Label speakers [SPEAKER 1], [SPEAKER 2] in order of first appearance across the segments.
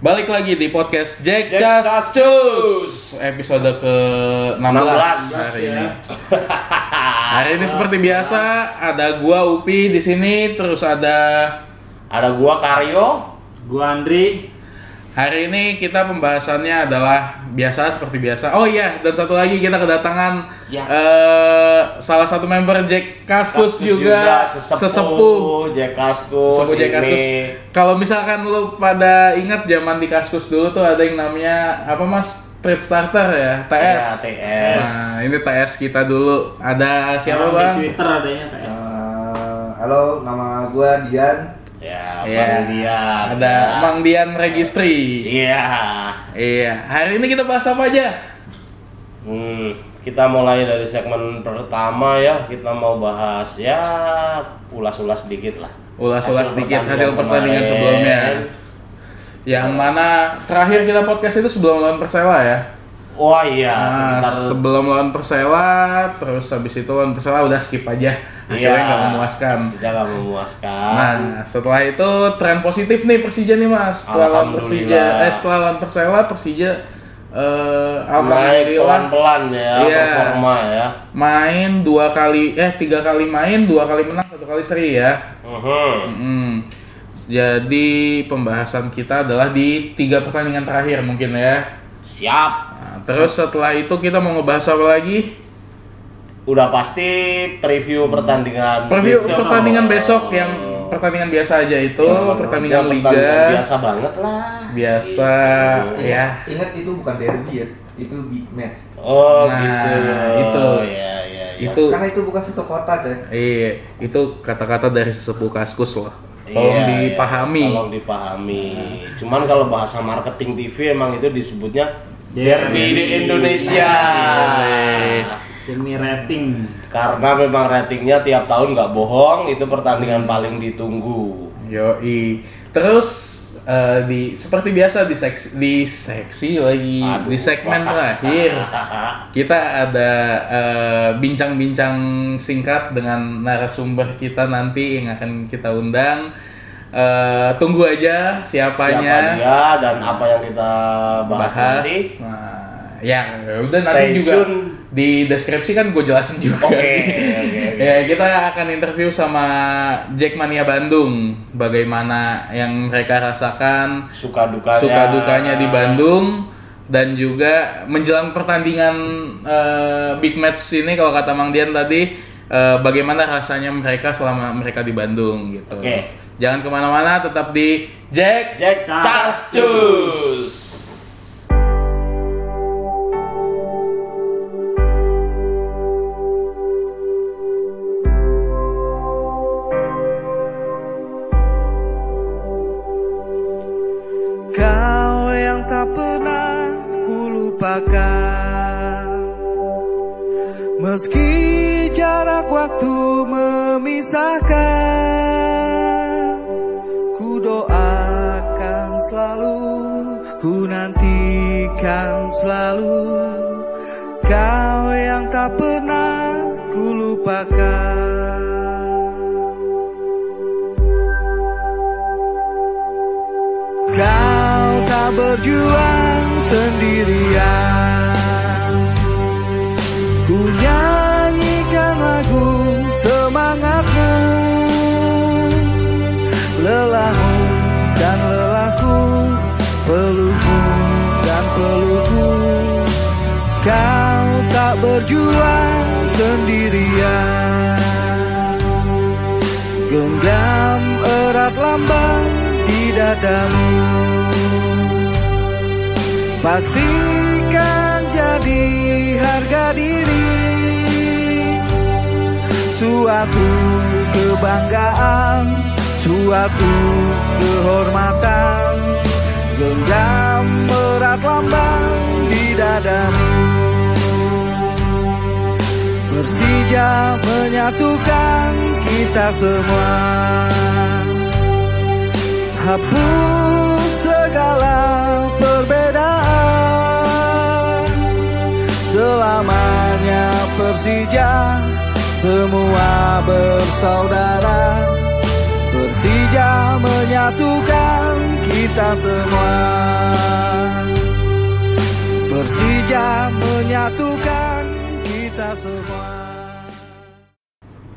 [SPEAKER 1] Balik lagi di podcast Jack,
[SPEAKER 2] Jack
[SPEAKER 1] Cas
[SPEAKER 2] Cascus.
[SPEAKER 1] episode ke 16 hari ini. Hari ini seperti biasa ada gua Upi di sini terus ada
[SPEAKER 2] Ada gua Karyo.
[SPEAKER 3] Gua Andri.
[SPEAKER 1] Hari ini kita pembahasannya adalah biasa seperti biasa. Oh iya, dan satu lagi kita kedatangan
[SPEAKER 2] Ya.
[SPEAKER 1] eh, salah satu member Jack Kaskus, juga,
[SPEAKER 2] sesepuh,
[SPEAKER 1] sesepuh
[SPEAKER 2] Jack Kaskus.
[SPEAKER 1] Sepupu Jack. Kaskus. Kalau misalkan lu pada ingat zaman di Kaskus dulu tuh ada yang namanya apa Mas? Trade starter ya, TS.
[SPEAKER 2] Ya, TS.
[SPEAKER 1] Nah, ini TS kita dulu. Ada siapa, Bang?
[SPEAKER 3] Di Twitter adanya PS.
[SPEAKER 4] Eh, halo, nama gua Dian.
[SPEAKER 2] Ya,
[SPEAKER 1] Iya.
[SPEAKER 2] Bang Dian.
[SPEAKER 1] Ada
[SPEAKER 2] Ya.
[SPEAKER 1] Mang Dian Registry.
[SPEAKER 2] Iya.
[SPEAKER 1] Iya. Hari ini kita bahas apa aja?
[SPEAKER 2] Hmm, kita mulai dari segmen pertama ya. Kita mau bahas ya ulas-ulas sedikit lah.
[SPEAKER 1] Ulas-ulas sedikit hasil pertandingan
[SPEAKER 2] kemarin.
[SPEAKER 1] sebelumnya. Yang mana terakhir kita podcast itu sebelum lawan Persela ya.
[SPEAKER 2] Wah iya,
[SPEAKER 1] Nah,
[SPEAKER 2] sebentar
[SPEAKER 1] sebelum lawan Persela, terus habis itu lawan Persela udah skip aja. Hasilnya
[SPEAKER 2] Iya,
[SPEAKER 1] nggak memuaskan.
[SPEAKER 2] Hasilnya nggak memuaskan.
[SPEAKER 1] Nah, setelah itu tren positif nih Persija nih Mas. Setelah lawan Persija, eh setelah lawan Persela, Persija eh
[SPEAKER 2] Naik
[SPEAKER 1] alhamdulillah
[SPEAKER 2] pelan-pelan ya
[SPEAKER 1] Iya.
[SPEAKER 2] performa ya.
[SPEAKER 1] main dua kali eh tiga kali main, dua kali menang, satu kali seri ya.
[SPEAKER 2] Mhm.
[SPEAKER 1] Hmm. Jadi pembahasan kita adalah di tiga pertandingan terakhir mungkin ya.
[SPEAKER 2] Siap.
[SPEAKER 1] Terus setelah itu kita mau ngebahas apa lagi?
[SPEAKER 2] Udah pasti preview pertandingan
[SPEAKER 1] Preview
[SPEAKER 2] besok.
[SPEAKER 1] pertandingan besok yang pertandingan biasa aja itu, pertandingan
[SPEAKER 2] Ya,
[SPEAKER 1] liga
[SPEAKER 2] pertandingan biasa banget lah.
[SPEAKER 1] biasa ya.
[SPEAKER 4] Ingat itu bukan derby ya, itu big match.
[SPEAKER 2] Oh
[SPEAKER 1] Nah,
[SPEAKER 2] gitu.
[SPEAKER 1] itu.
[SPEAKER 2] ya, ya, ya.
[SPEAKER 1] Itu
[SPEAKER 4] Karena itu bukan satu kota, coy.
[SPEAKER 1] iya, itu kata-kata dari sesepuh kaskus loh. Tolong
[SPEAKER 2] Iya,
[SPEAKER 1] dipahami.
[SPEAKER 2] iya, tolong dipahami. Cuman kalau bahasa marketing TV emang itu disebutnya
[SPEAKER 3] Derby.
[SPEAKER 2] di Indonesia.
[SPEAKER 3] Demi rating.
[SPEAKER 2] Karena memang ratingnya tiap tahun nggak bohong, itu pertandingan paling ditunggu.
[SPEAKER 1] Yoi. Terus eh, di seperti biasa di seksi di seksi lagi
[SPEAKER 2] Aduh.
[SPEAKER 1] di segmen terakhir kita ada eh, bincang-bincang singkat dengan narasumber kita nanti yang akan kita undang. Eh, tunggu aja siapanya
[SPEAKER 2] Siapa dia dan apa yang kita bahas,
[SPEAKER 1] bahas.
[SPEAKER 2] nanti.
[SPEAKER 1] Nah, ya udah
[SPEAKER 2] Stay
[SPEAKER 1] nanti juga
[SPEAKER 2] tune.
[SPEAKER 1] di deskripsi kan gue jelasin juga.
[SPEAKER 2] Oke, oke, oke.
[SPEAKER 1] ya kita akan interview sama Jackmania Bandung, bagaimana yang mereka rasakan,
[SPEAKER 2] Suka dukanya.
[SPEAKER 1] suka dukanya di Bandung dan juga menjelang pertandingan eh, big match ini kalau kata Mang Dian tadi eh, bagaimana rasanya mereka selama mereka di Bandung gitu.
[SPEAKER 2] Oke.
[SPEAKER 1] Jangan ke mana-mana, tetap di Jack
[SPEAKER 2] Jack Cascus.
[SPEAKER 5] Kau yang tak pernah ku lupakan Meski jarak waktu memisahkan selalu Ku nantikan selalu. Kau yang tak pernah ku lupakan. Kau tak berjuang sendirian berjuang sendirian. Genggam erat lambang di dadamu. Pastikan jadi harga diri. Suatu kebanggaan Suatu kehormatan. Genggam erat lambang di dadamu Persija menyatukan kita semua. Hapus segala perbedaan. Selamanya Persija Semua bersaudara. Persija
[SPEAKER 6] menyatukan kita semua. Persija menyatukan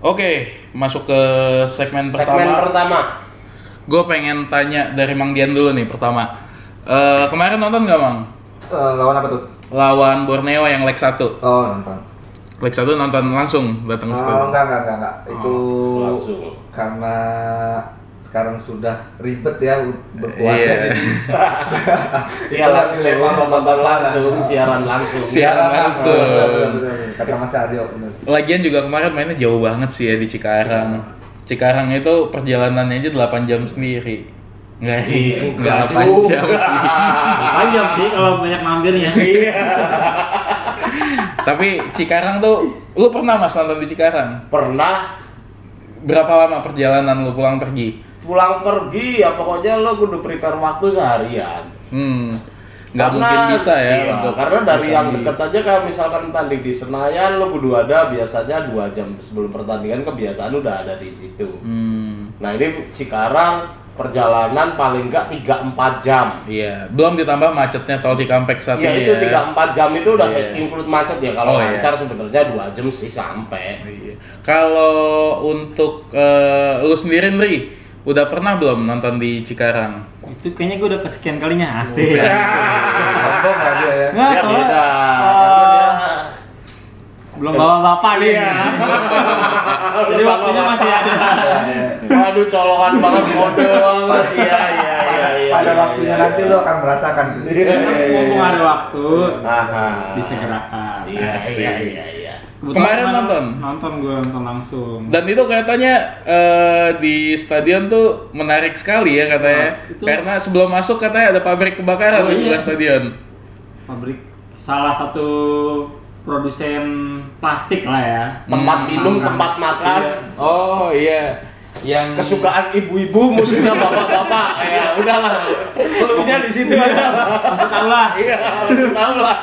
[SPEAKER 1] Oke, masuk ke segmen,
[SPEAKER 2] Segmen
[SPEAKER 1] pertama.
[SPEAKER 2] pertama.
[SPEAKER 1] Gue pengen tanya dari Mang Dian dulu nih pertama. Eh, kemarin nonton nggak Mang?
[SPEAKER 4] Eh, lawan apa tuh?
[SPEAKER 1] Lawan Borneo yang leg 1.
[SPEAKER 4] Oh nonton.
[SPEAKER 1] Leg 1 nonton langsung datang ke
[SPEAKER 4] Oh,
[SPEAKER 1] studio.
[SPEAKER 4] enggak, enggak, enggak, enggak. Itu
[SPEAKER 2] langsung.
[SPEAKER 4] karena sekarang sudah ribet ya u- berkeluarga
[SPEAKER 1] Iya.
[SPEAKER 4] jadi
[SPEAKER 2] Iya langsung, nonton langsung, siaran langsung.
[SPEAKER 1] Siaran langsung.
[SPEAKER 4] Kata Mas Aryo benar.
[SPEAKER 1] Lagian juga kemarin mainnya jauh banget sih ya di Cikarang. Cikarang itu perjalanannya aja 8 jam sendiri. Enggak,
[SPEAKER 2] Iya,
[SPEAKER 1] enggak
[SPEAKER 2] enggak
[SPEAKER 1] 8
[SPEAKER 2] juga.
[SPEAKER 1] jam sih.
[SPEAKER 3] Panjang sih kalau banyak mampirnya.
[SPEAKER 2] Iya.
[SPEAKER 1] Tapi Cikarang tuh, lu pernah mas nonton di Cikarang?
[SPEAKER 2] Pernah
[SPEAKER 1] Berapa lama perjalanan lu pulang pergi?
[SPEAKER 2] Pulang pergi ya pokoknya lo kudu prepare waktu seharian.
[SPEAKER 1] Hmm, nggak
[SPEAKER 2] Karena-
[SPEAKER 1] mungkin bisa ya
[SPEAKER 2] iya,
[SPEAKER 1] untuk
[SPEAKER 2] karena dari yang deket aja kayak misalkan tanding di Senayan lo kudu ada biasanya dua jam sebelum pertandingan kebiasaan udah ada di situ.
[SPEAKER 1] Hmm,
[SPEAKER 2] Nah ini sekarang perjalanan paling enggak 3-4 jam.
[SPEAKER 1] iya. Belum ditambah macetnya tol Cikampek saat
[SPEAKER 2] Ya
[SPEAKER 1] ini
[SPEAKER 2] itu
[SPEAKER 1] ya.
[SPEAKER 2] 3-4 jam itu udah
[SPEAKER 1] Iya.
[SPEAKER 2] include macet ya kalau
[SPEAKER 1] Oh, iya.
[SPEAKER 2] lancar sebenarnya 2 jam sih sampai.
[SPEAKER 1] Iya. Kalau untuk eh, lu sendiri Nri, udah pernah belum nonton di Cikarang?
[SPEAKER 3] Itu kayaknya gue udah kesekian kalinya asik.
[SPEAKER 4] Sombong lah dia ya.
[SPEAKER 3] Nggak,
[SPEAKER 2] Ya
[SPEAKER 3] soalnya
[SPEAKER 2] beda. dia
[SPEAKER 3] belum bawa bapak nih.
[SPEAKER 2] Iya.
[SPEAKER 3] Jadi waktunya masih ada.
[SPEAKER 2] Waduh colongan banget mode banget. Iya iya iya iya.
[SPEAKER 4] Pada
[SPEAKER 2] iya,
[SPEAKER 4] waktunya
[SPEAKER 2] iya.
[SPEAKER 4] nanti lo akan merasakan.
[SPEAKER 2] Iya iya iya.
[SPEAKER 3] Mumpung ada waktu, disegerakan.
[SPEAKER 2] Iya iya iya iya.
[SPEAKER 3] Kebetulan
[SPEAKER 1] Kemarin nonton?
[SPEAKER 3] Nonton gue nonton langsung.
[SPEAKER 1] Dan itu kelihatannya eh, di stadion tuh menarik sekali ya katanya.
[SPEAKER 3] Nah, itu-
[SPEAKER 1] Karena sebelum masuk katanya ada pabrik kebakaran
[SPEAKER 3] Oh,
[SPEAKER 1] di sebelah
[SPEAKER 3] iya.
[SPEAKER 1] stadion.
[SPEAKER 3] Pabrik salah satu produsen plastik lah ya.
[SPEAKER 2] Tempat
[SPEAKER 1] Hmm.
[SPEAKER 2] minum,
[SPEAKER 3] Makan.
[SPEAKER 2] tempat makan.
[SPEAKER 3] Iya.
[SPEAKER 1] Oh iya. Yang
[SPEAKER 2] Kesukaan ibu-ibu, musuhnya bapak-bapak. Ya udahlah. Pelunya di situ aja.
[SPEAKER 3] Masuk tahu lah.
[SPEAKER 2] Iya, tahu lah.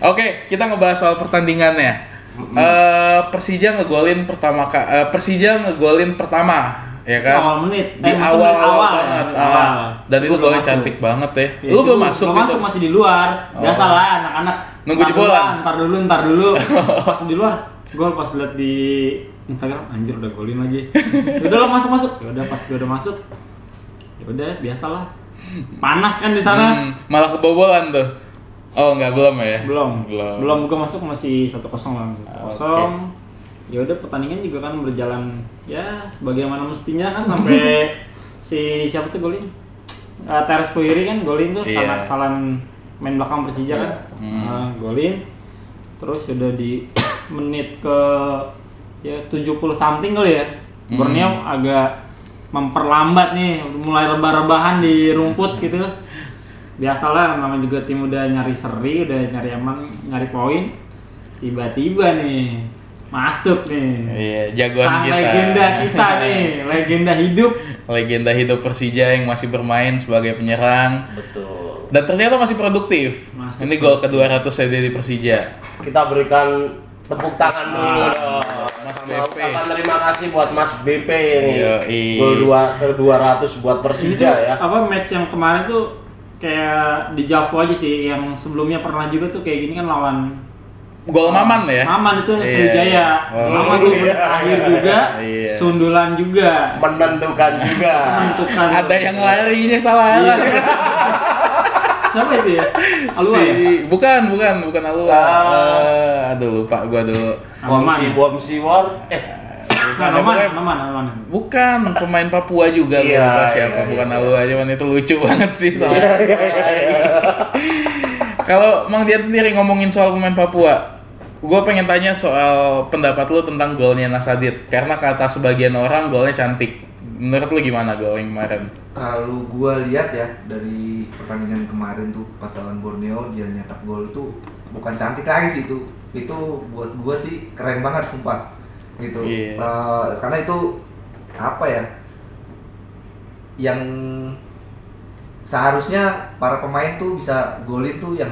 [SPEAKER 1] Oke, kita ngebahas soal pertandingannya. Eh, Persija ngegolin pertama eh, Persija ngegolin pertama, ya kan?
[SPEAKER 3] Awal menit.
[SPEAKER 1] Di
[SPEAKER 3] Eh,
[SPEAKER 1] awal,
[SPEAKER 3] menit
[SPEAKER 1] awal,
[SPEAKER 3] awal ya,
[SPEAKER 1] banget.
[SPEAKER 3] di
[SPEAKER 1] Ah,
[SPEAKER 3] awal.
[SPEAKER 1] dan itu golnya cantik banget ya.
[SPEAKER 3] Ya,
[SPEAKER 1] Lu belum masuk
[SPEAKER 3] belum
[SPEAKER 1] gitu?
[SPEAKER 3] masuk masih di luar.
[SPEAKER 1] Oh.
[SPEAKER 3] Biasa lah anak-anak.
[SPEAKER 1] Nunggu jebolan.
[SPEAKER 3] Ntar dulu, ntar dulu. pas di luar, gol pas liat di Instagram, anjir udah golin lagi. Ya udah lo masuk masuk. Ya udah pas gue udah masuk. Ya udah biasalah. Panas kan di sana.
[SPEAKER 1] Hmm, malah kebobolan tuh. Oh, enggak belum ya?
[SPEAKER 3] Belum.
[SPEAKER 1] Belum.
[SPEAKER 3] Belum gue masuk masih 1-0 lah. 1-0. Ya udah pertandingan juga kan berjalan ya sebagaimana mestinya kan sampai si siapa tuh golin? Eh, Teres Puiri kan golin tuh
[SPEAKER 1] Iya.
[SPEAKER 3] karena kesalahan main belakang Persija kan.
[SPEAKER 1] Hmm.
[SPEAKER 3] Nah, golin. Terus udah di menit ke ya 70 something kali ya.
[SPEAKER 1] Hmm.
[SPEAKER 3] Borneo agak memperlambat nih, mulai rebah-rebahan di rumput gitu. Biasalah namanya juga tim udah nyari seri, udah nyari aman, nyari poin. Tiba-tiba nih masuk nih.
[SPEAKER 1] Iya, jagoan
[SPEAKER 3] Sang
[SPEAKER 1] kita.
[SPEAKER 3] legenda kita nih, legenda hidup.
[SPEAKER 1] Legenda hidup Persija yang masih bermain sebagai penyerang
[SPEAKER 2] Betul.
[SPEAKER 1] dan ternyata masih produktif.
[SPEAKER 3] Masih
[SPEAKER 1] Ini gol ke-200 ya dia di Persija.
[SPEAKER 2] Kita berikan tepuk tangan dulu
[SPEAKER 1] Ah,
[SPEAKER 2] dong.
[SPEAKER 1] Mas
[SPEAKER 2] Sama
[SPEAKER 1] BP.
[SPEAKER 2] ucapan terima kasih buat Mas BP ini.
[SPEAKER 1] Yoi.
[SPEAKER 2] Gol dua ke 200 buat Persija ya.
[SPEAKER 3] Apa match yang kemarin tuh kayak di Javo aja sih, yang sebelumnya pernah juga tuh kayak gini kan lawan
[SPEAKER 1] Gol Maman ya?
[SPEAKER 3] Maman itu
[SPEAKER 1] Iya,
[SPEAKER 3] Sriwijaya.
[SPEAKER 1] Oh.
[SPEAKER 3] Maman tuh
[SPEAKER 2] Iya,
[SPEAKER 3] akhir
[SPEAKER 2] iya,
[SPEAKER 3] juga,
[SPEAKER 1] iya.
[SPEAKER 3] sundulan juga.
[SPEAKER 2] Menentukan juga.
[SPEAKER 3] Menentukan.
[SPEAKER 1] Ada yang larinya salah.
[SPEAKER 3] Iya. Siapa itu ya? Alua
[SPEAKER 1] Si-
[SPEAKER 3] ya?
[SPEAKER 1] Bukan, bukan, bukan Alua.
[SPEAKER 2] Ah.
[SPEAKER 1] Eh, aduh, lupa gua dulu.
[SPEAKER 2] Bomsi Bomsi War. Eh,
[SPEAKER 3] Nah, Noman, Noman, Noman.
[SPEAKER 1] Bukan, pemain Papua juga
[SPEAKER 2] Iya,
[SPEAKER 1] lupa siapa,
[SPEAKER 2] iya,
[SPEAKER 1] bukan
[SPEAKER 2] iya.
[SPEAKER 1] Alua, cuman itu lucu banget sih
[SPEAKER 2] Iya,
[SPEAKER 1] soalnya. Kalau Mang Dian sendiri ngomongin soal pemain Papua, gue pengen tanya soal pendapat lu tentang golnya Nasadit. Karena kata sebagian orang golnya cantik. Menurut lu gimana gol yang kemarin?
[SPEAKER 4] Kalau gua lihat ya dari pertandingan kemarin tuh pas lawan Borneo dia nyetak gol tuh bukan cantik lagi sih itu. Itu buat gua sih keren banget sumpah. Gitu.
[SPEAKER 1] Iya.
[SPEAKER 4] Eh, karena itu apa ya? Yang seharusnya para pemain tuh bisa golin tuh yang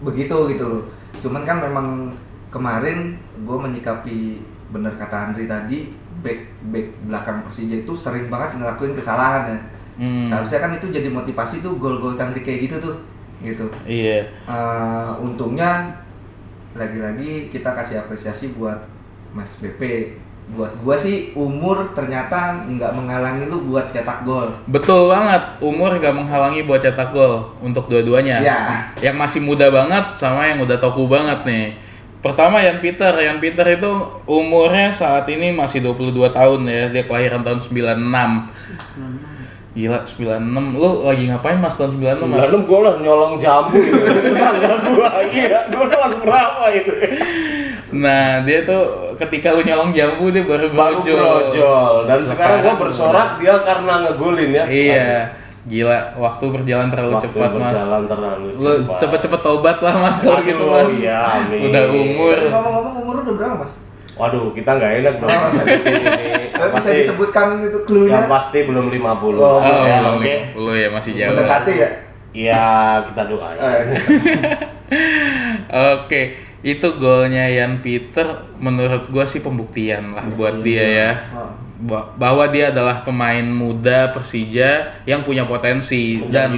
[SPEAKER 4] begitu gitu loh. Cuman kan memang kemarin gue menyikapi bener kata Andri tadi back back belakang Persija itu sering banget ngelakuin kesalahan ya.
[SPEAKER 1] Hmm.
[SPEAKER 4] Seharusnya kan itu jadi motivasi tuh gol-gol cantik kayak gitu tuh, gitu.
[SPEAKER 1] Iya.
[SPEAKER 4] Eh, untungnya lagi-lagi kita kasih apresiasi buat Mas BP. Buat gua sih umur ternyata nggak menghalangi lu buat cetak gol.
[SPEAKER 1] Betul banget, umur gak menghalangi buat cetak gol untuk dua-duanya.
[SPEAKER 4] Iya.
[SPEAKER 1] Yang masih muda banget sama yang udah toku banget nih. Pertama Yan Peter, Yan Peter itu umurnya saat ini masih 22 tahun ya, dia kelahiran tahun 96. Gila 96, lu lagi ngapain mas tahun 96 mas?
[SPEAKER 2] Lalu gue lah nyolong jambu gitu. Tetangga gue, iya. Gue kelas berapa itu?
[SPEAKER 1] Nah dia tuh ketika lu nyolong jambu dia baru
[SPEAKER 2] Baru
[SPEAKER 1] brojol.
[SPEAKER 2] brojol. Dan sekarang
[SPEAKER 1] Sekarang
[SPEAKER 2] bersorak dia karena ngegolin ya.
[SPEAKER 1] Iya, gila waktu berjalan terlalu
[SPEAKER 2] Waktu
[SPEAKER 1] cepat mas.
[SPEAKER 2] berjalan terlalu
[SPEAKER 1] Lu
[SPEAKER 2] cepat.
[SPEAKER 1] cepet-cepet tobat lah mas kalau
[SPEAKER 2] Aduh,
[SPEAKER 1] gitu mas.
[SPEAKER 2] iya, amin.
[SPEAKER 1] Udah umur.
[SPEAKER 4] Ngomong-ngomong umur udah berapa mas?
[SPEAKER 2] Waduh, kita nggak enak dong ini.
[SPEAKER 4] Nggak bisa
[SPEAKER 2] Pasti,
[SPEAKER 4] disebutkan itu clue-nya.
[SPEAKER 2] yang pasti belum 50.
[SPEAKER 4] Oh,
[SPEAKER 1] Oh,
[SPEAKER 2] ya,
[SPEAKER 1] belum nih. Lu ya masih jauh.
[SPEAKER 4] Mendekati ya.
[SPEAKER 2] Iya, kita doain.
[SPEAKER 4] Eh,
[SPEAKER 1] Oke, itu golnya Yan Peter menurut gua sih pembuktian lah buat dia ya.
[SPEAKER 4] oh.
[SPEAKER 1] Ba- Bahwa dia adalah pemain muda Persija yang punya potensi dan.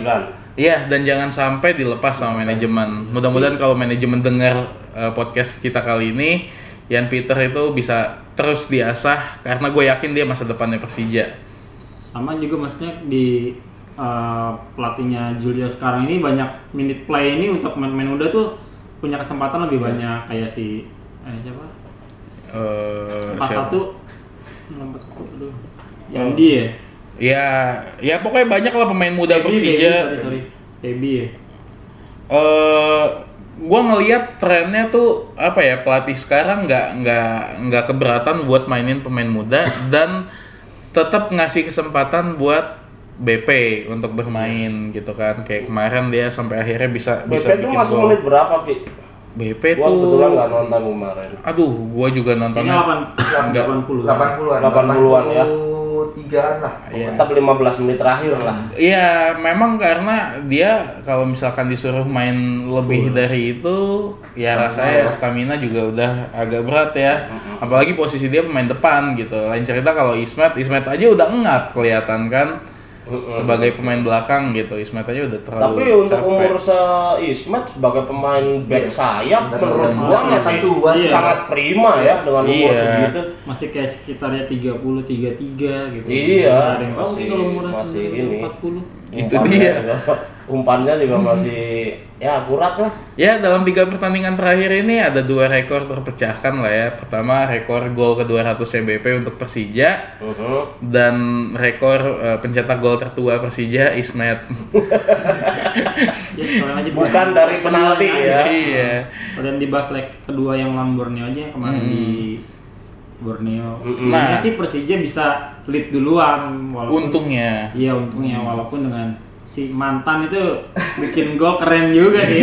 [SPEAKER 1] Iya, dan jangan sampai dilepas sama manajemen. Mudah-mudahan kalau manajemen dengar eh, podcast kita kali ini, Yan Peter itu bisa terus diasah karena gue yakin dia masa depannya Persija.
[SPEAKER 3] sama juga maksudnya di eh, pelatihnya Julio sekarang ini banyak minute play ini untuk main-main muda tuh punya kesempatan lebih banyak. Kayak si eh, siapa?
[SPEAKER 1] Eh,
[SPEAKER 3] empat
[SPEAKER 1] siapa?
[SPEAKER 3] satu empat satu aduh. Yang dia.
[SPEAKER 1] Ya, ya pokoknya banyak lah pemain muda
[SPEAKER 3] Baby,
[SPEAKER 1] Persija.
[SPEAKER 3] Baby, sorry sorry. Baby ya.
[SPEAKER 1] Eh gua ngelihat trennya tuh apa ya pelatih sekarang nggak nggak nggak keberatan buat mainin pemain muda dan tetap ngasih kesempatan buat BP untuk bermain gitu kan kayak kemarin dia sampai akhirnya bisa bisa
[SPEAKER 2] BP itu
[SPEAKER 1] bikin
[SPEAKER 2] masuk menit berapa, Pi?
[SPEAKER 1] BP
[SPEAKER 2] Gua
[SPEAKER 1] tuh
[SPEAKER 2] kebetulan nggak nonton kemarin.
[SPEAKER 1] aduh gua juga nontonnya Enggak.
[SPEAKER 3] 80
[SPEAKER 4] 80-an.
[SPEAKER 2] 80-an ya.
[SPEAKER 4] 83-an lah.
[SPEAKER 1] Iya.
[SPEAKER 2] Tetap 15 menit terakhir lah.
[SPEAKER 1] Iya, memang karena dia kalau misalkan disuruh main lebih dari itu, ya rasanya stamina juga udah agak berat ya. Apalagi posisi dia pemain depan gitu. Lain cerita kalau Ismet, Ismet aja udah engap kelihatan kan sebagai pemain belakang gitu. Ismet aja udah terlalu
[SPEAKER 2] Tapi untuk
[SPEAKER 1] capek.
[SPEAKER 2] umur se Ismet sebagai pemain back sayap
[SPEAKER 4] Dan
[SPEAKER 2] menurut gua masih
[SPEAKER 4] tua
[SPEAKER 3] sih.
[SPEAKER 2] sangat prima ya dengan umur
[SPEAKER 1] Iya.
[SPEAKER 2] segitu.
[SPEAKER 3] masih kayak sekitarnya 30 33 gitu
[SPEAKER 2] Iya, masih-
[SPEAKER 3] sih kalau umurnya
[SPEAKER 2] masih
[SPEAKER 3] 9,
[SPEAKER 2] ini.
[SPEAKER 3] 40
[SPEAKER 1] Itu dia.
[SPEAKER 2] Umpannya juga masih ya akurat lah.
[SPEAKER 1] Ya dalam tiga pertandingan terakhir ini ada dua rekor terpecahkan lah ya. Pertama rekor gol ke 200 CBP untuk Persija
[SPEAKER 2] Mhm.
[SPEAKER 1] dan rekor eh, pencetak gol tertua Persija Ismet.
[SPEAKER 3] ya
[SPEAKER 2] Bukan dari penalti
[SPEAKER 3] aja.
[SPEAKER 2] ya.
[SPEAKER 1] iya.
[SPEAKER 3] Kemudian dibahas leg kedua yang lawan Borneo aja kemarin
[SPEAKER 1] Hmm.
[SPEAKER 3] di Borneo.
[SPEAKER 1] Nah.
[SPEAKER 3] Nah, sih Persija bisa lead duluan walaupun
[SPEAKER 1] Untungnya.
[SPEAKER 3] Iya, untungnya walaupun dengan si mantan itu bikin gol keren juga sih.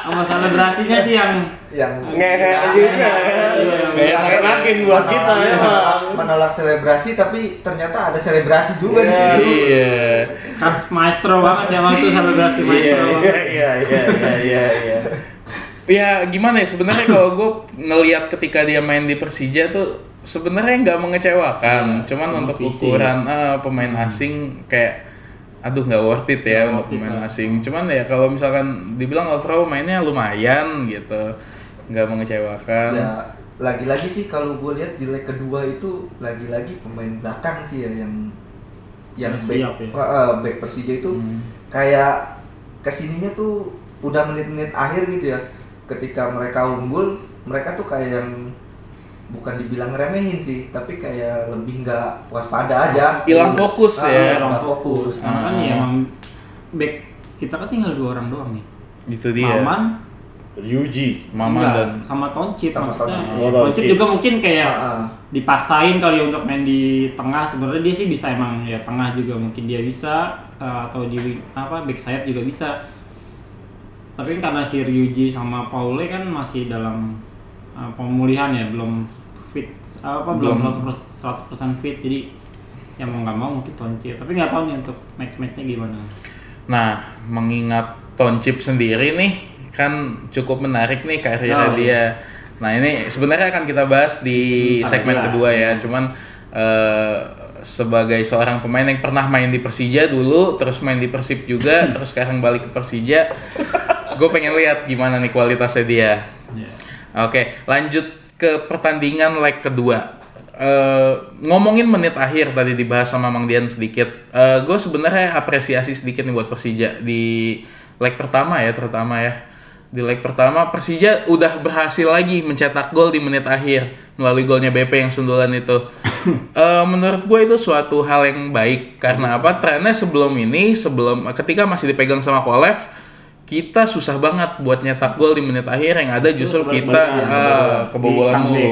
[SPEAKER 3] Sama selebrasinya sih yang
[SPEAKER 4] Yang
[SPEAKER 2] Ngehe juga.
[SPEAKER 3] Iya,
[SPEAKER 1] Kayak
[SPEAKER 2] Nggak enakin buat kita ya.
[SPEAKER 4] menolak, menolak selebrasi tapi ternyata ada selebrasi juga di
[SPEAKER 2] Iya.
[SPEAKER 4] situ.
[SPEAKER 1] Iya.
[SPEAKER 3] khas maestro banget sih emang tuh selebrasi
[SPEAKER 2] Iya
[SPEAKER 3] maestro.
[SPEAKER 2] iya iya iya iya iya. iya.
[SPEAKER 1] Ya gimana ya sebenarnya kalau gue ngelihat ketika dia main di Persija tuh sebenarnya nggak mengecewakan. Cuman
[SPEAKER 3] cuma
[SPEAKER 1] untuk ukuran eh, pemain asing kayak aduh nggak worth it ya
[SPEAKER 3] Nggak
[SPEAKER 1] untuk pemain asing. Cuman ya kalau misalkan dibilang overall mainnya lumayan gitu, nggak mengecewakan.
[SPEAKER 4] Ya lagi-lagi sih kalau gue lihat di leg kedua itu lagi-lagi pemain belakang sih ya yang yang
[SPEAKER 3] Yang
[SPEAKER 4] back,
[SPEAKER 3] siap ya.
[SPEAKER 4] eh, back Persija itu
[SPEAKER 1] Hmm.
[SPEAKER 4] kayak ke sininya tuh udah menit-menit akhir gitu ya ketika mereka unggul mereka tuh kayak yang bukan dibilang remehin sih tapi kayak lebih nggak waspada aja
[SPEAKER 1] Hilang fokus
[SPEAKER 4] Ah,
[SPEAKER 1] ya.
[SPEAKER 4] hilang fokus
[SPEAKER 3] Karena kan
[SPEAKER 1] Ah.
[SPEAKER 3] ya emang back kita kan tinggal dua orang doang nih.
[SPEAKER 1] Itu dia.
[SPEAKER 3] Maman,
[SPEAKER 2] Ryuji.
[SPEAKER 1] Mama
[SPEAKER 3] enggak,
[SPEAKER 1] dan
[SPEAKER 3] sama Toncip
[SPEAKER 4] Sama
[SPEAKER 3] maksudnya.
[SPEAKER 4] Toncip.
[SPEAKER 2] Oh,
[SPEAKER 3] Toncip. juga mungkin kayak
[SPEAKER 4] Ah, ah.
[SPEAKER 3] dipaksain kali untuk main di tengah sebenarnya dia sih bisa emang ya tengah juga mungkin dia bisa eh, atau di wing- apa back sayap juga bisa tapi kan karena si Ryuji sama Paule kan masih dalam eh, pemulihan ya belum fit apa belum,
[SPEAKER 1] Belum.
[SPEAKER 3] 100%, 100% fit jadi ya mau nggak mau mungkin Tonci tapi nggak tahu nih untuk match matchnya gimana
[SPEAKER 1] Nah, mengingat Toncip sendiri nih kan cukup menarik nih karirnya
[SPEAKER 3] Oh, iya.
[SPEAKER 1] dia. Nah ini sebenarnya akan kita bahas di
[SPEAKER 3] Hmm,
[SPEAKER 1] segmen kedua ya. Cuman eh, sebagai seorang pemain yang pernah main di Persija dulu, terus main di Persib juga, terus sekarang balik ke Persija, gue pengen lihat gimana nih kualitasnya dia.
[SPEAKER 3] Ya.
[SPEAKER 1] Oke, lanjut ke pertandingan leg kedua. Eh, ngomongin menit akhir tadi dibahas sama Mang Dian sedikit. gue sebenarnya apresiasi sedikit nih buat Persija di leg pertama ya terutama ya. Di leg pertama Persija udah berhasil lagi mencetak gol di menit akhir melalui golnya BP yang sundulan itu. Eh, menurut gue itu suatu hal yang baik karena apa? Trennya sebelum ini sebelum ketika masih dipegang sama Kolev kita susah banget buat nyetak gol di menit akhir yang ada justru kita ah, kebobolan
[SPEAKER 3] Di
[SPEAKER 1] mulu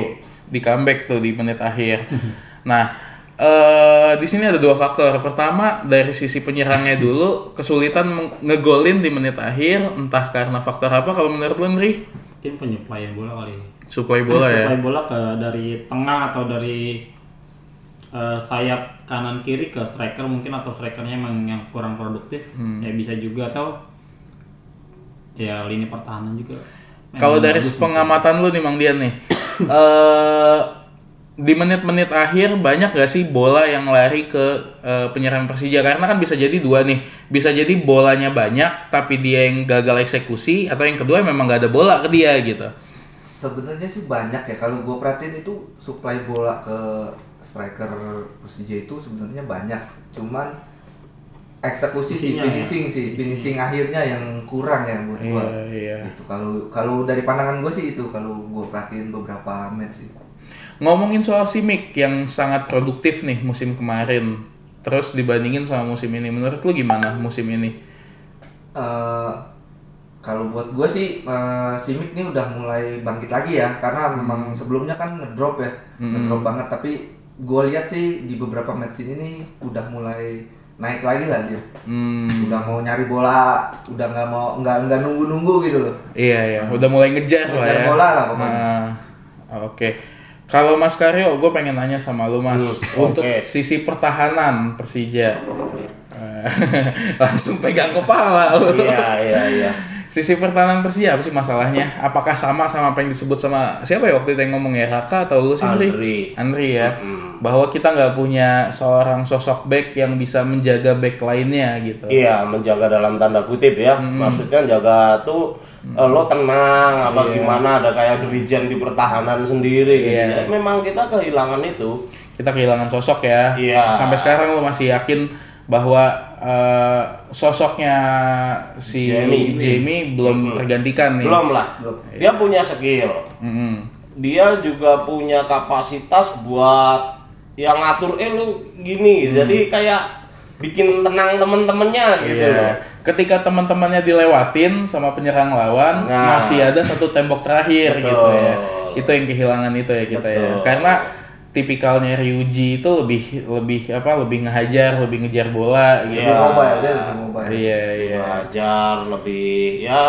[SPEAKER 1] di comeback tuh di menit akhir. nah, eh di sini ada dua faktor. Pertama dari sisi penyerangnya dulu kesulitan ngegolin di menit akhir entah karena faktor apa kalau menurut lu Nri?
[SPEAKER 3] Mungkin penyuplaian bola kali.
[SPEAKER 1] Suplai bola ya.
[SPEAKER 3] Suplai bola ke dari tengah atau dari eh, sayap kanan kiri ke striker mungkin atau strikernya emang yang kurang produktif
[SPEAKER 1] Hmm.
[SPEAKER 3] ya bisa juga atau ya lini pertahanan juga
[SPEAKER 1] Kalau dari pengamatan lu nih Mang Dian nih, eh di menit-menit akhir banyak gak sih bola yang lari ke eh, penyerang Persija? Karena kan bisa jadi dua nih, bisa jadi bolanya banyak tapi dia yang gagal eksekusi atau yang kedua memang gak ada bola ke dia gitu.
[SPEAKER 4] Sebenarnya sih banyak ya kalau gue perhatiin itu supply bola ke striker Persija itu sebenarnya banyak. Cuman eksekusi sih
[SPEAKER 3] ya.
[SPEAKER 4] finishing sih finishing akhirnya yang kurang ya buat gue.
[SPEAKER 1] Iya, iya.
[SPEAKER 4] Itu kalau kalau dari pandangan gue sih itu kalau gue perhatiin beberapa match sih.
[SPEAKER 1] Ngomongin soal Simic yang sangat produktif nih musim kemarin, terus dibandingin sama musim ini, menurut lu gimana musim ini?
[SPEAKER 4] Eh, kalau buat gue sih eh, Simic ini udah mulai bangkit lagi ya karena memang sebelumnya kan ngedrop ya ngedrop banget tapi gue lihat sih di beberapa match ini nih udah mulai naik lagi lah dia
[SPEAKER 1] Hmm,
[SPEAKER 4] udah mau nyari bola udah nggak mau nggak nggak nunggu nunggu gitu loh
[SPEAKER 1] Iya ya, udah mulai ngejar lah
[SPEAKER 4] Ngejar
[SPEAKER 1] ya.
[SPEAKER 4] bola lah pokoknya.
[SPEAKER 1] Nah, Oke. Kalau Mas Karyo, gue pengen nanya sama lu Mas
[SPEAKER 2] Hmm,
[SPEAKER 1] untuk sisi pertahanan Persija. Eh, Langsung pegang kepala lu.
[SPEAKER 2] Iya, iya, iya.
[SPEAKER 1] Sisi pertahanan Persija apa sih masalahnya? Apakah sama sama apa yang disebut sama siapa ya waktu itu yang ngomong ya Raka atau lu sih Andri?
[SPEAKER 2] Andri.
[SPEAKER 1] Ya. Bahwa kita nggak punya seorang sosok back yang bisa menjaga back lainnya gitu.
[SPEAKER 2] Iya, menjaga dalam tanda kutip ya. Maksudnya jaga tuh eh, lo tenang apa gimana ada kayak dirijen di pertahanan sendiri gitu.
[SPEAKER 1] Iya.
[SPEAKER 2] Ya, memang kita kehilangan itu.
[SPEAKER 1] kita kehilangan sosok ya.
[SPEAKER 2] Iya.
[SPEAKER 1] Sampai sekarang lu masih yakin bahwa eh, sosoknya si
[SPEAKER 2] Jamie.
[SPEAKER 1] Jamie, belum tergantikan nih.
[SPEAKER 2] Belum lah. Dia punya skill.
[SPEAKER 1] Mm-mm.
[SPEAKER 2] Dia juga punya kapasitas buat yang ngatur eh lu gini. Jadi kayak bikin tenang temen-temennya gitu
[SPEAKER 1] Iya.
[SPEAKER 2] loh.
[SPEAKER 1] Ketika teman-temannya dilewatin sama penyerang lawan,
[SPEAKER 2] Nah.
[SPEAKER 1] masih ada satu tembok terakhir
[SPEAKER 2] Betul.
[SPEAKER 1] gitu ya. Itu yang kehilangan itu ya kita ya.
[SPEAKER 2] Betul.
[SPEAKER 1] Karena tipikalnya Ryuji itu lebih lebih apa? Lebih ngehajar, lebih ngejar bola gitu.
[SPEAKER 2] Iya.
[SPEAKER 4] lebih mobile dia lebih mobile
[SPEAKER 1] Iya, iya.
[SPEAKER 2] Belajar lebih ya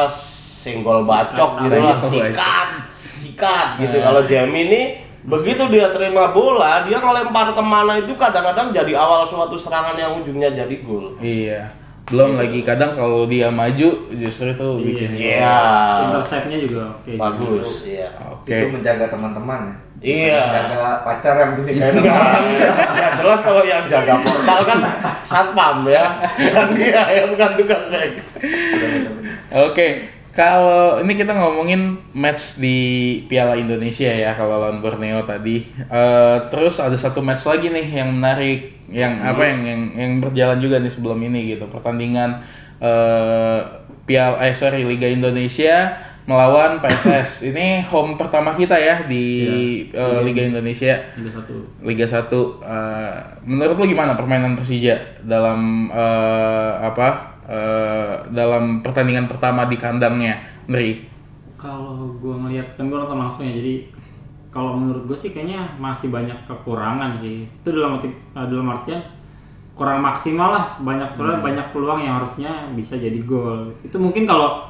[SPEAKER 2] senggol bacok gitu lah, sikat, sikat gitu. Kalau Jamie ini begitu dia terima bola, dia ngelempar ke mana itu kadang-kadang jadi awal suatu serangan yang ujungnya jadi gol.
[SPEAKER 1] Iya. Belum lagi kadang kalau dia maju justru itu bikin
[SPEAKER 2] Iya,
[SPEAKER 3] interceptnya juga oke
[SPEAKER 2] bagus. Iya.
[SPEAKER 1] Oke.
[SPEAKER 4] itu menjaga teman-teman ya
[SPEAKER 2] Iya.
[SPEAKER 4] menjaga pacar yang dinikahin
[SPEAKER 2] Enggak, ya jelas kalau yang jaga portal kan satpam ya, bukan dia ya bukan tukang back.
[SPEAKER 1] Oke, kalau ini kita ngomongin match di Piala Indonesia ya kalau lawan Borneo tadi. Eh, terus ada satu match lagi nih yang menarik, yang apa yang yang yang berjalan juga nih sebelum ini gitu. Pertandingan eh Piala eh sorry Liga Indonesia melawan PSS. ini home pertama kita ya di eh, Liga Indonesia.
[SPEAKER 3] Liga satu.
[SPEAKER 1] Liga 1 eh, menurut lu gimana permainan Persija dalam eh, apa eh, dalam pertandingan pertama di kandangnya Nri
[SPEAKER 3] kalau gue ngelihat kan gue nonton langsung ya jadi kalau menurut gue sih kayaknya masih banyak kekurangan sih. Itu dalam arti dalam artian kurang maksimal lah banyak soalnya banyak peluang yang harusnya bisa jadi gol. Itu mungkin kalau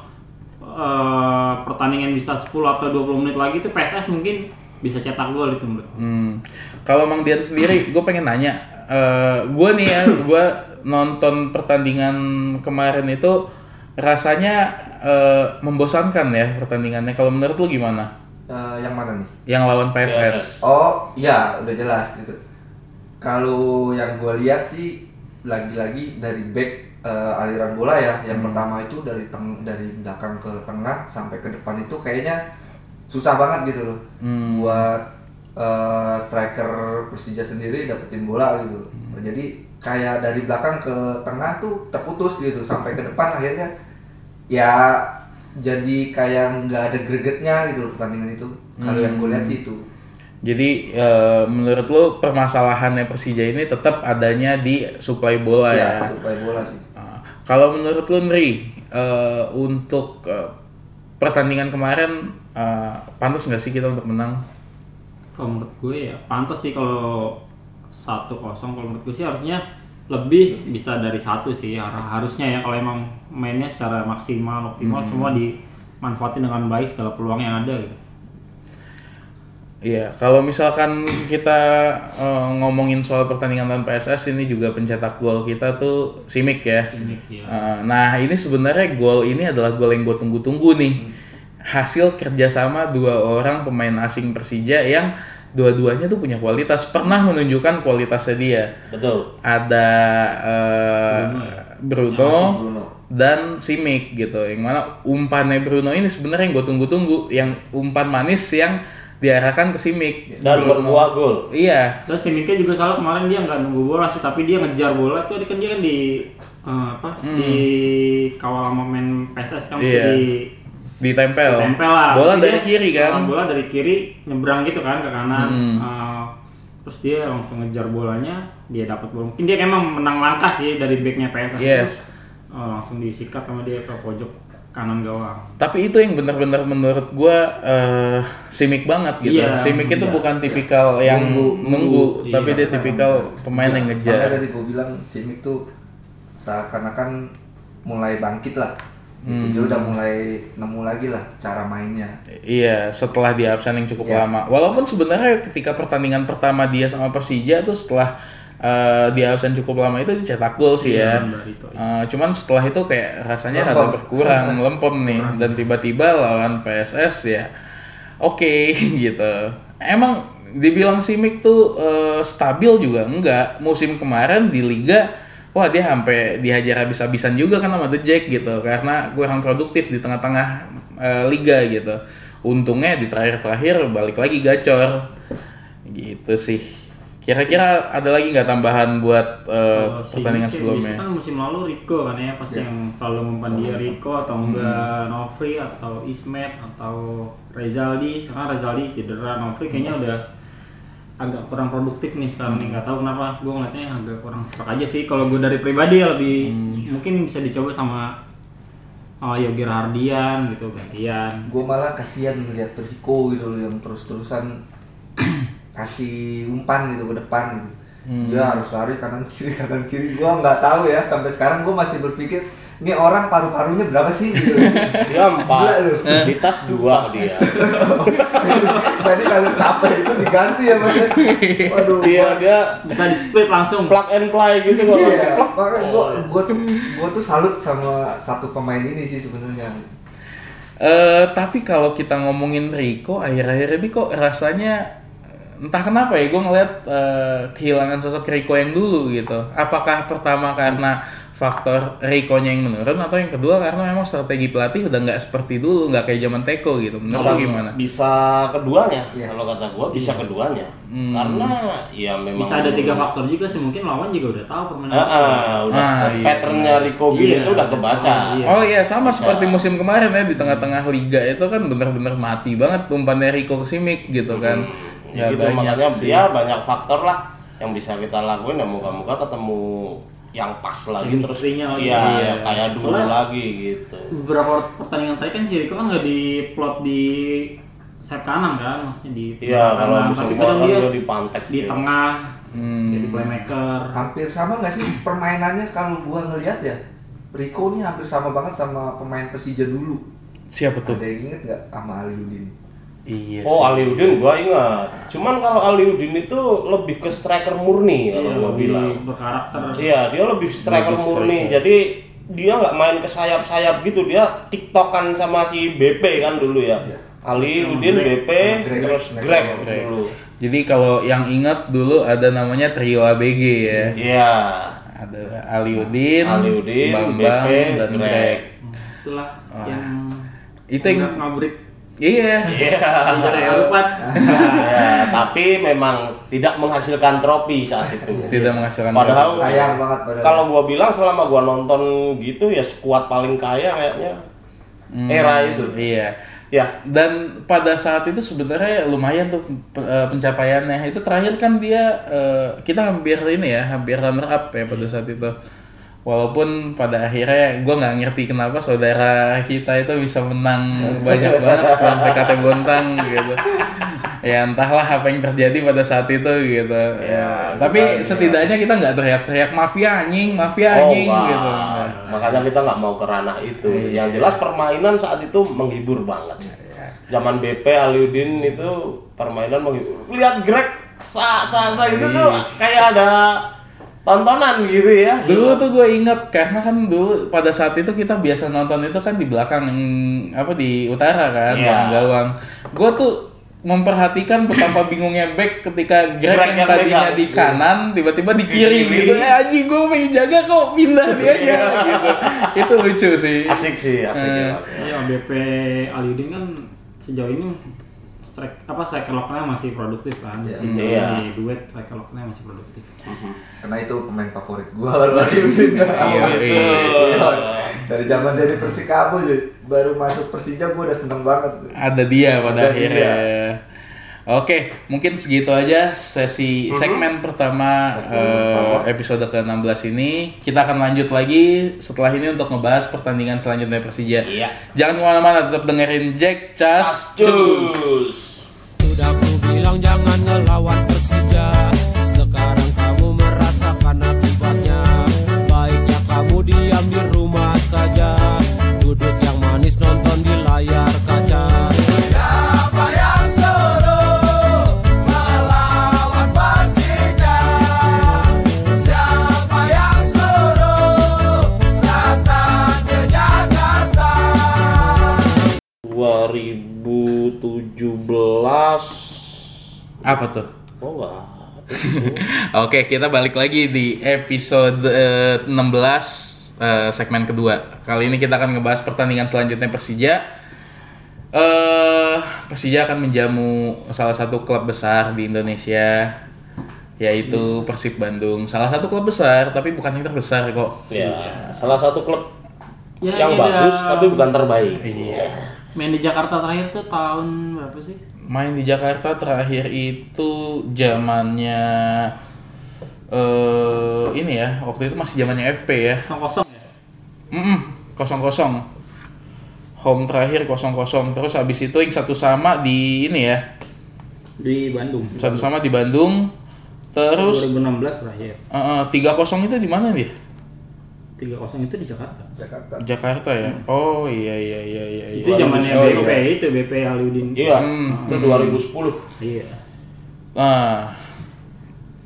[SPEAKER 3] eh, pertandingan bisa 10 atau 20 menit lagi itu PSS mungkin bisa cetak gol itu menurut.
[SPEAKER 1] Hmm. Kalau Mang Dian sendiri, gue pengen nanya, eh gue nih ya, gue nonton pertandingan kemarin itu rasanya eh, membosankan ya pertandingannya. Kalau menurut lu gimana?
[SPEAKER 4] eh, yang mana nih?
[SPEAKER 1] Yang lawan PSS.
[SPEAKER 4] Oh, iya, udah jelas itu. Kalau yang gue lihat sih lagi-lagi dari back eh, aliran bola ya. Yang pertama itu dari teng dari belakang ke tengah sampai ke depan itu kayaknya susah banget gitu loh.
[SPEAKER 1] Hmm.
[SPEAKER 4] Buat eh, striker Persija sendiri dapetin bola gitu. Jadi kayak dari belakang ke tengah tuh terputus gitu sampai ke depan akhirnya ya jadi kayak nggak ada gregetnya gitu loh pertandingan itu. Kalau yang gue lihat sih itu.
[SPEAKER 1] Jadi eh, menurut lu permasalahannya Persija ini tetap adanya di suplai bola ya.
[SPEAKER 4] ya, supaya bola sih.
[SPEAKER 1] Kalau menurut lu Nri, eh, untuk eh, pertandingan kemarin eh, pantas nggak sih kita untuk menang?
[SPEAKER 3] Kalau menurut gue ya pantas sih kalau satu kosong kalau menurut gue sih harusnya lebih bisa dari satu sih har- harusnya ya kalau emang mainnya secara maksimal optimal semua dimanfaatin dengan baik segala peluang yang ada gitu.
[SPEAKER 1] Iya, kalau misalkan kita eh, ngomongin soal pertandingan lawan PSS ini juga pencetak gol kita tuh Simic ya.
[SPEAKER 3] Iya.
[SPEAKER 1] Eh, nah ini sebenarnya gol ini adalah gol yang gue tunggu-tunggu nih. Hasil kerjasama dua orang pemain asing Persija yang dua-duanya tuh punya kualitas, pernah menunjukkan kualitasnya dia.
[SPEAKER 2] Betul.
[SPEAKER 1] Ada eh, Bruno,
[SPEAKER 4] Bruno.
[SPEAKER 1] dan Simic gitu. Yang mana umpannya Bruno ini sebenarnya yang gue tunggu-tunggu, yang umpan manis yang diarahkan ke Simic.
[SPEAKER 2] Dan berbuah gol.
[SPEAKER 1] Iya,
[SPEAKER 3] Dan si Mika juga salah kemarin dia nggak nunggu bola sih, tapi dia ngejar bola tuh kan dia kan di eh, apa di kawal sama main PSS kan
[SPEAKER 1] Hmm. Iya.
[SPEAKER 3] di
[SPEAKER 1] ditempel.
[SPEAKER 3] tempel lah.
[SPEAKER 1] Bola
[SPEAKER 3] Tapi
[SPEAKER 1] dari
[SPEAKER 3] dia,
[SPEAKER 1] kiri kan.
[SPEAKER 3] Bola dari kiri nyebrang gitu kan ke kanan.
[SPEAKER 1] Hmm.
[SPEAKER 3] Eh, terus dia langsung ngejar bolanya, dia dapat bola. Mungkin dia emang menang langkah sih dari backnya PSS
[SPEAKER 1] Yes.
[SPEAKER 3] itu. Eh, langsung disikat sama dia ke pojok kanan gawang.
[SPEAKER 1] Tapi itu yang benar-benar menurut gua eh Simic banget gitu.
[SPEAKER 3] Iya,
[SPEAKER 1] Simic itu
[SPEAKER 3] iya.
[SPEAKER 1] bukan tipikal yang nunggu,
[SPEAKER 4] Nunggu,
[SPEAKER 3] nunggu.
[SPEAKER 1] tapi
[SPEAKER 3] Iya.
[SPEAKER 1] dia tipikal pemain yang
[SPEAKER 4] Makanya
[SPEAKER 1] ngejar.
[SPEAKER 4] tadi gue bilang Simic tuh seakan-akan mulai bangkit lah. Gitu.
[SPEAKER 1] Hmm.
[SPEAKER 4] Dia udah mulai nemu lagi lah cara mainnya.
[SPEAKER 1] Iya, setelah dia absen yang cukup
[SPEAKER 4] Iya.
[SPEAKER 1] lama. Walaupun sebenarnya ketika pertandingan pertama dia sama Persija tuh setelah eh, dia absen cukup lama itu dicetak gol sih ya.
[SPEAKER 3] Iya, dari itu.
[SPEAKER 1] Eh, cuman setelah itu kayak rasanya
[SPEAKER 4] Lempem.
[SPEAKER 1] rada berkurang, lempem nih dan tiba-tiba lawan PSS ya. Oke gitu. Emang dibilang Simic tuh eh, stabil juga enggak. Musim kemarin di liga wah dia sampai dihajar habis-habisan juga kan sama The Jack gitu karena kurang produktif di tengah-tengah eh, liga gitu. Untungnya di terakhir-terakhir balik lagi gacor. Gitu sih. Kira-kira ada lagi nggak tambahan buat eh,
[SPEAKER 3] Kalau si
[SPEAKER 1] pertandingan sebelumnya?
[SPEAKER 3] kan musim lalu Rico kan ya pasti yang selalu mempan dia Rico atau enggak Novri atau Ismet atau Rezaldi. Sekarang Rezaldi cedera Novri kayaknya udah agak kurang produktif nih sekarang nih. Nggak tahu kenapa gue ngeliatnya agak kurang serak aja sih. Kalau gue dari pribadi ya lebih mungkin bisa dicoba sama oh, Yogi Rahardian gitu gantian.
[SPEAKER 4] Gue malah kasihan ngeliat Rico gitu loh yang terus-terusan kasih umpan gitu ke depan gitu. Dia harus lari kanan kiri kanan kiri. Gue nggak tahu ya sampai sekarang gue masih berpikir ini orang paru-parunya berapa sih gitu.
[SPEAKER 2] Dia empat. Di tas dua dia.
[SPEAKER 4] Tadi kalau capek itu diganti ya mas. Waduh.
[SPEAKER 2] Dia dia
[SPEAKER 3] bisa di split langsung
[SPEAKER 2] plug and play gitu kalau
[SPEAKER 4] Iya, makanya gua gua tuh gua tuh salut sama satu pemain ini sih sebenarnya.
[SPEAKER 1] Eh tapi kalau kita ngomongin Rico akhir-akhir ini kok rasanya entah kenapa ya gue ngeliat eh, kehilangan sosok Rico yang dulu gitu. Apakah pertama karena faktor Rico-nya yang menurun atau yang kedua karena memang strategi pelatih udah nggak seperti dulu nggak kayak zaman Teko gitu. Menurut
[SPEAKER 2] Bisa,
[SPEAKER 1] gimana?
[SPEAKER 2] bisa keduanya.
[SPEAKER 4] Iya.
[SPEAKER 2] Kalau kata gua bisa keduanya. Karena ya memang
[SPEAKER 3] bisa ada tiga faktor juga sih mungkin lawan juga udah tahu permainan
[SPEAKER 2] Ah, ah, udah
[SPEAKER 1] Ah, iya.
[SPEAKER 2] patternnya Rico gini
[SPEAKER 3] Iya,
[SPEAKER 2] itu udah kebaca.
[SPEAKER 3] iya.
[SPEAKER 1] Oh iya sama seperti musim kemarin ya di tengah-tengah liga itu kan bener-bener mati banget umpannya Rico ke Simic gitu kan.
[SPEAKER 2] Ya, gitu makanya dia banyak faktor lah yang bisa kita lakuin ya moga-moga ketemu yang pas lagi terus
[SPEAKER 3] Chemistry-nya lagi.
[SPEAKER 2] iya
[SPEAKER 1] Iya.
[SPEAKER 2] kayak dulu
[SPEAKER 3] Soalnya-
[SPEAKER 2] lagi gitu.
[SPEAKER 3] beberapa pertandingan tadi kan si Rico kan nggak diplot di sayap kanan kan maksudnya di
[SPEAKER 2] Iya
[SPEAKER 3] tengah
[SPEAKER 2] kalau musim
[SPEAKER 3] tapi kadang
[SPEAKER 2] kemarin
[SPEAKER 3] dia
[SPEAKER 2] dia dipantek
[SPEAKER 3] di
[SPEAKER 2] gitu.
[SPEAKER 3] tengah
[SPEAKER 1] Hmm.
[SPEAKER 3] jadi playmaker
[SPEAKER 4] Hampir sama nggak sih permainannya kalau gua ngelihat ya? Rico ini hampir sama banget sama pemain Persija dulu.
[SPEAKER 1] Siapa tuh?
[SPEAKER 4] Ada yang inget nggak sama Aliudin?
[SPEAKER 1] Iya.
[SPEAKER 2] Oh Aliudin gua ingat. Cuman kalau Aliudin itu lebih ke striker murni kalau
[SPEAKER 3] Iya,
[SPEAKER 2] gua bilang.
[SPEAKER 3] berkarakter
[SPEAKER 2] Iya, dia lebih striker
[SPEAKER 1] Lebih
[SPEAKER 2] murni.
[SPEAKER 1] striker.
[SPEAKER 2] Jadi dia nggak main ke sayap-sayap gitu. Dia tiktokan sama si BP kan dulu ya.
[SPEAKER 3] Iya.
[SPEAKER 2] Ali, Udin, BP,
[SPEAKER 4] Greg.
[SPEAKER 2] terus Greg
[SPEAKER 1] Greg.
[SPEAKER 2] dulu.
[SPEAKER 1] Jadi kalau yang ingat dulu ada namanya trio ABG ya.
[SPEAKER 2] Iya.
[SPEAKER 1] Ada Aliudin,
[SPEAKER 2] Aliudin,
[SPEAKER 1] Bambang,
[SPEAKER 2] BP,
[SPEAKER 1] dan
[SPEAKER 2] Greg.
[SPEAKER 1] Greg.
[SPEAKER 3] Itulah yang
[SPEAKER 1] Itu yang
[SPEAKER 3] ngabrik
[SPEAKER 1] iya.
[SPEAKER 2] Iya.
[SPEAKER 3] Alpat.
[SPEAKER 2] ya, tapi memang tidak menghasilkan trofi saat itu.
[SPEAKER 1] Tidak menghasilkan
[SPEAKER 2] Padahal
[SPEAKER 4] sayang banget padahal
[SPEAKER 2] kalau gua bilang selama gua nonton gitu ya skuad paling kaya kayaknya
[SPEAKER 1] Hmm,
[SPEAKER 2] era itu.
[SPEAKER 1] Iya.
[SPEAKER 2] Ya,
[SPEAKER 1] Dan pada saat itu sebenarnya lumayan tuh eh, pencapaiannya. Itu terakhir kan dia eh, kita hampir ini ya, hampir runner up ya pada saat itu. Walaupun pada akhirnya gue nggak ngerti kenapa saudara kita itu bisa menang banyak banget lawan PKT Bontang gitu. Ya entahlah apa yang terjadi pada saat itu gitu. Ya, tapi setidaknya kita nggak teriak-teriak mafia anjing, mafia
[SPEAKER 2] oh
[SPEAKER 1] anjing
[SPEAKER 2] enggak.
[SPEAKER 1] gitu.
[SPEAKER 2] Makanya kita nggak mau ke ranah itu.
[SPEAKER 1] Iya.
[SPEAKER 2] Yang jelas permainan saat itu menghibur banget. Zaman BP Aliudin itu permainan menghibur. Lihat Greg sa sa sa gitu tuh
[SPEAKER 1] Iya.
[SPEAKER 2] kayak ada tontonan gitu ya.
[SPEAKER 1] Dulu tuh gue inget karena kan dulu pada saat itu kita biasa nonton itu kan di belakang yang apa di utara kan,
[SPEAKER 2] Iya.
[SPEAKER 1] belakang gawang. Gue tuh memperhatikan betapa bingungnya back ketika Greg
[SPEAKER 2] Greg
[SPEAKER 1] yang
[SPEAKER 2] yang
[SPEAKER 1] tadinya di kanan tiba-tiba di kiri gitu. Eh anjing gue pengen jaga kok pindah dia aja gitu. Itu lucu sih.
[SPEAKER 2] Asik sih, asik
[SPEAKER 1] Eh.
[SPEAKER 2] ya.
[SPEAKER 3] Iya, BP Aliudin kan sejauh ini strike apa striker locknya masih produktif kan. Sejauh
[SPEAKER 2] Iya.
[SPEAKER 3] ini duet striker locknya masih produktif.
[SPEAKER 4] karena itu pemain favorit gua lalu Udin
[SPEAKER 1] Iya, iya.
[SPEAKER 4] Iya. dari zaman dari Persikabo aja baru masuk Persija gua udah seneng banget
[SPEAKER 1] Ada dia pada
[SPEAKER 4] Ada
[SPEAKER 1] akhirnya. Oke, mungkin segitu aja sesi segmen pertama eh, episode ke-16 ini. Kita akan lanjut lagi setelah ini untuk ngebahas pertandingan selanjutnya Persija.
[SPEAKER 2] Iya.
[SPEAKER 1] Jangan ke mana-mana, tetap dengerin Jack Cas
[SPEAKER 2] Cus.
[SPEAKER 7] Sudah ku bilang jangan ngelawan
[SPEAKER 2] 2017
[SPEAKER 1] apa tuh?
[SPEAKER 2] Oh enggak.
[SPEAKER 1] Oke, kita balik lagi di episode eh, 16 eh, segmen kedua. Kali ini kita akan ngebahas pertandingan selanjutnya Persija. Eh, Persija akan menjamu salah satu klub besar di Indonesia yaitu Persib Bandung. Salah satu klub besar, tapi bukan yang terbesar kok.
[SPEAKER 2] Ya, salah satu klub
[SPEAKER 3] Ya,
[SPEAKER 2] yang
[SPEAKER 3] ini
[SPEAKER 2] bagus tapi bukan terbaik.
[SPEAKER 1] Iya.
[SPEAKER 3] Main di Jakarta terakhir tuh tahun berapa sih?
[SPEAKER 1] Main di Jakarta terakhir itu zamannya eh ini ya, waktu itu masih zamannya FP ya.
[SPEAKER 3] Kosong kosong ya.
[SPEAKER 1] Mm kosong kosong. Home terakhir kosong kosong. Terus habis itu yang satu sama di ini ya,
[SPEAKER 3] Di Bandung.
[SPEAKER 1] satu sama di Bandung. Terus
[SPEAKER 3] 2016 terakhir.
[SPEAKER 1] tiga kosong itu di mana dia?
[SPEAKER 3] 3-0 itu di Jakarta.
[SPEAKER 4] Jakarta
[SPEAKER 1] Jakarta ya. Oh iya iya iya iya. iya.
[SPEAKER 3] Itu zamannya
[SPEAKER 1] Oh,
[SPEAKER 3] BP
[SPEAKER 1] iya.
[SPEAKER 3] itu BP Aliudin.
[SPEAKER 2] Iya,
[SPEAKER 1] Hmm.
[SPEAKER 2] itu 2010.
[SPEAKER 3] Iya.
[SPEAKER 1] Nah,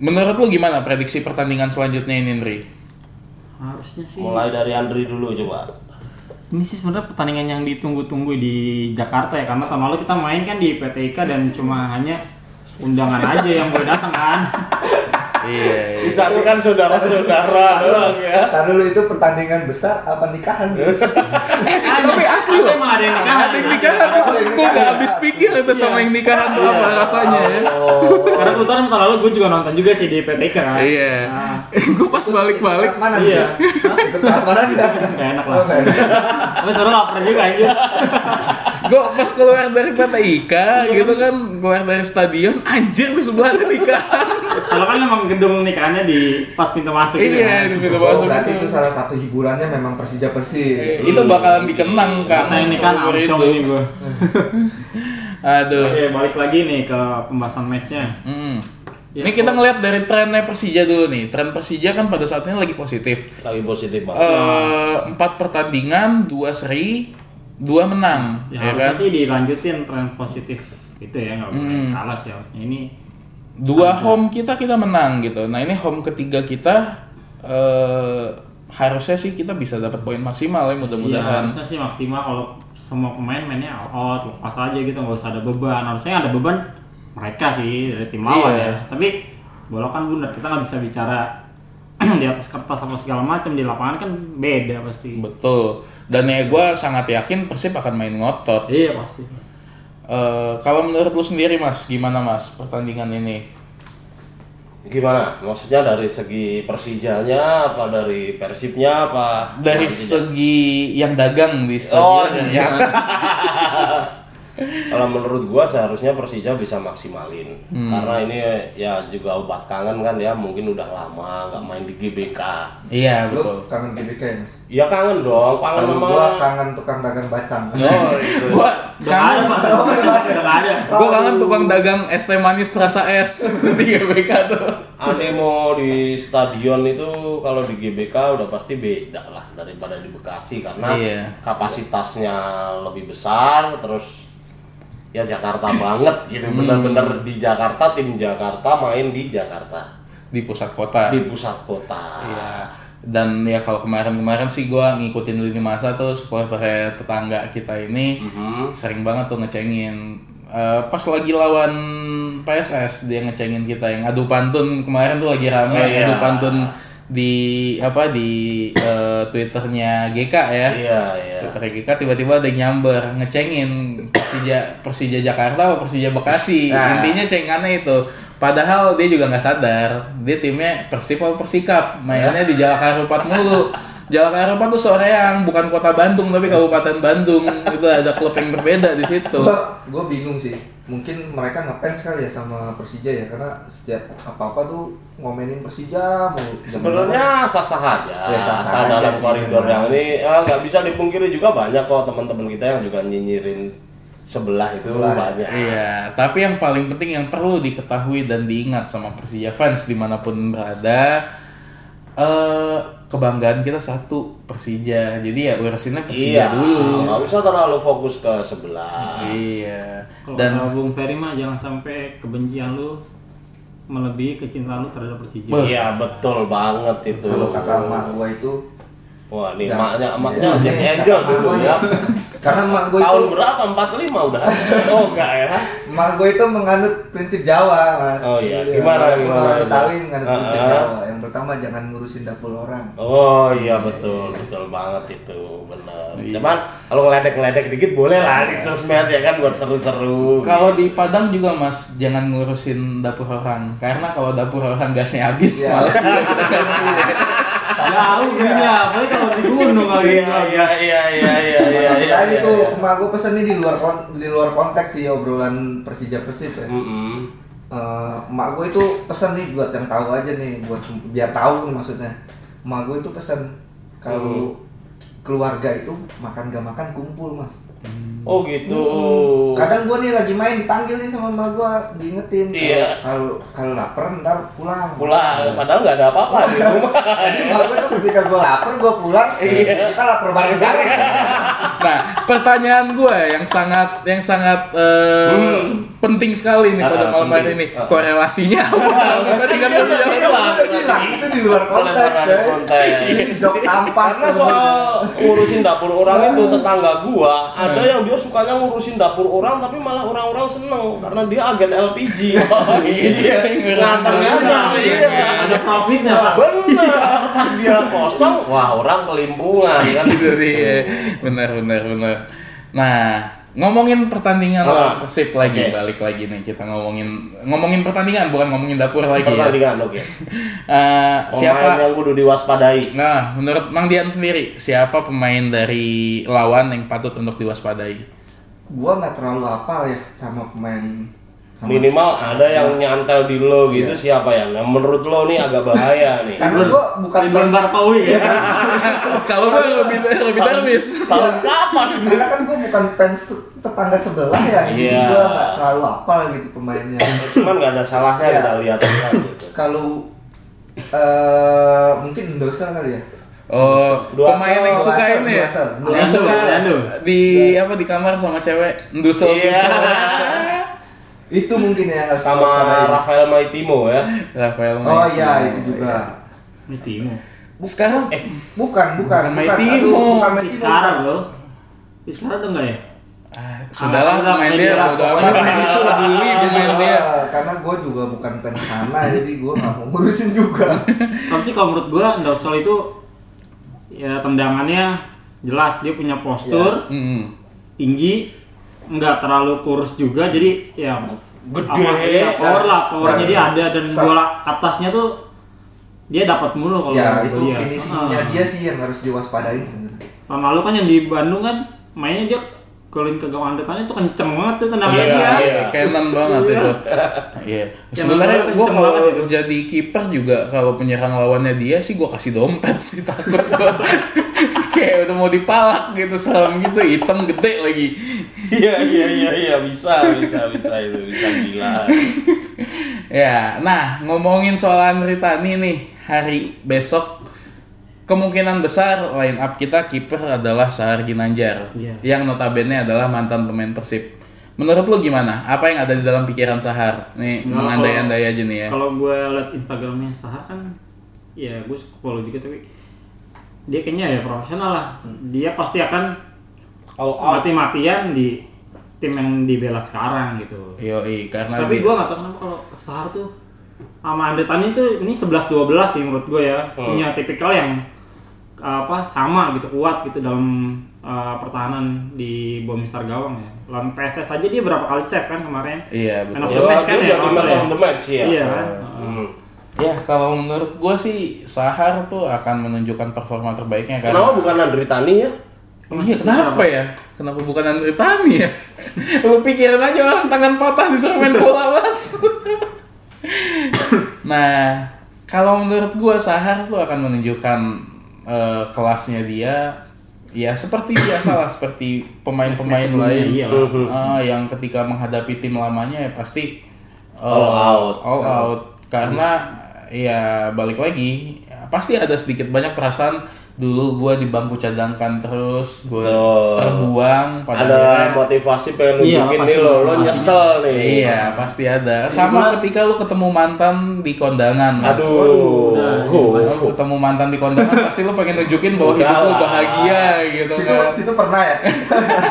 [SPEAKER 1] menurut lu gimana prediksi pertandingan selanjutnya ini, Indri?
[SPEAKER 3] Harusnya sih.
[SPEAKER 2] Mulai dari Andri dulu coba.
[SPEAKER 3] Ini sih sebenarnya pertandingan yang ditunggu-tunggu di Jakarta ya karena tahun lalu kita main kan di PTIK dan cuma hanya undangan aja yang boleh datang kan.
[SPEAKER 1] Iya.
[SPEAKER 2] Disaksikan saudara-saudara doang ya.
[SPEAKER 4] Dulu itu pertandingan besar apa nikahan
[SPEAKER 1] tapi asli loh.
[SPEAKER 3] emang ada yang nikahan.
[SPEAKER 1] Ada yang nikahan. Gue gak habis pikir itu sama yang nikahan tuh apa rasanya ya.
[SPEAKER 3] Karena kebetulan tahun lalu gue juga nonton juga sih di PTIK kan.
[SPEAKER 1] Iya. Gue pas balik-balik.
[SPEAKER 4] Mana
[SPEAKER 3] Iya.
[SPEAKER 4] Ikut kelas mana enggak
[SPEAKER 3] enak lah. Tapi sebenarnya lapar juga aja.
[SPEAKER 1] Gue pas keluar dari PTIK gitu kan, keluar dari stadion, anjir di sebelah ada nikahan.
[SPEAKER 3] Soalnya kan emang gedung nikahannya di pas pintu masuk gitu
[SPEAKER 1] Iya,
[SPEAKER 3] kan.
[SPEAKER 1] di pintu
[SPEAKER 4] Oh,
[SPEAKER 1] masuk
[SPEAKER 4] berarti
[SPEAKER 1] itu.
[SPEAKER 4] itu salah satu hiburannya memang Persija Persib.
[SPEAKER 1] Itu bakalan dikenang kan.
[SPEAKER 3] Karena ini kan
[SPEAKER 1] hidup.
[SPEAKER 3] ini gue.
[SPEAKER 1] Aduh.
[SPEAKER 3] Oke, balik lagi nih ke pembahasan matchnya.
[SPEAKER 1] Hmm.
[SPEAKER 3] Ya,
[SPEAKER 1] Ini kita ngeliat dari trennya Persija dulu nih. Tren Persija kan pada saat ini lagi positif.
[SPEAKER 2] Lagi positif banget.
[SPEAKER 1] Eh, empat pertandingan, dua seri, dua menang,
[SPEAKER 3] Ya,
[SPEAKER 1] ya, kan?
[SPEAKER 3] sih dilanjutin tren positif itu ya nggak boleh
[SPEAKER 1] Hmm.
[SPEAKER 3] kalah sih harusnya ini
[SPEAKER 1] Dua home kita kita menang gitu. Nah ini home ketiga kita eh harusnya sih kita bisa dapat poin maksimal ya mudah-mudahan.
[SPEAKER 3] harusnya sih maksimal kalau semua pemain mainnya all out lepas aja gitu nggak usah ada beban harusnya ada beban mereka sih dari tim lawan
[SPEAKER 1] Iya.
[SPEAKER 3] ya tapi bola kan bundar kita nggak bisa bicara di atas kertas apa segala macam di lapangan kan beda pasti
[SPEAKER 1] Betul. Dan ya gue sangat yakin Persib akan main ngotot.
[SPEAKER 3] iya pasti
[SPEAKER 1] Eh, kalau menurut lu sendiri mas, gimana mas pertandingan ini?
[SPEAKER 2] Gimana? Maksudnya dari segi Persijanya apa dari Persibnya apa?
[SPEAKER 1] Dari segi yang dagang di
[SPEAKER 2] Oh,
[SPEAKER 1] stadion,
[SPEAKER 2] iya.
[SPEAKER 1] gimana?
[SPEAKER 2] Kalau menurut gua seharusnya Persija bisa maksimalin.
[SPEAKER 1] Hmm.
[SPEAKER 2] Karena ini ya juga obat kangen kan ya, mungkin udah lama nggak main di GBK.
[SPEAKER 1] iya
[SPEAKER 4] Lu
[SPEAKER 1] betul.
[SPEAKER 4] kangen GBK ya mas?
[SPEAKER 2] Ya kangen dong, kangen sama
[SPEAKER 4] gua kangen tukang dagang bacang.
[SPEAKER 2] Oh, itu.
[SPEAKER 1] Gua
[SPEAKER 3] nggak ada
[SPEAKER 1] kangen, gua kangen tukang dagang es teh manis rasa es di GBK tuh.
[SPEAKER 2] Animo di stadion itu kalau di GBK udah pasti beda lah daripada di Bekasi karena
[SPEAKER 1] Iya.
[SPEAKER 2] kapasitasnya lebih besar terus ya Jakarta banget gitu bener-bener di Jakarta tim Jakarta main di Jakarta
[SPEAKER 1] di pusat kota.
[SPEAKER 2] di pusat kota
[SPEAKER 1] Iya. Dan ya kalau kemarin-kemarin sih gua ngikutin lini masa tuh supporter tetangga kita ini
[SPEAKER 2] Mhm.
[SPEAKER 1] sering banget tuh ngecengin. Eh, pas lagi lawan PSS dia ngecengin kita yang adu pantun kemarin tuh lagi rame
[SPEAKER 2] Oh, iya.
[SPEAKER 1] adu pantun di apa di eh, twitternya GK ya.
[SPEAKER 2] iya iya
[SPEAKER 1] Twitter GK tiba-tiba ada yang nyamber ngecengin Persija Persija Jakarta atau Persija Bekasi.
[SPEAKER 2] Nah.
[SPEAKER 1] Intinya cengannya itu. Padahal dia juga nggak sadar, dia timnya Persib atau Persikap, mainnya di Jalak Harupat mulu. Jalak Harupat tuh soreang, bukan kota Bandung tapi Kabupaten Bandung. itu ada klub yang berbeda di situ.
[SPEAKER 4] Gua, gua bingung sih. Mungkin mereka ngefans kali ya sama Persija ya karena setiap apa-apa tuh ngomenin Persija mau
[SPEAKER 2] Sebenarnya sah-sah aja,
[SPEAKER 4] Ya, sah-sah
[SPEAKER 2] asal
[SPEAKER 4] aja
[SPEAKER 2] dalam koridor yang ini ya, nggak bisa dipungkiri juga banyak kok teman-teman kita yang juga nyinyirin sebelah itu
[SPEAKER 4] Sebelah.
[SPEAKER 2] banyak.
[SPEAKER 1] Iya, tapi yang paling penting yang perlu diketahui dan diingat sama Persija fans di mana pun berada, eh kebanggaan kita satu Persija. Jadi ya urusinnya Persija
[SPEAKER 2] Iya,
[SPEAKER 1] dulu.
[SPEAKER 2] nggak usah terlalu fokus ke sebelah.
[SPEAKER 1] Iya.
[SPEAKER 3] Kalau
[SPEAKER 1] Dan
[SPEAKER 3] kata Bung Ferry mah jangan sampai kebencian lu melebihi kecintaan lu terhadap Persija.
[SPEAKER 2] Iya betul banget itu.
[SPEAKER 4] Kalau kata emak gua itu
[SPEAKER 2] Wah ini
[SPEAKER 4] Jangan-
[SPEAKER 2] emaknya, emaknya
[SPEAKER 4] Iya,
[SPEAKER 2] jadi
[SPEAKER 4] iya,
[SPEAKER 2] angel dulu ya.
[SPEAKER 4] Karena emak gua itu
[SPEAKER 2] Tahun berapa? 45 udah? Oh enggak ya?
[SPEAKER 4] emak gua itu menganut prinsip Jawa, Mas.
[SPEAKER 2] Oh iya, gimana,
[SPEAKER 4] walaupun
[SPEAKER 2] gimana
[SPEAKER 4] Orang
[SPEAKER 2] itu?
[SPEAKER 4] Betawi menganut prinsip. Jawa. Pertama jangan ngurusin dapur orang.
[SPEAKER 2] Oh iya betul, betul banget itu benar.
[SPEAKER 1] Iya.
[SPEAKER 2] Cuman kalau ngeledek-ngeledek dikit boleh lah di sosmed ya kan buat seru-seru.
[SPEAKER 1] kalau di Padang juga Mas jangan ngurusin dapur orang karena kalau dapur orang gasnya habis
[SPEAKER 4] Iya.
[SPEAKER 1] males.
[SPEAKER 3] Jauh ya, apalagi kalau di gunung kali
[SPEAKER 2] Iya iya iya iya iya iya.
[SPEAKER 4] Tapi
[SPEAKER 2] iya,
[SPEAKER 4] tadi
[SPEAKER 2] iya,
[SPEAKER 4] tuh
[SPEAKER 2] iya.
[SPEAKER 4] emak gua pesennya di luar kon- di luar konteks sih obrolan Persija Persib ya. Eh, emak gue itu pesen nih buat yang tahu aja nih buat biar tahu nih maksudnya. Emak gue itu pesen kalau keluarga itu makan gak makan kumpul mas.
[SPEAKER 2] Oh gitu.
[SPEAKER 4] kadang gue nih lagi main dipanggil nih sama emak gue diingetin. Kalau-
[SPEAKER 2] Iya.
[SPEAKER 4] kalau kalau lapar ntar pulang.
[SPEAKER 2] Pulang, padahal nggak ada apa-apa di rumah.
[SPEAKER 4] jadi emak gue tuh ketika gue lapar gue pulang
[SPEAKER 2] Iya.
[SPEAKER 4] kita lapar bareng bareng
[SPEAKER 1] Nah, pertanyaan gue yang sangat yang sangat eh, penting sekali nih pada malam hari ini korelasinya apa? Tadi kan
[SPEAKER 4] Iya, udah bilang itu di luar konteks
[SPEAKER 2] konteks.
[SPEAKER 4] Ini jok sampah
[SPEAKER 2] Karena soal ngurusin dapur orang itu tetangga gua ada yang dia sukanya ngurusin dapur orang tapi malah orang-orang seneng. Karena dia agen LPG.
[SPEAKER 1] Oh, iya.
[SPEAKER 2] Nganternya iya.
[SPEAKER 3] Ada profitnya pak.
[SPEAKER 2] Bener, pas dia kosong, wah orang kelimpungan. Kan.
[SPEAKER 1] Benar benar benar. Nah, ngomongin pertandingan
[SPEAKER 2] Ah,
[SPEAKER 1] lawan Persib lagi
[SPEAKER 2] oke.
[SPEAKER 1] balik lagi nih kita ngomongin ngomongin pertandingan bukan ngomongin dapur lagi ya.
[SPEAKER 2] Pertandingan oke.
[SPEAKER 1] Eh,
[SPEAKER 2] Pemain
[SPEAKER 1] siapa
[SPEAKER 2] yang kudu diwaspadai.
[SPEAKER 1] Nah, menurut Mang Dian sendiri, siapa pemain dari lawan yang patut untuk diwaspadai?
[SPEAKER 4] gua nggak terlalu hafal ya sama pemain
[SPEAKER 2] Minimal ada yang nyantel di lo gitu siapa ya? Nah, menurut lo nih agak bahaya nih.
[SPEAKER 4] karena gua bukan
[SPEAKER 3] Ridwan Barpawi ya.
[SPEAKER 1] Kalau gue lebih lebih dermis.
[SPEAKER 2] Tahun kapan
[SPEAKER 4] karena kan gua bukan fans tetangga sebelah ya
[SPEAKER 2] Iya.
[SPEAKER 4] gua nggak terlalu hafal gitu pemainnya
[SPEAKER 2] Cuman nggak ada salahnya
[SPEAKER 4] Iya.
[SPEAKER 2] kita lihat gitu.
[SPEAKER 4] kalau eh mungkin dosa kali ya
[SPEAKER 1] Oh,
[SPEAKER 2] Dua
[SPEAKER 1] pemain yang suka ini ya? Yang suka di apa di kamar sama cewek ndusel
[SPEAKER 2] Iya.
[SPEAKER 4] Itu mungkin ya nggak
[SPEAKER 2] Sama Rafael Maitimo ya.
[SPEAKER 1] Rafael.
[SPEAKER 4] oh
[SPEAKER 1] Maitimo.
[SPEAKER 4] iya itu juga
[SPEAKER 3] Ini Timo.
[SPEAKER 1] Sekarang
[SPEAKER 2] Eh,
[SPEAKER 4] bukan bukan
[SPEAKER 1] Bukan Maitimo.
[SPEAKER 4] bukan Maitimo
[SPEAKER 3] Sekarang loh. sekarang tuh enggak ya
[SPEAKER 1] Ah, Sudahlah
[SPEAKER 3] udah,
[SPEAKER 1] main dia
[SPEAKER 3] dia.
[SPEAKER 1] udah amat
[SPEAKER 4] main itu lah.
[SPEAKER 1] peduli dia.
[SPEAKER 4] Karena gue juga bukan fans sana, jadi gue nggak mau ngurusin juga.
[SPEAKER 3] tapi sih kalau menurut gua Dausel itu ya tendangannya jelas dia punya postur
[SPEAKER 1] Hmm.
[SPEAKER 3] tinggi nggak terlalu kurus juga jadi ya
[SPEAKER 2] Gede.
[SPEAKER 3] ya, power lah powernya dia ada dan bola atasnya tuh dia dapat mulu kalau
[SPEAKER 4] ya itu
[SPEAKER 3] gua,
[SPEAKER 4] finishingnya
[SPEAKER 3] Ah.
[SPEAKER 4] dia sih yang harus diwaspadain sebenarnya.
[SPEAKER 3] tahun lalu kan yang di Bandung kan mainnya dia golin ke gawang depannya tuh kenceng banget tuh tendangannya
[SPEAKER 1] Iya,
[SPEAKER 3] dia
[SPEAKER 1] iya, Canon banget
[SPEAKER 3] Iya.
[SPEAKER 1] itu. Iya. Sebenarnya
[SPEAKER 3] kenceng
[SPEAKER 1] gue kalau jadi kiper juga kalau penyerang lawannya dia sih gue kasih dompet sih takut. Kayak udah mau dipalak gitu salam gitu hitam gede lagi.
[SPEAKER 2] Iya iya iya iya bisa bisa bisa itu bisa gila.
[SPEAKER 1] Ya, nah ngomongin soal Andri Tani nih hari besok kemungkinan besar line up kita kiper adalah Sahar Ginanjar
[SPEAKER 3] Iya.
[SPEAKER 1] yang notabene adalah mantan pemain Persib. Menurut lu gimana? Apa yang ada di dalam pikiran Sahar? Nih
[SPEAKER 3] Nah,
[SPEAKER 1] mengandai-andai aja nih ya.
[SPEAKER 3] kalau gue liat Instagramnya Sahar kan ya gue suka follow juga tapi dia kayaknya ya profesional lah. Dia pasti akan
[SPEAKER 2] All out.
[SPEAKER 3] mati-matian di tim yang dibela sekarang gitu.
[SPEAKER 1] Yoi, karena
[SPEAKER 3] tapi
[SPEAKER 1] dia-
[SPEAKER 3] gue gak tau kenapa kalau Sahar tuh sama Andre Tani tuh ini 11-12 sih menurut gue ya. Punya tipikal yang apa sama gitu kuat gitu dalam uh, pertahanan di bawah Mister Gawang ya. Lawan PSS aja dia berapa kali save kan kemarin?
[SPEAKER 1] Iya,
[SPEAKER 3] Man of
[SPEAKER 1] betul.
[SPEAKER 3] the
[SPEAKER 2] Ya,
[SPEAKER 3] match kan
[SPEAKER 2] dia
[SPEAKER 3] ya,
[SPEAKER 2] jadi
[SPEAKER 3] kalau
[SPEAKER 2] man
[SPEAKER 3] nggak
[SPEAKER 2] of the match ya.
[SPEAKER 3] iya kan?
[SPEAKER 2] Hmm.
[SPEAKER 1] Ya, kalau menurut gue sih Sahar tuh akan menunjukkan performa terbaiknya karena
[SPEAKER 2] Kenapa bukan Andri Tani ya?
[SPEAKER 1] Iya, kenapa ya? Kenapa bukan Andri Tani ya? Lu pikirin aja orang tangan patah disuruh main bola, Mas. nah, kalau menurut gua Sahar tuh akan menunjukkan eh, kelasnya dia ya seperti biasa lah seperti pemain-pemain
[SPEAKER 3] Sebelumnya,
[SPEAKER 1] lain
[SPEAKER 3] iya.
[SPEAKER 1] Eh, yang ketika menghadapi tim lamanya ya pasti eh,
[SPEAKER 2] All out.
[SPEAKER 1] all out karena ya balik lagi ya, pasti ada sedikit banyak perasaan dulu gua di bangku cadangkan terus gue terbuang pada
[SPEAKER 2] Ada
[SPEAKER 1] akhirnya
[SPEAKER 2] motivasi pengen
[SPEAKER 3] Iya,
[SPEAKER 2] nih lo, lo nyesel nih.
[SPEAKER 1] Iya, pasti ada. Sama ketika lu ketemu mantan di kondangan. Mas.
[SPEAKER 2] Aduh. Huh.
[SPEAKER 1] Lu ketemu mantan di kondangan pasti lu pengen nunjukin bahwa hidup lu bahagia gitu
[SPEAKER 4] Situ
[SPEAKER 1] kan.
[SPEAKER 4] situ pernah ya.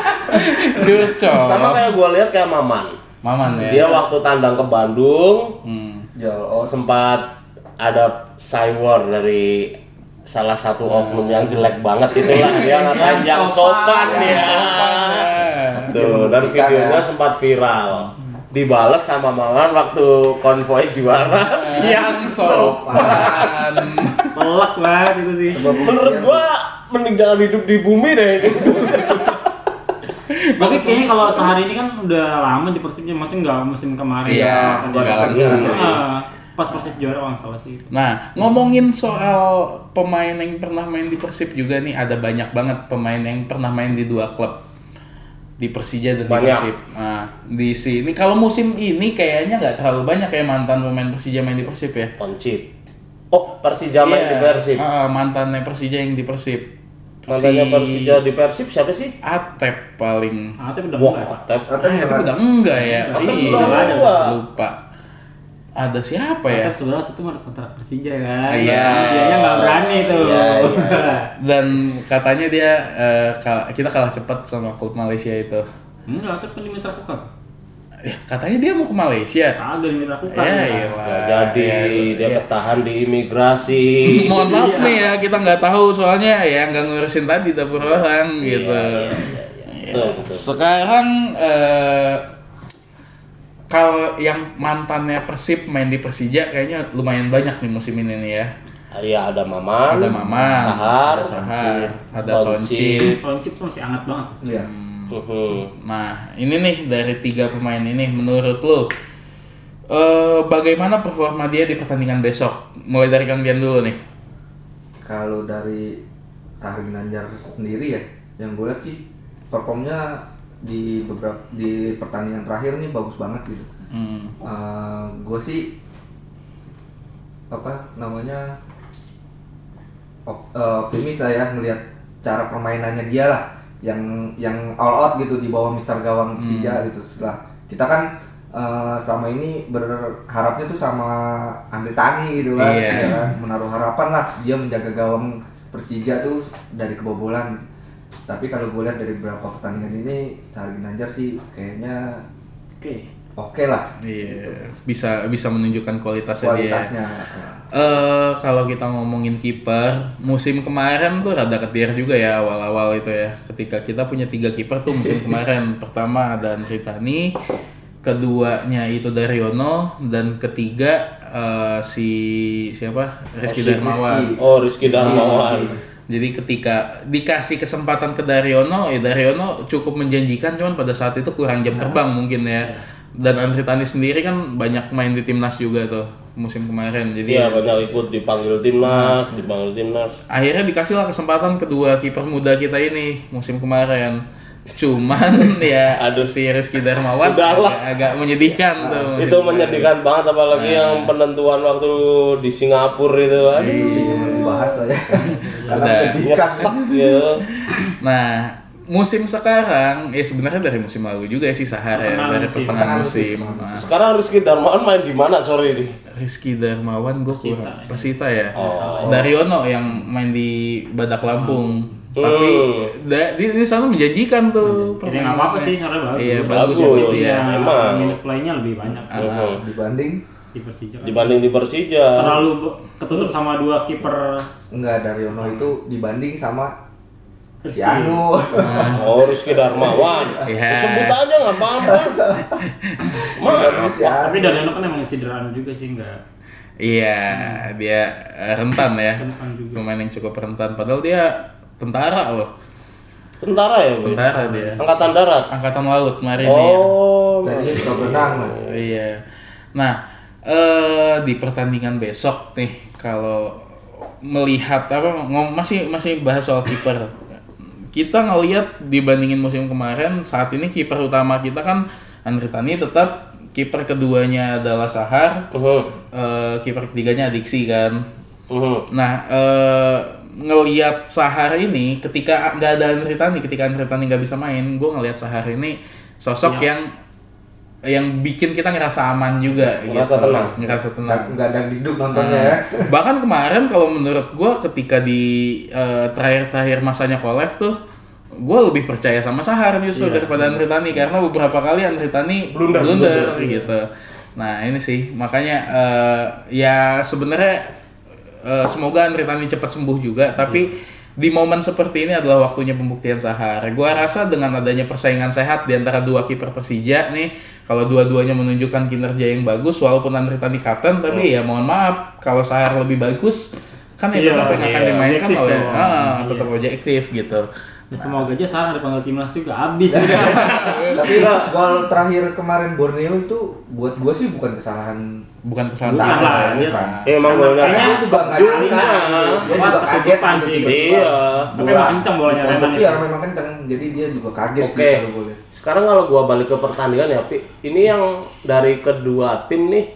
[SPEAKER 1] Curcol.
[SPEAKER 2] Sama kayak gue lihat kayak Maman.
[SPEAKER 1] Maman ya.
[SPEAKER 2] Dia waktu tandang ke Bandung
[SPEAKER 1] Hmm.
[SPEAKER 4] Jol, oh,
[SPEAKER 2] sempat ada cywar dari salah satu oknum yang jelek banget itulah dia ngatain yang sopan
[SPEAKER 3] sopan,
[SPEAKER 2] ya. Tuh, dan videonya
[SPEAKER 4] ya.
[SPEAKER 2] sempat viral. Dibales sama Maman waktu konvoy juara yang sopan.
[SPEAKER 1] sopan.
[SPEAKER 3] pelak banget itu sih
[SPEAKER 2] Menurut gua mending jangan hidup di bumi deh itu.
[SPEAKER 3] tapi kayaknya kalau sehari ini kan udah lama di Persib maksudnya nggak musim kemarin
[SPEAKER 1] Iya,
[SPEAKER 3] Kan
[SPEAKER 1] nggak
[SPEAKER 3] dia-
[SPEAKER 1] langsung
[SPEAKER 3] Ah,
[SPEAKER 1] sih.
[SPEAKER 3] Pas Persib juara nggak salah sih
[SPEAKER 1] Nah, ngomongin soal pemain yang pernah main di Persib juga nih ada banyak banget pemain yang pernah main di dua klub di Persija dan di
[SPEAKER 2] Banyak.
[SPEAKER 1] Persib. Nah, di sini kalau musim ini kayaknya nggak terlalu banyak ya mantan pemain Persija main di Persib ya.
[SPEAKER 2] Poncit. Oh, Persija main di
[SPEAKER 1] Iya,
[SPEAKER 2] Persib.
[SPEAKER 1] ah, mantannya Persija yang di Persib.
[SPEAKER 2] Mantannya
[SPEAKER 1] Si
[SPEAKER 2] Persija di Persib siapa sih?
[SPEAKER 1] Atep paling.
[SPEAKER 3] tapi udah
[SPEAKER 2] Wah,
[SPEAKER 3] Pak.
[SPEAKER 2] Atep.
[SPEAKER 4] Atep
[SPEAKER 1] Ah, itu
[SPEAKER 4] juga
[SPEAKER 1] udah enggak ya?
[SPEAKER 2] Atep
[SPEAKER 1] Iya,
[SPEAKER 2] udah ada.
[SPEAKER 1] lupa. Ada siapa ya?
[SPEAKER 3] Sebenarnya waktu itu ada kontrak Persija kan
[SPEAKER 1] Iya.
[SPEAKER 3] dia nggak berani tuh
[SPEAKER 2] Iya,
[SPEAKER 1] Dan katanya dia kal- kita kalah cepat sama klub Malaysia itu.
[SPEAKER 3] enggak Atep kan di Mitra Kukar
[SPEAKER 1] Ya, katanya dia mau ke Malaysia.
[SPEAKER 3] ada di Mitra Kukar
[SPEAKER 1] Ya,
[SPEAKER 3] kan?
[SPEAKER 1] iya.
[SPEAKER 2] Nggak jadi
[SPEAKER 1] Iya,
[SPEAKER 2] dia
[SPEAKER 1] iya.
[SPEAKER 2] ketahan di imigrasi.
[SPEAKER 1] Mohon maaf nih ya, kita nggak tahu soalnya ya nggak ngurusin tadi dapur orang gitu.
[SPEAKER 2] Betul, betul.
[SPEAKER 1] Sekarang eh, kalau yang mantannya Persib main di Persija kayaknya lumayan banyak nih musim ini nih ya.
[SPEAKER 2] Iya ada Maman,
[SPEAKER 1] Ada Maman,
[SPEAKER 2] Sahar,
[SPEAKER 1] ada Sahar, ada.
[SPEAKER 2] Toncil.
[SPEAKER 3] Toncip tuh masih hangat banget
[SPEAKER 4] Iya.
[SPEAKER 2] Mhm.
[SPEAKER 1] Nah, ini nih dari tiga pemain ini menurut lo eh bagaimana performa dia di pertandingan besok? Mulai dari Kang Dian dulu nih.
[SPEAKER 4] Kalau dari Sahar Ginanjar sendiri ya, yang gue lihat sih performnya di beberapa di pertandingan terakhir nih bagus banget gitu.
[SPEAKER 1] Hmm.
[SPEAKER 4] gue sih apa namanya op- eh, optimis lah ya melihat cara permainannya dia lah yang yang all out gitu di bawah Mister Gawang Persija gitu setelah kita kan eh, selama ini berharapnya tuh sama Andre Tani gitu kan,
[SPEAKER 1] Iya.
[SPEAKER 4] ya kan? menaruh harapan lah dia menjaga gawang Persija tuh dari kebobolan tapi kalau gue lihat dari beberapa pertandingan ini Sahar Ginanjar sih kayaknya
[SPEAKER 3] Oke.
[SPEAKER 4] oke lah
[SPEAKER 1] Iya, bisa bisa menunjukkan kualitasnya, dia.
[SPEAKER 4] kualitasnya
[SPEAKER 1] Eh kalau kita ngomongin kiper, musim kemarin tuh rada ketir juga ya awal-awal itu ya. Ketika kita punya tiga kiper tuh musim kemarin, pertama ada Andri Tani, keduanya itu Daryono, dan ketiga eh, si siapa Rizky
[SPEAKER 4] Rizky.
[SPEAKER 1] Darmawan.
[SPEAKER 2] Oh, Rizky Darmawan.
[SPEAKER 1] Jadi ketika dikasih kesempatan ke Daryono, ya Daryono cukup menjanjikan, cuman pada saat itu kurang jam terbang mungkin ya. Dan Andri Tani sendiri kan banyak main di timnas juga tuh musim kemarin. Jadi
[SPEAKER 2] Iya, banyak ikut dipanggil timnas, dipanggil timnas.
[SPEAKER 1] akhirnya dikasihlah kesempatan kedua kiper muda kita ini musim kemarin. Cuman ya
[SPEAKER 2] Aduh.
[SPEAKER 1] si Rizky Darmawan
[SPEAKER 2] Udahlah.
[SPEAKER 1] agak, agak menyedihkan tuh.
[SPEAKER 2] itu menyedihkan banget apalagi
[SPEAKER 1] Nah.
[SPEAKER 2] yang penentuan waktu di Singapura itu
[SPEAKER 4] itu
[SPEAKER 2] aduh
[SPEAKER 4] sih jangan dibahas lah ya karena
[SPEAKER 1] Udah.
[SPEAKER 4] menyedihkan
[SPEAKER 2] nyesek ya
[SPEAKER 1] Nah, musim sekarang ya sebenarnya dari musim lalu juga sih Sahar ya, dari
[SPEAKER 3] musim.
[SPEAKER 1] pertengahan musim. Nah,
[SPEAKER 2] sekarang Rizky Darmawan main di mana sore ini
[SPEAKER 1] Rizky Darmawan gue kurang Persita ya.
[SPEAKER 2] Oh.
[SPEAKER 1] Daryono yang main di Badak Lampung. Tapi da- di, di sana menjanjikan tuh.
[SPEAKER 3] Jadi nggak apa-apa sih, karena bagus.
[SPEAKER 1] Iya, bagus,
[SPEAKER 2] Bagus, iya.
[SPEAKER 3] Ya,
[SPEAKER 2] memang.
[SPEAKER 3] minute play-nya lebih banyak
[SPEAKER 2] Hmm.
[SPEAKER 4] dibanding
[SPEAKER 3] di Persija. kan.
[SPEAKER 2] dibanding di Persija
[SPEAKER 3] Terlalu ketutup sama dua kiper
[SPEAKER 4] enggak Daryono itu dibanding sama si. Anu
[SPEAKER 2] oh Rizky Darmawan
[SPEAKER 1] Iya.
[SPEAKER 2] sebut aja nggak apa-apa
[SPEAKER 4] si Anu
[SPEAKER 3] Tapi Daryono kan emang cederaan juga sih enggak
[SPEAKER 1] Iya, dia eh, rentan ya.
[SPEAKER 3] Rentan juga.
[SPEAKER 1] Pemain yang cukup rentan. Padahal dia tentara loh.
[SPEAKER 2] tentara ya Bu?
[SPEAKER 1] Tentara dia.
[SPEAKER 2] angkatan darat
[SPEAKER 1] Angkatan laut marinir.
[SPEAKER 2] oh
[SPEAKER 4] tadinya suka berenang mas
[SPEAKER 1] Iya. Nah, eh di pertandingan besok nih kalau melihat apa ngom- masih masih bahas soal kiper. Kita ngelihat dibandingin musim kemarin saat ini kiper utama kita kan Andri Tani tetap kiper keduanya adalah Sahar,
[SPEAKER 2] Mhm.
[SPEAKER 1] eh, kiper ketiganya Adiksi kan.
[SPEAKER 2] Mhm.
[SPEAKER 1] Nah, eh, ngelihat Sahar ini ketika nggak ada Andri Tani, ketika Andri Tani nggak bisa main, gue ngelihat Sahar ini sosok
[SPEAKER 2] Iya.
[SPEAKER 1] yang yang bikin kita ngerasa aman juga
[SPEAKER 2] Ngerasa
[SPEAKER 1] gitu.
[SPEAKER 2] tenang.
[SPEAKER 1] ngerasa tenang.
[SPEAKER 4] Nggak nggak ada diduk nontonnya ya.
[SPEAKER 1] Bahkan kemarin kalau menurut gue ketika di eh, terakhir-terakhir masanya Kolev tuh gue lebih percaya sama Sahar justru daripada Andri Tani karena beberapa kali Andri Tani
[SPEAKER 2] Blunder,
[SPEAKER 1] blunder, gitu. Nah ini sih. Makanya eh, ya sebenarnya eh, semoga Andri Tani cepat sembuh juga tapi di momen seperti ini adalah waktunya pembuktian Sahar. Gua rasa dengan adanya persaingan sehat di antara dua kiper Persija nih, kalau dua-duanya menunjukkan kinerja yang bagus, walaupun Andri Tani kapten, tapi ya mohon maaf kalau Sahar lebih bagus, kan ya
[SPEAKER 3] Iya,
[SPEAKER 1] tetap yang akan
[SPEAKER 2] iya,
[SPEAKER 1] dimainkan oleh, ah,
[SPEAKER 3] Iya.
[SPEAKER 1] tetap objektif gitu.
[SPEAKER 3] Ya semoga aja sekarang dipanggil timnas juga habis gitu.
[SPEAKER 4] tapi gol terakhir kemarin Borneo itu buat gua sih bukan kesalahan
[SPEAKER 1] Bukan kesalahan
[SPEAKER 4] Bukan
[SPEAKER 3] lah,
[SPEAKER 1] ya.
[SPEAKER 3] iya.
[SPEAKER 1] Nah,
[SPEAKER 2] Eh, emang golnya
[SPEAKER 4] dia juga nggak
[SPEAKER 2] Jumlah.
[SPEAKER 4] nyangka dia juga
[SPEAKER 3] Apa,
[SPEAKER 4] kaget gitu,
[SPEAKER 3] sih.
[SPEAKER 2] Iya.
[SPEAKER 3] Tapi emang kenceng bolanya
[SPEAKER 4] iya
[SPEAKER 3] itu.
[SPEAKER 4] memang kenceng jadi dia juga kaget
[SPEAKER 2] Oke.
[SPEAKER 4] sih kalau boleh
[SPEAKER 2] Sekarang kalau gua balik ke pertandingan ya, Pi. Ini yang dari kedua tim nih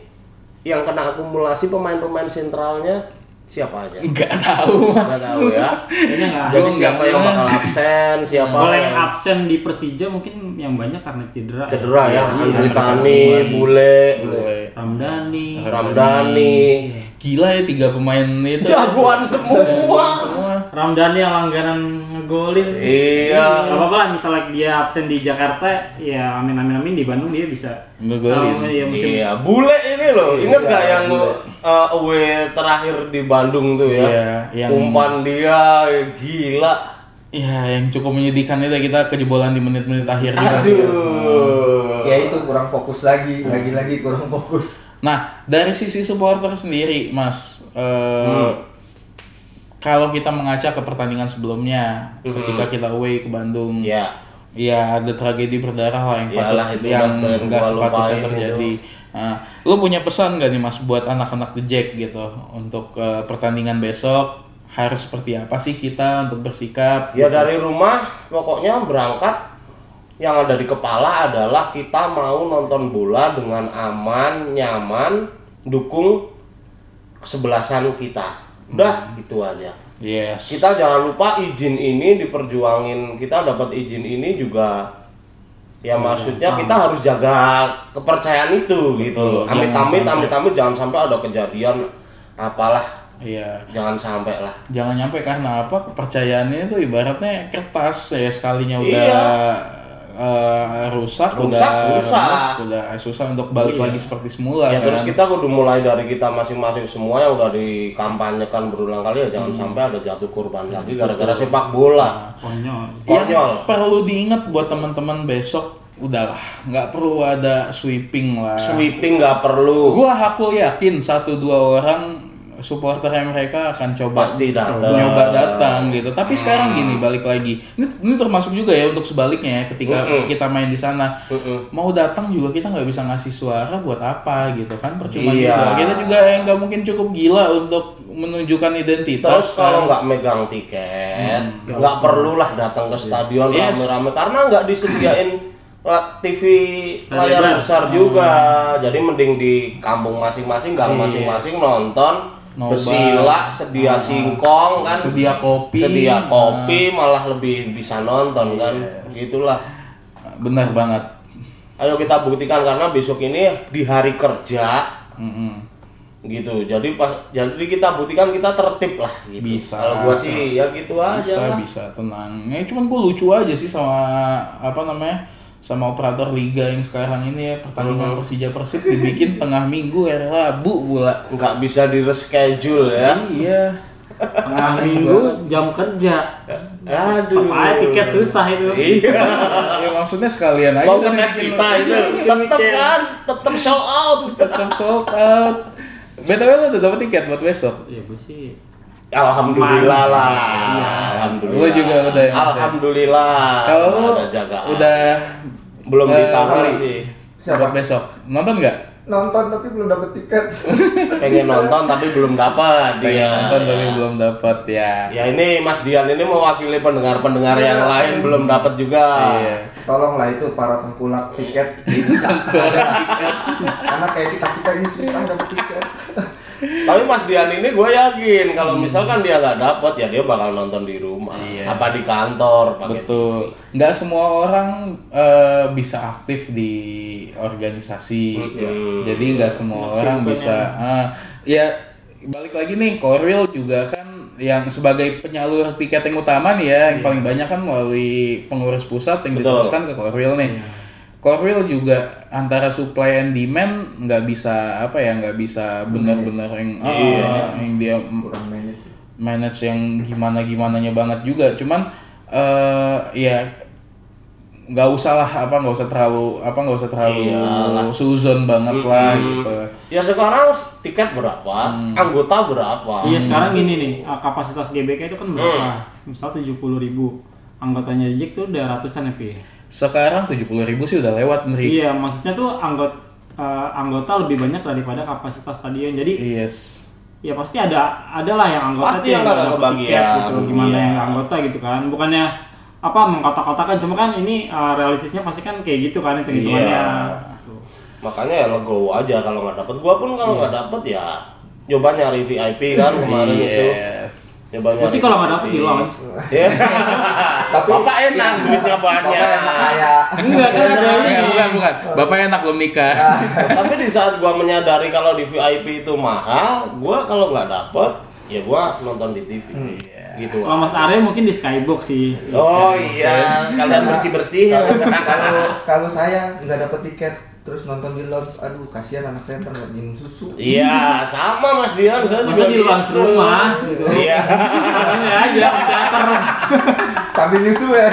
[SPEAKER 2] yang kena akumulasi pemain-pemain sentralnya siapa aja?
[SPEAKER 1] Nggak tahu mas.
[SPEAKER 2] Nggak tahu ya.
[SPEAKER 3] Kayaknya nggak ada.
[SPEAKER 2] Jadi siapa
[SPEAKER 1] nggak-
[SPEAKER 2] yang bakal absen, siapa
[SPEAKER 3] Kalau yang
[SPEAKER 2] yang
[SPEAKER 3] absen di Persija mungkin yang banyak karena cedera.
[SPEAKER 2] cedera ya?
[SPEAKER 1] Iya,
[SPEAKER 2] Andri
[SPEAKER 1] iya.
[SPEAKER 2] Tani, Bule,
[SPEAKER 1] Boleh.
[SPEAKER 3] Ramdhani.
[SPEAKER 2] Ramdhani.
[SPEAKER 1] Gila ya tiga pemain itu.
[SPEAKER 2] Jagoan semua.
[SPEAKER 1] Semua.
[SPEAKER 3] Ramdhani yang langganan ngegolin.
[SPEAKER 2] Iya.
[SPEAKER 3] Gak apa-apa lah misalnya dia absen di Jakarta, ya amin amin amin di Bandung dia bisa.
[SPEAKER 1] Ngegolin.
[SPEAKER 3] Oh, iya, musim
[SPEAKER 2] Iya, bule ini loh. Ingat
[SPEAKER 4] Iya,
[SPEAKER 2] gak yang
[SPEAKER 4] Bule.
[SPEAKER 2] Uh, away terakhir di Bandung tuh ya?
[SPEAKER 1] Iya, yang-
[SPEAKER 2] Umpan dia gila.
[SPEAKER 1] Ya yang cukup menyedihkan itu kita kejebolan di menit-menit akhir juga.
[SPEAKER 2] Aduh.
[SPEAKER 4] ya itu kurang fokus lagi lagi-lagi kurang fokus
[SPEAKER 1] Nah, dari sisi supporter sendiri, Mas, eh, kalau kita mengaca ke pertandingan sebelumnya, ketika kita away ke Bandung,
[SPEAKER 2] Ya.
[SPEAKER 1] ya ada tragedi berdarah lah yang
[SPEAKER 2] Iyalah,
[SPEAKER 1] patut,
[SPEAKER 2] itu
[SPEAKER 1] yang nggak sepatutnya terjadi. Nah, lu punya pesan gak nih, Mas, buat anak-anak The Jack gitu untuk eh, pertandingan besok? Harus seperti apa sih kita untuk bersikap?
[SPEAKER 2] Ya dari rumah pokoknya berangkat yang ada di kepala adalah kita mau nonton bola dengan aman, nyaman, dukung kesebelasan kita. Udah gitu aja.
[SPEAKER 1] Yes.
[SPEAKER 2] Kita jangan lupa izin ini diperjuangin. Kita dapat izin ini juga ya maksudnya kita harus jaga kepercayaan itu gitu.
[SPEAKER 1] Betul,
[SPEAKER 2] Amit-amit, amit-amit jangan sampai ada kejadian apalah
[SPEAKER 1] Iya.
[SPEAKER 2] Jangan sampai lah.
[SPEAKER 1] Jangan nyampe karena apa? Kepercayaannya itu ibaratnya kertas ya sekalinya udah
[SPEAKER 2] Iya.
[SPEAKER 1] Eh, rusak,
[SPEAKER 2] Rusak,
[SPEAKER 1] udah
[SPEAKER 2] susah.
[SPEAKER 1] udah susah untuk balik lagi seperti semula
[SPEAKER 2] Ya
[SPEAKER 1] kan.
[SPEAKER 2] terus kita kudu mulai dari kita masing-masing semua yang udah dikampanyekan berulang kali ya jangan sampai ada jatuh korban lagi gara-gara sepak bola.
[SPEAKER 3] Konyol.
[SPEAKER 1] Yang
[SPEAKER 2] Konyol.
[SPEAKER 1] perlu diingat buat teman-teman besok udahlah nggak perlu ada sweeping lah.
[SPEAKER 2] Sweeping nggak perlu.
[SPEAKER 1] Gua aku yakin satu dua orang supporter mereka akan coba
[SPEAKER 2] Pasti datang.
[SPEAKER 1] nyoba datang gitu. Tapi sekarang gini balik lagi. Ini, ini termasuk juga ya untuk sebaliknya ya ketika kita main di sana. Mau datang juga kita nggak bisa ngasih suara buat apa gitu kan percuma
[SPEAKER 2] Iya.
[SPEAKER 1] juga. Kita juga yang nggak mungkin cukup gila untuk menunjukkan identitas.
[SPEAKER 2] Terus kalau
[SPEAKER 1] kan.
[SPEAKER 2] nggak megang tiket, nggak perlulah datang ke stadion
[SPEAKER 1] Yes.
[SPEAKER 2] rame-rame karena nggak disediain TV
[SPEAKER 3] Layar
[SPEAKER 2] besar juga. Jadi mending di kampung masing-masing, gang masing-masing nonton,
[SPEAKER 1] Nobar.
[SPEAKER 2] bersila, sedia singkong kan,
[SPEAKER 1] sedia kopi.
[SPEAKER 2] sedia kopi, malah lebih bisa nonton kan, gitulah.
[SPEAKER 1] Benar banget.
[SPEAKER 2] Ayo kita buktikan karena besok ini di hari kerja
[SPEAKER 1] Mm-mm.
[SPEAKER 2] gitu jadi pas jadi kita buktikan kita tertib lah gitu
[SPEAKER 1] Bisa.
[SPEAKER 2] kalau gua sih ya gitu aja
[SPEAKER 1] bisa
[SPEAKER 2] lah
[SPEAKER 1] bisa tenang ya cuman gue lucu aja sih sama apa namanya sama operator liga yang sekarang ini ya pertandingan Persija Persib dibikin tengah minggu ya Rabu pula.
[SPEAKER 2] Nggak bisa di reschedule ya.
[SPEAKER 1] Iya.
[SPEAKER 3] Tengah minggu jam kerja.
[SPEAKER 2] aduh.
[SPEAKER 3] Apa tiket susah itu.
[SPEAKER 2] iya.
[SPEAKER 1] Ya maksudnya sekalian aja
[SPEAKER 2] mau
[SPEAKER 1] kan
[SPEAKER 2] kita itu tetep kan tetep show out.
[SPEAKER 1] Tetap sold out. Btw lo udah dapet tiket buat besok?
[SPEAKER 3] Ya gue sih.
[SPEAKER 2] Alhamdulillah lah. Alhamdulillah
[SPEAKER 1] Lu juga udah ya, ya?
[SPEAKER 2] alhamdulillah.
[SPEAKER 1] Kalau
[SPEAKER 2] Udah
[SPEAKER 1] udah
[SPEAKER 2] belum
[SPEAKER 1] eh, beli
[SPEAKER 2] sih.
[SPEAKER 1] Buat besok. Nonton nggak?
[SPEAKER 4] Nonton tapi belum dapet tiket.
[SPEAKER 2] pengen nonton tapi belum dapat
[SPEAKER 1] pengen
[SPEAKER 2] dia
[SPEAKER 1] nonton tapi belum dapat ya.
[SPEAKER 2] Ya ini Mas Dian ini mewakili pendengar-pendengar yang lain belum dapat juga.
[SPEAKER 1] iya.
[SPEAKER 4] Tolonglah itu para tengkulak tiket. Karena kayak kita kita ini susah dapet tiket.
[SPEAKER 2] Tapi Mas Dian ini gue yakin kalau misalkan dia nggak dapat ya dia bakal nonton di rumah,
[SPEAKER 1] Iya.
[SPEAKER 2] apa di kantor, pakai
[SPEAKER 1] Betul. Nggak semua orang eh, bisa aktif di organisasi. Jadi nggak semua orang bisa. ah, ya balik lagi nih, Korwil juga kan yang sebagai penyalur tiket yang utama nih ya, yang paling banyak kan melalui pengurus pusat yang
[SPEAKER 2] Betul.
[SPEAKER 1] diteruskan ke Korwil nih. Korwil juga antara supply and demand nggak bisa apa ya nggak bisa benar-benar yang ah, yang dia
[SPEAKER 4] Kurang manage
[SPEAKER 1] manage yang gimana gimananya banget juga. Cuman eh ya nggak usah lah apa nggak usah terlalu apa nggak usah terlalu
[SPEAKER 2] Iyalah.
[SPEAKER 1] suzon banget lah gitu.
[SPEAKER 2] Ya sekarang tiket berapa, anggota berapa?
[SPEAKER 3] Iya sekarang gini nih uh, kapasitas GBK itu kan berapa? Misal 70 ribu anggotanya Jack tuh udah ratusan ya Pi.
[SPEAKER 1] Sekarang tujuh puluh ribu sih udah lewat nih
[SPEAKER 3] Iya maksudnya tuh anggota anggota lebih banyak daripada kapasitas stadion. Jadi
[SPEAKER 1] yes
[SPEAKER 3] ya pasti ada ada lah yang anggota
[SPEAKER 2] Pasti yang
[SPEAKER 3] dapet
[SPEAKER 2] kebagian,
[SPEAKER 3] tiket gitu. Gimana
[SPEAKER 2] iya.
[SPEAKER 3] yang nggak anggota gitu kan? Bukannya apa mengkotak-kotakan cuma kan ini uh, realistisnya pasti kan kayak gitu kan itu hitungannya.
[SPEAKER 2] Iya.
[SPEAKER 3] Gitu.
[SPEAKER 2] Makanya ya legowo aja kalau nggak dapat. Gua pun kalau nggak dapat ya coba nyari VIP kan kemarin itu.
[SPEAKER 1] Yes
[SPEAKER 2] Coba
[SPEAKER 3] Pasti kalau nggak dapet di launch.
[SPEAKER 2] Ya.
[SPEAKER 4] Tapi
[SPEAKER 2] Bapak enak duitnya
[SPEAKER 4] Bapak
[SPEAKER 2] banyak.
[SPEAKER 4] enak kayak
[SPEAKER 3] Enggak kan ada
[SPEAKER 1] bukan,
[SPEAKER 3] ini.
[SPEAKER 1] bukan bukan bapak enak belum nikah
[SPEAKER 2] Tapi di saat gua menyadari kalau di VIP itu mahal, gua kalau nggak dapet, ya gua nonton di TV. Gitu.
[SPEAKER 3] Kalau Mas Arya mungkin di Skybox sih.
[SPEAKER 2] Oh iya, kalian bersih bersih.
[SPEAKER 4] kalau kalau saya nggak dapet tiket terus nonton di lounge, aduh kasihan anak saya ntar nggak minum susu.
[SPEAKER 2] Iya, sama Mas Dian, saya juga
[SPEAKER 3] di launch
[SPEAKER 2] gitu.
[SPEAKER 3] rumah gitu.
[SPEAKER 2] Iya.
[SPEAKER 3] Aja teater.
[SPEAKER 4] Sambil nyusu ya.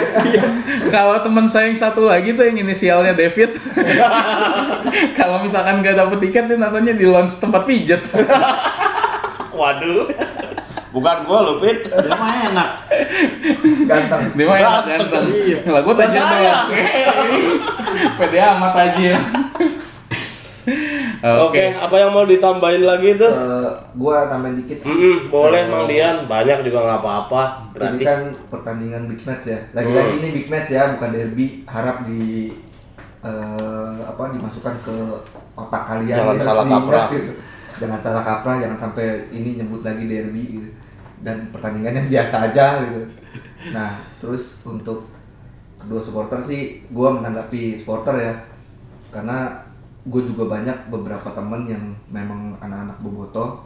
[SPEAKER 1] kalau teman saya yang satu lagi tuh yang inisialnya David kalau misalkan nggak dapet tiket dia nontonnya di lounge tempat pijet
[SPEAKER 2] Waduh. Bukan gua loh, Pit.
[SPEAKER 3] Dia mah enak.
[SPEAKER 4] Ganteng.
[SPEAKER 1] dia mah enak
[SPEAKER 2] Ganteng.
[SPEAKER 1] ganteng
[SPEAKER 3] Iya.
[SPEAKER 1] lah gue tajir doang pede amat aja
[SPEAKER 2] Oke, apa yang mau ditambahin lagi tuh?
[SPEAKER 4] Eh, gua nambahin dikit.
[SPEAKER 2] Mm, boleh Mang Dian, banyak juga nggak apa-apa,
[SPEAKER 4] Ini kan pertandingan big match ya. Lagi-lagi ini big match ya, bukan derby. Harap di eh, apa dimasukkan ke otak kalian.
[SPEAKER 2] Jangan
[SPEAKER 4] Harus
[SPEAKER 2] salah kaprah.
[SPEAKER 4] gitu. Jangan salah kaprah, jangan sampai ini nyebut lagi derby gitu. Dan pertandingan yang biasa aja gitu. Nah, terus untuk kedua supporter sih, gua menanggapi supporter ya. Karena gue juga banyak beberapa temen yang memang anak-anak bobotoh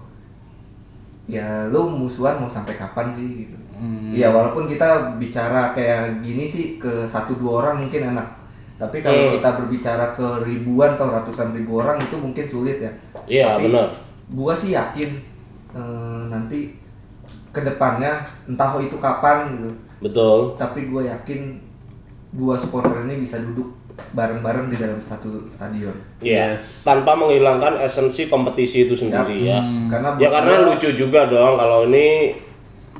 [SPEAKER 4] ya lu musuhan mau sampai kapan sih gitu
[SPEAKER 1] Hmm.
[SPEAKER 4] ya walaupun kita bicara kayak gini sih ke satu dua orang mungkin enak tapi kalau
[SPEAKER 2] Hmm.
[SPEAKER 4] kita berbicara ke ribuan atau ratusan ribu orang itu mungkin sulit ya
[SPEAKER 2] Iya, benar.
[SPEAKER 4] gua sih yakin eh, nanti ke depannya entah itu kapan gitu
[SPEAKER 2] Betul.
[SPEAKER 4] tapi gue yakin dua supporter ini bisa duduk bareng-bareng di dalam satu stadion
[SPEAKER 2] Iya.
[SPEAKER 1] Yes.
[SPEAKER 2] Tanpa menghilangkan esensi kompetisi itu sendiri ya.
[SPEAKER 4] karena
[SPEAKER 2] Ya karena
[SPEAKER 4] gua-
[SPEAKER 2] lucu juga dong kalau ini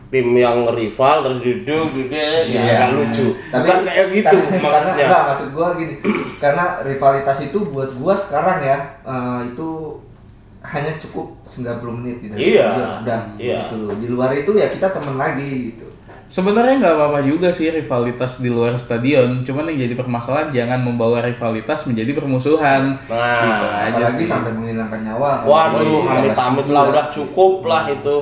[SPEAKER 2] tim yang rival terus duduk duduk ya
[SPEAKER 4] Iya.
[SPEAKER 2] nggak lucu.
[SPEAKER 4] tapi
[SPEAKER 2] Bukan kayak gitu
[SPEAKER 4] karena,
[SPEAKER 2] maksudnya.
[SPEAKER 4] karena, enggak, maksud gua gini karena rivalitas itu buat gua sekarang ya eh, itu hanya cukup 90 menit di dalam
[SPEAKER 2] Iya.
[SPEAKER 4] udah
[SPEAKER 2] Iya.
[SPEAKER 4] gitu loh di luar itu ya kita temen lagi gitu
[SPEAKER 1] Sebenarnya nggak apa-apa juga sih rivalitas di luar stadion, cuman yang jadi permasalahan jangan membawa rivalitas menjadi permusuhan.
[SPEAKER 2] Nah,
[SPEAKER 1] Gitu aja
[SPEAKER 4] apalagi
[SPEAKER 1] sih.
[SPEAKER 4] sampai menghilangkan nyawa.
[SPEAKER 2] Waduh, amit-amit
[SPEAKER 4] nggak
[SPEAKER 2] lah udah cukup lah itu.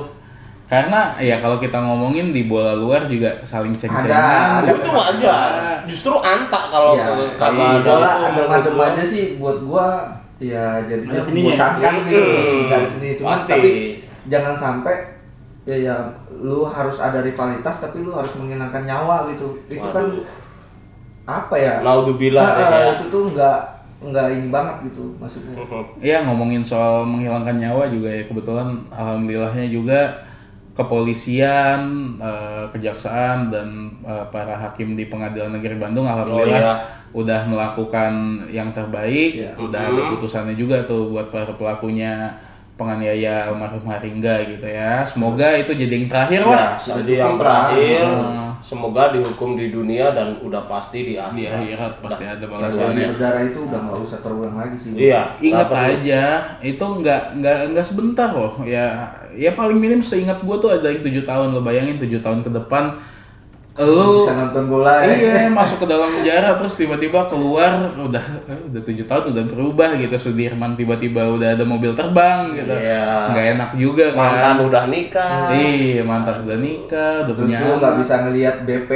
[SPEAKER 1] Karena ya kalau kita ngomongin di bola luar juga saling ceng-cengan.
[SPEAKER 4] Ada, ada.
[SPEAKER 2] Itu wajar. Justru antak kalau
[SPEAKER 4] ya,
[SPEAKER 2] kalau
[SPEAKER 4] bola adem-adem aja sih buat gua ya jadinya membosankan gitu
[SPEAKER 2] Hmm,
[SPEAKER 4] dari sini cuma
[SPEAKER 2] pasti.
[SPEAKER 4] tapi jangan sampai ya ya lu harus ada rivalitas tapi lu harus menghilangkan nyawa gitu. Itu kan
[SPEAKER 2] Waduh.
[SPEAKER 4] apa ya?
[SPEAKER 2] Naudzubillah
[SPEAKER 4] Ah,
[SPEAKER 2] deh
[SPEAKER 4] ah,
[SPEAKER 2] ya.
[SPEAKER 4] itu tuh nggak nggak ini banget gitu maksudnya.
[SPEAKER 1] Iya ngomongin soal menghilangkan nyawa juga ya kebetulan alhamdulillahnya juga kepolisian, eh, kejaksaan dan eh, para hakim di Pengadilan Negeri Bandung alhamdulillah
[SPEAKER 2] iya.
[SPEAKER 1] udah melakukan yang terbaik,
[SPEAKER 4] Iya.
[SPEAKER 1] udah ada putusannya juga tuh buat para pelakunya penganiaya almarhum Haringga gitu ya. Semoga itu jadi yang terakhir lah
[SPEAKER 4] Ya,
[SPEAKER 2] Jadi yang terakhir,
[SPEAKER 1] Hmm.
[SPEAKER 2] semoga dihukum di dunia dan udah pasti di
[SPEAKER 1] di
[SPEAKER 2] akhirat.
[SPEAKER 1] akhirat pasti ada
[SPEAKER 4] yang
[SPEAKER 1] balasannya.
[SPEAKER 4] berdarah itu udah nggak usah terulang lagi sih
[SPEAKER 2] Iya,
[SPEAKER 1] Ingat aja, itu nggak nggak nggak sebentar loh. Ya ya paling minim seingat gua tuh ada yang tujuh tahun. Lo bayangin tujuh tahun ke depan, lo
[SPEAKER 4] bisa nonton bola ya.
[SPEAKER 1] iya masuk ke dalam penjara terus tiba-tiba keluar udah udah tujuh tahun udah berubah gitu Sudirman tiba-tiba udah ada mobil terbang gitu
[SPEAKER 2] Iya.
[SPEAKER 1] nggak enak juga
[SPEAKER 2] Mantan
[SPEAKER 1] kan
[SPEAKER 2] udah nikah.
[SPEAKER 1] iya mantan udah nikah udah
[SPEAKER 4] terus
[SPEAKER 1] punya
[SPEAKER 4] lu nggak bisa ngelihat BP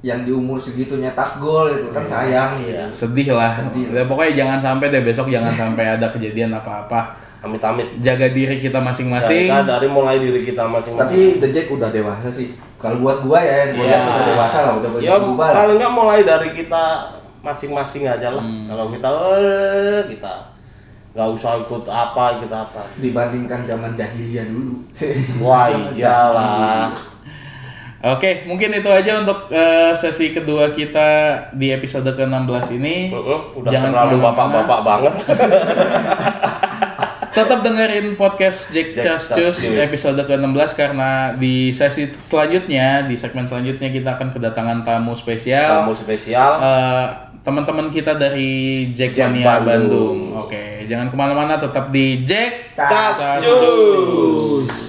[SPEAKER 4] yang di umur segitu nyetak gol itu kan sayang
[SPEAKER 2] Iya.
[SPEAKER 1] sedih lah
[SPEAKER 4] Sedih.
[SPEAKER 1] Ya, pokoknya jangan sampai deh besok jangan sampai ada kejadian apa-apa
[SPEAKER 2] Amit-amit.
[SPEAKER 1] jaga diri kita masing-masing
[SPEAKER 2] Kita dari mulai diri kita masing-masing.
[SPEAKER 4] tapi The Jack udah dewasa sih kalau buat gua ya yang gua
[SPEAKER 2] Iya.
[SPEAKER 4] udah dewasa lah udah banyak
[SPEAKER 2] ya
[SPEAKER 4] berubah lah
[SPEAKER 2] paling nggak mulai dari kita masing-masing aja lah.
[SPEAKER 1] Hmm.
[SPEAKER 2] Kalau kita, eh, kita nggak usah ikut apa kita apa.
[SPEAKER 4] dibandingkan zaman jahiliyah dulu
[SPEAKER 2] Wah iyalah.
[SPEAKER 1] Oke, mungkin itu aja untuk eh, sesi kedua kita di episode ke-16 ini.
[SPEAKER 2] Heeh, udah
[SPEAKER 1] Jangan
[SPEAKER 2] terlalu bapak-bapak banget.
[SPEAKER 1] Tetap dengerin podcast Jack
[SPEAKER 2] Jack
[SPEAKER 1] episode ke-16 karena di sesi selanjutnya, di segmen selanjutnya kita akan kedatangan tamu spesial.
[SPEAKER 2] Tamu spesial.
[SPEAKER 1] Eh, teman-teman kita dari Jack,
[SPEAKER 2] Jack
[SPEAKER 1] Mania
[SPEAKER 2] Bandung.
[SPEAKER 1] Bandung. Oke, jangan ke mana-mana, tetap di Jack
[SPEAKER 2] Cas
[SPEAKER 1] Just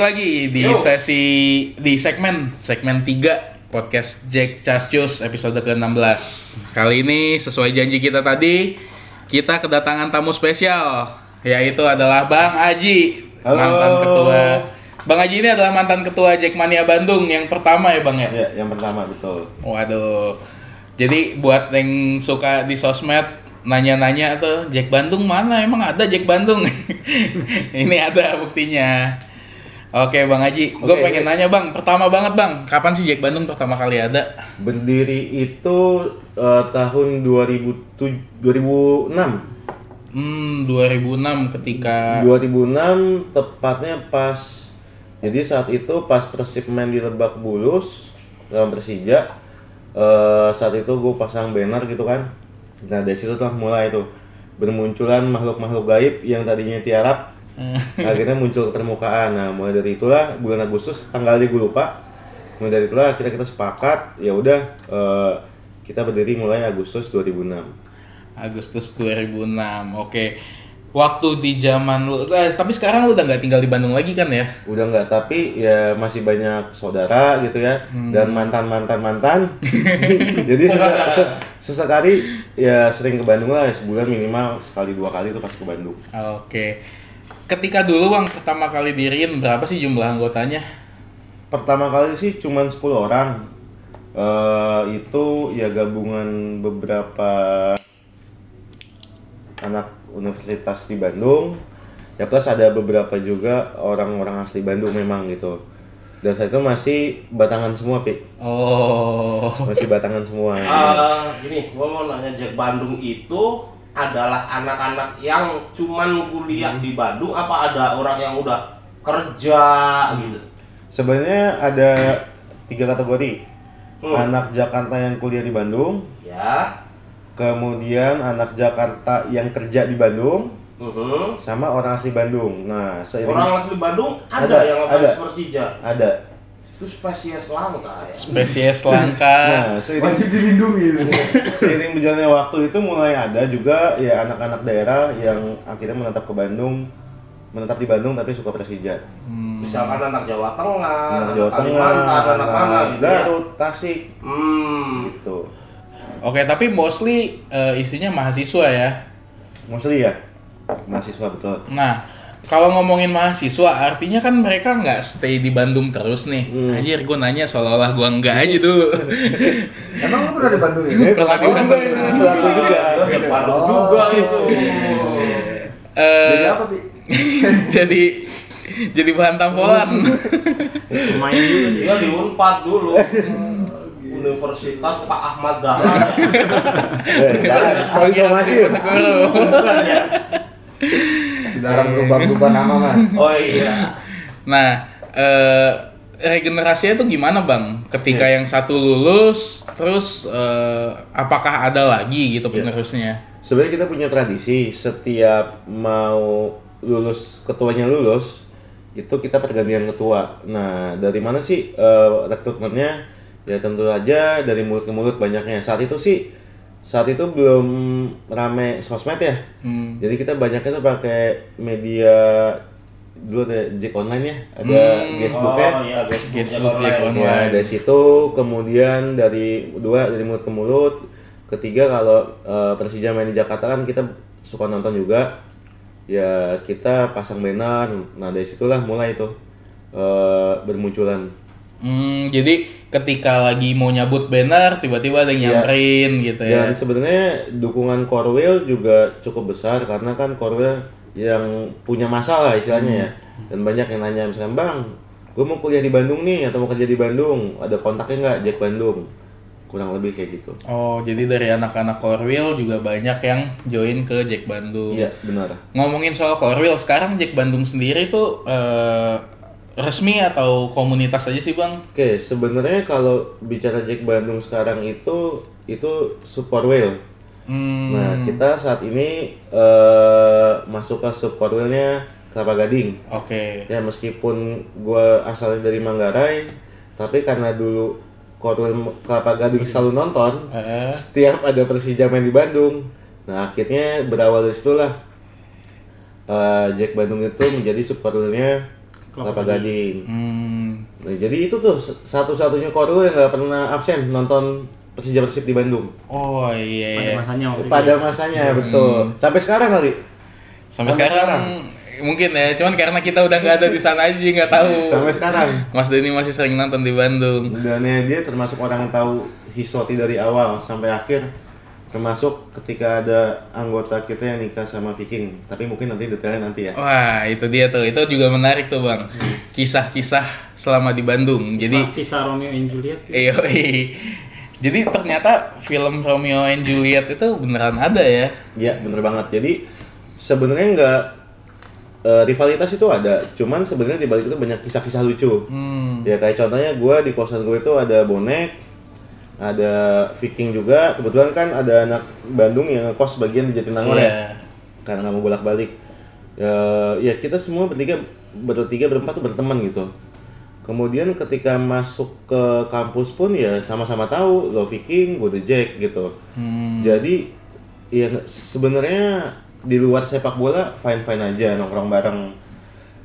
[SPEAKER 8] Balik
[SPEAKER 1] lagi di sesi di segmen segmen 3 podcast Jack Chascus episode ke-16. Kali ini sesuai janji kita tadi, kita kedatangan tamu spesial yaitu adalah Bang Aji, mantan ketua Bang Aji ini adalah mantan ketua Jackmania Bandung yang pertama ya Bang ya?
[SPEAKER 9] Ya, yang pertama betul.
[SPEAKER 1] Waduh. Jadi buat yang suka di sosmed nanya-nanya tuh Jack Bandung mana? Emang ada Jack Bandung? Ini ada buktinya. Oke Bang Haji, gue
[SPEAKER 9] Oke.
[SPEAKER 1] pengen nanya Bang, pertama banget Bang, kapan sih Jack Bandung pertama kali ada?
[SPEAKER 9] Berdiri itu eh, tahun 2007 2006.
[SPEAKER 1] Hmm, 2006 ketika
[SPEAKER 9] 2006 tepatnya pas jadi saat itu pas Persib main di Lebak Bulus dalam Persija eh, saat itu gue pasang banner gitu kan nah dari situ tuh mulai tuh bermunculan makhluk-makhluk gaib yang tadinya tiarap akhirnya muncul ke permukaan. Nah, mulai dari itulah bulan Agustus tanggalnya gue lupa. Mulai dari itulah akhirnya kita sepakat ya udah eh, kita berdiri mulai Agustus 2006.
[SPEAKER 1] Agustus 2006. Oke. Waktu di zaman lu eh, tapi sekarang lu udah nggak tinggal di Bandung lagi kan ya?
[SPEAKER 9] Udah nggak tapi ya masih banyak saudara gitu ya dan mantan mantan mantan. Jadi sese- se- sesekali ya sering ke Bandung lah sebulan minimal sekali dua kali tuh pas ke Bandung.
[SPEAKER 1] Oke. Ketika dulu Bang pertama kali diriin berapa sih jumlah anggotanya?
[SPEAKER 9] Pertama kali sih cuman 10 orang. Eh itu ya gabungan beberapa anak universitas di Bandung. Ya plus ada beberapa juga orang-orang asli Bandung memang gitu. Dan saat itu masih batangan semua, Pik.
[SPEAKER 1] Oh.
[SPEAKER 9] Masih batangan semua.
[SPEAKER 2] Eh, gini, gua mau nanya Jack Bandung itu adalah anak-anak yang cuman kuliah di Bandung apa ada orang yang udah kerja gitu?
[SPEAKER 9] Sebenarnya ada tiga kategori.
[SPEAKER 2] Hmm.
[SPEAKER 9] Anak Jakarta yang kuliah di Bandung,
[SPEAKER 2] Ya.
[SPEAKER 9] kemudian anak Jakarta yang kerja di Bandung,
[SPEAKER 2] Mhm.
[SPEAKER 9] sama orang asli Bandung. Nah, seiring
[SPEAKER 2] Orang asli Bandung ada,
[SPEAKER 9] Ada,
[SPEAKER 2] yang
[SPEAKER 9] ada.
[SPEAKER 2] ngefans Persija.
[SPEAKER 9] ada.
[SPEAKER 2] Itu spesies langka ya.
[SPEAKER 1] Spesies langka.
[SPEAKER 9] Nah, seiring,
[SPEAKER 4] dilindungi
[SPEAKER 9] seiring berjalannya waktu itu mulai ada juga ya anak-anak daerah yang akhirnya menetap ke Bandung, menetap di Bandung tapi suka Persija.
[SPEAKER 2] Misalkan anak Jawa Tengah,
[SPEAKER 9] Anak Jawa Tengah,
[SPEAKER 2] Kalimantan, anak mana gitu ya.
[SPEAKER 9] Garut, Tasik,
[SPEAKER 2] Hmm.
[SPEAKER 9] gitu.
[SPEAKER 1] Oke, tapi mostly eh, isinya mahasiswa ya.
[SPEAKER 9] Mostly ya, mahasiswa betul.
[SPEAKER 1] Nah, kalau ngomongin mahasiswa, artinya kan mereka nggak stay di Bandung terus nih.
[SPEAKER 9] Hmm.
[SPEAKER 1] Anjir, gue nanya seolah-olah gue enggak aja dulu.
[SPEAKER 4] Emang lu pernah di Bandung ya?
[SPEAKER 9] Pelaku juga ini, pelaku juga.
[SPEAKER 4] Oh.
[SPEAKER 2] juga itu.
[SPEAKER 1] Eh,
[SPEAKER 4] Jadi apa, Pi?
[SPEAKER 1] jadi jadi bahan tampolan.
[SPEAKER 3] Lumayan juga dia.
[SPEAKER 2] Di Unpad dulu. Universitas Pak Ahmad Dahlan.
[SPEAKER 9] Eh, jangan, sekali somasi.
[SPEAKER 4] Dilarang berubah-ubah nama, Mas.
[SPEAKER 2] Oh iya.
[SPEAKER 1] nah, eh regenerasinya itu gimana bang? Ketika
[SPEAKER 9] Iya.
[SPEAKER 1] yang satu lulus, terus eh, apakah ada lagi gitu
[SPEAKER 9] Iya.
[SPEAKER 1] penerusnya?
[SPEAKER 9] Sebenarnya kita punya tradisi setiap mau lulus ketuanya lulus itu kita pergantian ketua. Nah dari mana sih eh, rekrutmennya? Ya tentu aja dari mulut ke mulut banyaknya. Saat itu sih saat itu belum rame sosmed ya.
[SPEAKER 1] Hmm.
[SPEAKER 9] Jadi kita banyaknya tuh pakai media dulu ada Jack Online ya, ada Facebooknya.
[SPEAKER 2] Oh iya, Facebook,
[SPEAKER 1] Facebook,
[SPEAKER 2] online.
[SPEAKER 1] Jack Online.
[SPEAKER 9] Ya dari situ kemudian dari dua dari mulut ke mulut, ketiga kalau eh, Persija main di Jakarta kan kita suka nonton juga, ya kita pasang banner. Nah dari situlah mulai itu eh, bermunculan.
[SPEAKER 1] Hmm, jadi ketika lagi mau nyabut banner, tiba-tiba ada yang
[SPEAKER 9] Iya.
[SPEAKER 1] nyamperin gitu ya.
[SPEAKER 9] Dan sebenarnya dukungan Corwell juga cukup besar karena kan Corwell yang punya masalah istilahnya ya. Dan banyak yang nanya misalkan bang, gue mau kuliah di Bandung nih atau mau kerja di Bandung, ada kontaknya nggak Jack Bandung? Kurang lebih kayak gitu.
[SPEAKER 1] Oh, jadi dari anak-anak Korwil juga banyak yang join ke Jack Bandung.
[SPEAKER 9] Iya benar.
[SPEAKER 1] Ngomongin soal Korwil, sekarang Jack Bandung sendiri tuh eh, resmi atau komunitas aja sih bang?
[SPEAKER 9] Oke, sebenarnya kalau bicara Jack Bandung sekarang itu itu Subcorwell.
[SPEAKER 1] Hmm,
[SPEAKER 9] Nah, kita saat ini eh, masuk ke Subcorwellnya Kelapa Gading.
[SPEAKER 1] oke.
[SPEAKER 9] Ya meskipun gua asalnya dari Manggarai, tapi karena dulu Korwil Kelapa Gading selalu nonton,
[SPEAKER 1] Eh.
[SPEAKER 9] setiap ada Persija main di Bandung. Nah akhirnya berawal dari situlah eh, Jack Bandung itu menjadi subkorwilnya Kelapa Gading.
[SPEAKER 1] Hmm,
[SPEAKER 9] Nah, jadi itu tuh satu-satunya korwil yang nggak pernah absen nonton Persija Persib di Bandung.
[SPEAKER 1] oh iya.
[SPEAKER 3] Pada
[SPEAKER 1] iya.
[SPEAKER 3] masanya waktu itu.
[SPEAKER 9] Pada masanya betul. Sampai sekarang kali.
[SPEAKER 1] Sampai,
[SPEAKER 9] sampai
[SPEAKER 1] sekarang, mungkin ya, cuman karena kita udah nggak ada di sana aja nggak tahu.
[SPEAKER 9] Sampai sekarang.
[SPEAKER 1] Mas Denny masih sering nonton di Bandung.
[SPEAKER 9] Dan ya, dia termasuk orang yang tahu Hiswati dari awal sampai akhir. Termasuk ketika ada anggota kita yang nikah sama Viking. Tapi mungkin nanti detailnya nanti ya.
[SPEAKER 1] Wah, itu dia tuh. Itu juga menarik tuh, Bang. Kisah-kisah selama di Bandung. Jadi
[SPEAKER 3] Kisah- kisah Romeo and Juliet.
[SPEAKER 1] Iya, Jadi ternyata film Romeo and Juliet itu beneran ada ya.
[SPEAKER 9] Iya bener banget. Jadi sebenarnya nggak eh, rivalitas itu ada. Cuman sebenarnya di balik itu banyak kisah-kisah lucu.
[SPEAKER 1] Hmm.
[SPEAKER 9] Ya kayak contohnya gue di kosan gue itu ada bonek, ada Viking juga. Kebetulan kan ada anak Bandung yang ngekos bagian di Jatinangor
[SPEAKER 1] Iya.
[SPEAKER 9] ya. karena nggak mau bolak balik ya, ya kita semua bertiga bertiga berempat tuh berteman gitu kemudian ketika masuk ke kampus pun ya sama-sama tahu lo Viking gue The Jack gitu jadi ya sebenarnya di luar sepak bola fine fine aja nongkrong bareng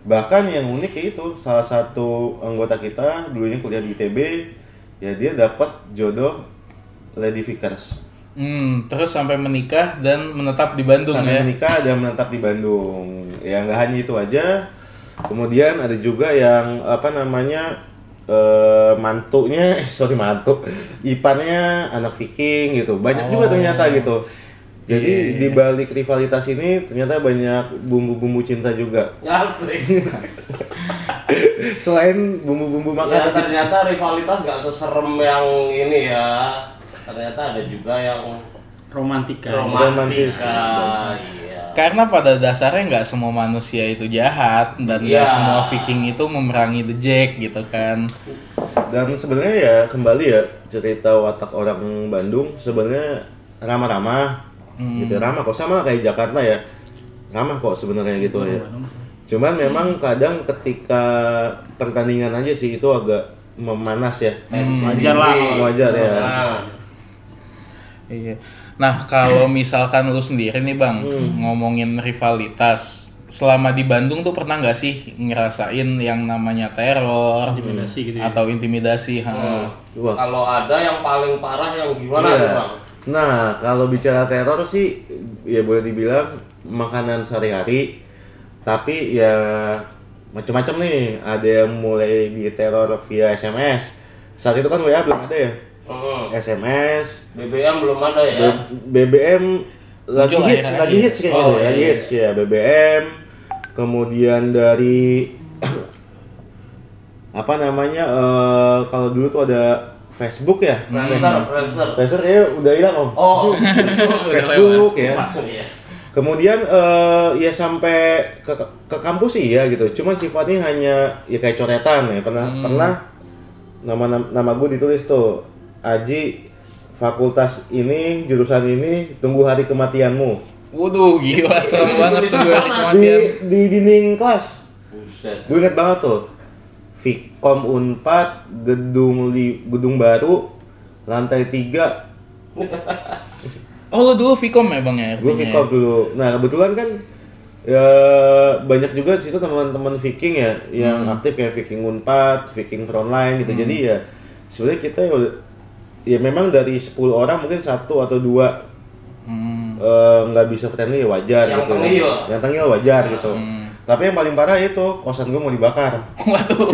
[SPEAKER 9] bahkan yang unik ya itu salah satu anggota kita dulunya kuliah di ITB ya dia dapat jodoh Lady Vickers.
[SPEAKER 1] Hmm, terus sampai menikah dan menetap di Bandung
[SPEAKER 9] sampai
[SPEAKER 1] ya.
[SPEAKER 9] menikah dan menetap di Bandung. Ya nggak hanya itu aja. Kemudian ada juga yang apa namanya eh, mantunya sorry mantu iparnya anak Viking gitu. Banyak juga ternyata gitu. Jadi di balik rivalitas ini ternyata banyak bumbu-bumbu cinta juga.
[SPEAKER 2] Asik.
[SPEAKER 9] selain bumbu-bumbu
[SPEAKER 2] Ya
[SPEAKER 9] makanan
[SPEAKER 2] ternyata rivalitas gak seserem yang ini ya. Ternyata ada juga yang
[SPEAKER 3] romantika
[SPEAKER 9] Romantis.
[SPEAKER 2] romantika. Iya.
[SPEAKER 1] Karena pada dasarnya nggak semua manusia itu jahat dan nggak
[SPEAKER 2] Iya.
[SPEAKER 1] semua Viking itu memerangi The Jack gitu kan.
[SPEAKER 9] dan sebenarnya ya kembali ya cerita watak orang Bandung sebenarnya ramah-ramah gitu ramah kok sama kayak Jakarta ya ramah kok sebenarnya gitu ya cuman memang kadang ketika pertandingan aja sih itu agak memanas ya
[SPEAKER 3] wajar lah
[SPEAKER 9] wajar ya
[SPEAKER 2] Nah,
[SPEAKER 1] Iya. Nah kalau misalkan lu sendiri nih bang
[SPEAKER 9] Hmm.
[SPEAKER 1] ngomongin rivalitas, selama di Bandung tuh pernah nggak sih ngerasain yang namanya teror
[SPEAKER 3] Intimidasi gitu ya?
[SPEAKER 1] atau intimidasi?
[SPEAKER 9] Wah,
[SPEAKER 2] kalau ada yang paling parah yang gimana
[SPEAKER 9] Iya.
[SPEAKER 2] tuh, Bang?
[SPEAKER 9] Nah, kalau bicara teror sih ya boleh dibilang makanan sehari-hari. Tapi ya macam-macam nih. Ada yang mulai diteror via SMS. Saat itu kan WA belum ada ya.
[SPEAKER 2] Hmm.
[SPEAKER 9] SMS,
[SPEAKER 2] BBM belum ada ya?
[SPEAKER 9] B- BBM lagi
[SPEAKER 1] Muncul
[SPEAKER 9] hits, lagi hits kayaknya
[SPEAKER 2] Oh,
[SPEAKER 9] tuh, lagi
[SPEAKER 2] iya.
[SPEAKER 9] hits ya BBM. Kemudian dari apa namanya eh, kalau dulu tuh ada Facebook ya.
[SPEAKER 2] Friendster, Friendster.
[SPEAKER 9] Friendster kayaknya udah hilang om.
[SPEAKER 2] Oh,
[SPEAKER 9] Facebook ya. Kemudian eh, ya sampai ke, ke kampus sih ya gitu. Cuman sifatnya hanya ya kayak coretan ya. Pernah pernah nama nama gue ditulis tuh Aji fakultas ini jurusan ini tunggu hari kematianmu
[SPEAKER 1] Waduh gila serem banget tuh gue
[SPEAKER 9] di
[SPEAKER 1] kematian.
[SPEAKER 9] di dinding kelas.
[SPEAKER 2] Buset.
[SPEAKER 9] Gue inget banget tuh. Vkom Unpad gedung li, gedung baru lantai 3
[SPEAKER 1] Oh lu dulu Vkom ya bang ya?
[SPEAKER 9] gue
[SPEAKER 1] artinya
[SPEAKER 9] Vkom dulu. Nah kebetulan kan ya banyak juga di situ teman-teman Viking ya yang aktif kayak Viking Unpad, Viking Frontline gitu. Jadi ya sebenarnya kita ya, ya memang dari 10 orang mungkin satu atau dua
[SPEAKER 1] Hmm.
[SPEAKER 9] eh, nggak bisa friendly ya wajar
[SPEAKER 2] Yang
[SPEAKER 9] gitu.
[SPEAKER 2] tengil.
[SPEAKER 9] yang tengil wajar gitu. Tapi yang paling parah itu kosan gue mau dibakar.
[SPEAKER 1] Waduh.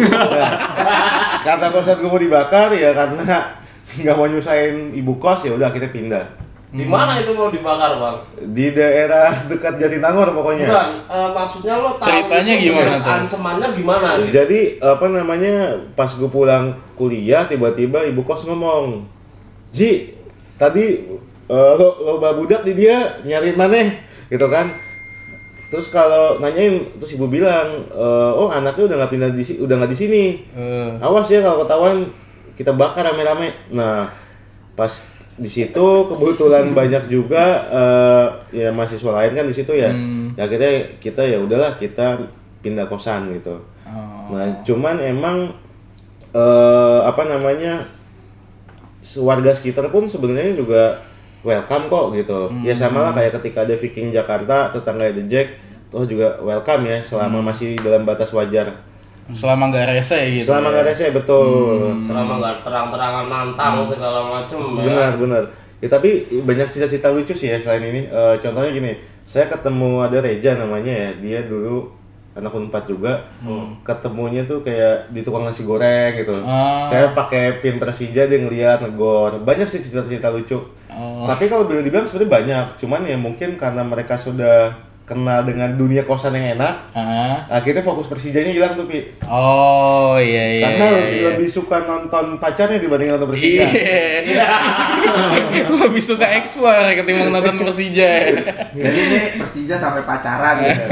[SPEAKER 9] karena kosan gue mau dibakar ya karena nggak mau nyusahin ibu kos ya udah kita pindah
[SPEAKER 2] Di mana itu mau dibakar, Bang?
[SPEAKER 9] di daerah dekat Jatinangor pokoknya
[SPEAKER 2] Bukan, eh, maksudnya lo tahu
[SPEAKER 1] Ceritanya
[SPEAKER 2] itu
[SPEAKER 1] gimana?
[SPEAKER 2] Ancamannya gimana gitu?
[SPEAKER 9] Jadi apa namanya pas gue pulang kuliah tiba-tiba ibu kos ngomong, Ji tadi eh, lo lo budak di dia nyariin mana gitu kan? Terus kalau nanyain terus ibu bilang, "Eh, oh anaknya udah nggak pindah di udah nggak di sini.
[SPEAKER 1] Eh,
[SPEAKER 9] Awas ya kalau ketahuan kita bakar rame-rame. Nah pas di situ kebetulan banyak juga eh, ya mahasiswa lain kan di situ ya. Ya akhirnya kita ya udahlah kita pindah kosan gitu.
[SPEAKER 1] oh.
[SPEAKER 9] Nah, cuman emang eh apa namanya warga sekitar pun sebenarnya juga welcome kok gitu. Ya sama lah kayak ketika ada Viking Jakarta, tetangga The Jack, toh juga welcome ya selama masih dalam batas wajar.
[SPEAKER 1] Selama nggak rese gitu.
[SPEAKER 9] Selama nggak rese betul.
[SPEAKER 2] Selama nggak terang-terangan nantang segala macem ya.
[SPEAKER 9] Benar, benar. Ya tapi banyak cita-cita lucu sih ya selain ini. Eh, contohnya gini, saya ketemu ada Reja namanya ya. Dia dulu anak unpad juga. Ketemunya tuh kayak di tukang nasi goreng gitu.
[SPEAKER 1] Ah.
[SPEAKER 9] Saya pakai pin Persija dia ngeliat negor. Banyak sih cita-cita lucu.
[SPEAKER 1] Oh.
[SPEAKER 9] Tapi kalau boleh dibilang sebenarnya banyak. Cuman ya mungkin karena mereka sudah kenal dengan dunia kosan yang enak,
[SPEAKER 1] Ah.
[SPEAKER 9] akhirnya fokus Persijanya hilang tuh Pi.
[SPEAKER 1] Oh iya iya.
[SPEAKER 9] Karena
[SPEAKER 1] iya, iya.
[SPEAKER 9] lebih suka nonton pacarnya dibanding nonton Persija.
[SPEAKER 1] Iya. Lebih suka ekspor ketimbang nonton Persija.
[SPEAKER 4] Jadi ini Persija sampai pacaran gitu.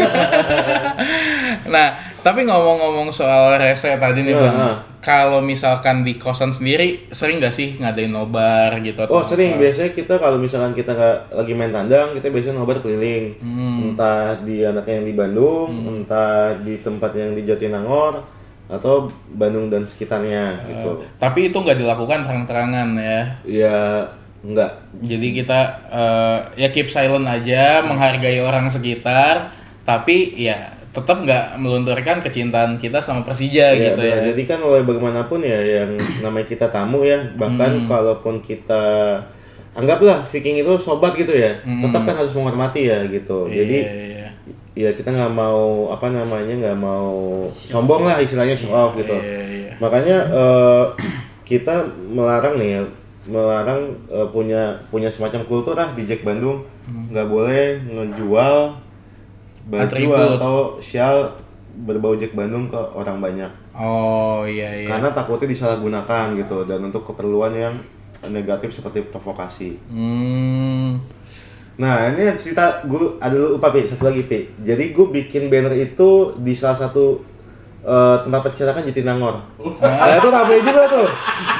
[SPEAKER 1] nah, tapi ngomong-ngomong soal rese tadi nih
[SPEAKER 9] Iya,
[SPEAKER 1] bang. Kalau misalkan di kosan sendiri sering nggak sih ngadain nobar gitu?
[SPEAKER 9] Oh sering
[SPEAKER 1] apa?
[SPEAKER 9] biasanya kita kalau misalkan kita nggak lagi main tandang kita biasanya nobar keliling entah di anaknya yang di Bandung entah di tempat yang di Jatinangor atau Bandung dan sekitarnya gitu
[SPEAKER 1] Tapi itu nggak dilakukan terang-terangan ya.
[SPEAKER 9] ya enggak
[SPEAKER 1] Jadi kita eh, ya keep silent aja, menghargai orang sekitar, tapi ya tetap nggak melunturkan kecintaan kita sama Persija
[SPEAKER 9] Ya,
[SPEAKER 1] gitu ya.
[SPEAKER 9] Jadi kan oleh bagaimanapun ya yang namanya kita tamu ya, bahkan kalaupun kita anggaplah Viking itu sobat gitu ya, tetap kan harus menghormati ya gitu. Jadi
[SPEAKER 1] Iya, iya.
[SPEAKER 9] ya kita nggak mau apa namanya nggak mau sombong lah istilahnya show off gitu.
[SPEAKER 1] Iya, iya.
[SPEAKER 9] Makanya eh, kita melarang nih ya, melarang eh, punya punya semacam kultur lah di Jack Bandung nggak boleh ngejual baju
[SPEAKER 1] Atribut.
[SPEAKER 9] atau shawl berbau Jack Bandung ke orang banyak
[SPEAKER 1] Oh iya iya.
[SPEAKER 9] karena takutnya disalahgunakan gitu dan untuk keperluan yang negatif seperti provokasi.
[SPEAKER 1] Hmm.
[SPEAKER 9] Nah ini cerita gue ada lupa pi satu lagi pi. Jadi gue bikin banner itu di salah satu eh, tempat percetakan Jatinangor. Nah itu rame juga tuh.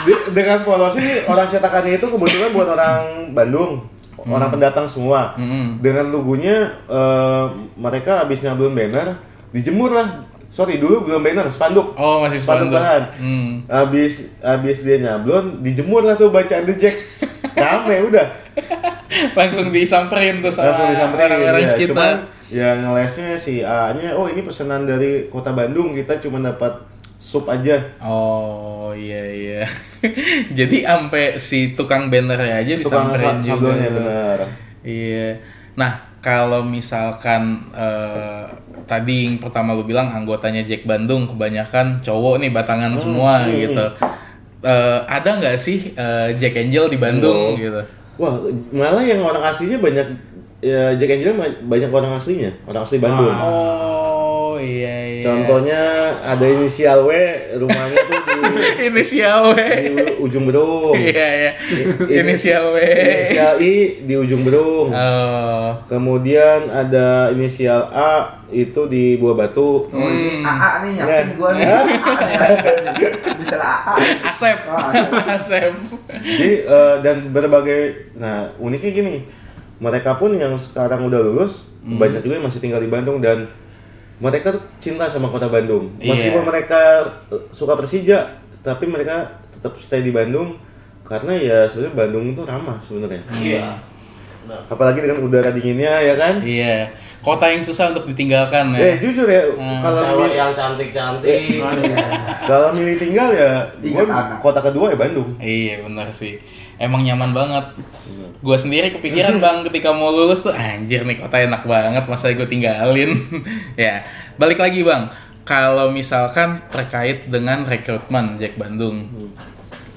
[SPEAKER 9] Di- dengan polosnya nih, orang cetakannya itu kebetulan buat orang Bandung, orang pendatang semua. Dengan logonya eh, mereka habis nyablon banner, dijemur lah. Sorry dulu belum banner, spanduk.
[SPEAKER 1] Oh masih spanduk.
[SPEAKER 9] bahan.
[SPEAKER 1] Hmm.
[SPEAKER 9] Habis habis dia nyablon, dijemur lah tuh bacaan The Jack. Rame udah.
[SPEAKER 1] Langsung disamperin tuh sama
[SPEAKER 9] langsung disamperin
[SPEAKER 1] orang-orang
[SPEAKER 9] ya.
[SPEAKER 1] sekitar.
[SPEAKER 9] Cuman yang ngelesnya si A-nya, oh ini pesanan dari kota Bandung, kita cuma dapat sup aja.
[SPEAKER 1] Oh iya iya. Jadi sampai si tukang bannernya aja
[SPEAKER 9] Tukang
[SPEAKER 1] disamperin
[SPEAKER 9] sa-
[SPEAKER 1] juga. tuh.
[SPEAKER 9] benar.
[SPEAKER 1] Iya. Nah, kalau misalkan eh, tadi yang pertama lu bilang anggotanya Jack Bandung kebanyakan cowok nih batangan
[SPEAKER 9] Hmm,
[SPEAKER 1] semua gitu. Eh, ada nggak sih eh, Jack Angel di Bandung
[SPEAKER 9] Oh.
[SPEAKER 1] gitu?
[SPEAKER 9] Wah, malah yang orang aslinya banyak ya Jack Angel banyak orang aslinya, orang asli Bandung.
[SPEAKER 1] Oh iya.
[SPEAKER 9] Contohnya ada inisial W, rumahnya tuh di,
[SPEAKER 1] inisial W.
[SPEAKER 9] di ujung Berung.
[SPEAKER 1] Iya iya.
[SPEAKER 9] Ini-
[SPEAKER 1] Inisial W.
[SPEAKER 9] Inisial I di ujung Berung.
[SPEAKER 1] Oh.
[SPEAKER 9] Kemudian ada inisial A itu di Buah Batu.
[SPEAKER 4] Oh ini AA nih
[SPEAKER 9] Ya.
[SPEAKER 4] yakin gua nih. Bisa AA.
[SPEAKER 1] Asep.
[SPEAKER 4] Oh,
[SPEAKER 1] Asep.
[SPEAKER 9] Jadi eh, dan berbagai nah uniknya gini, mereka pun yang sekarang udah lulus banyak juga yang masih tinggal di Bandung dan mereka tuh cinta sama kota Bandung. Meskipun
[SPEAKER 1] Iya.
[SPEAKER 9] mereka eh, suka Persija, tapi mereka tetap stay di Bandung karena ya sebenarnya Bandung itu ramah sebenarnya.
[SPEAKER 2] Iya.
[SPEAKER 9] Apalagi dengan udara dinginnya ya kan.
[SPEAKER 1] Iya. Kota yang susah untuk ditinggalkan
[SPEAKER 9] Eh
[SPEAKER 1] ya.
[SPEAKER 9] jujur ya kalau
[SPEAKER 2] Cewek yang cantik-cantik.
[SPEAKER 9] kalau milih tinggal ya gua kota kedua ya Bandung.
[SPEAKER 1] Iya benar sih. Emang nyaman banget. Gua sendiri kepikiran bang ketika mau lulus tuh anjir nih kota enak banget masa gue tinggalin. ya balik lagi bang. Kalau misalkan terkait dengan rekrutmen Jack Bandung,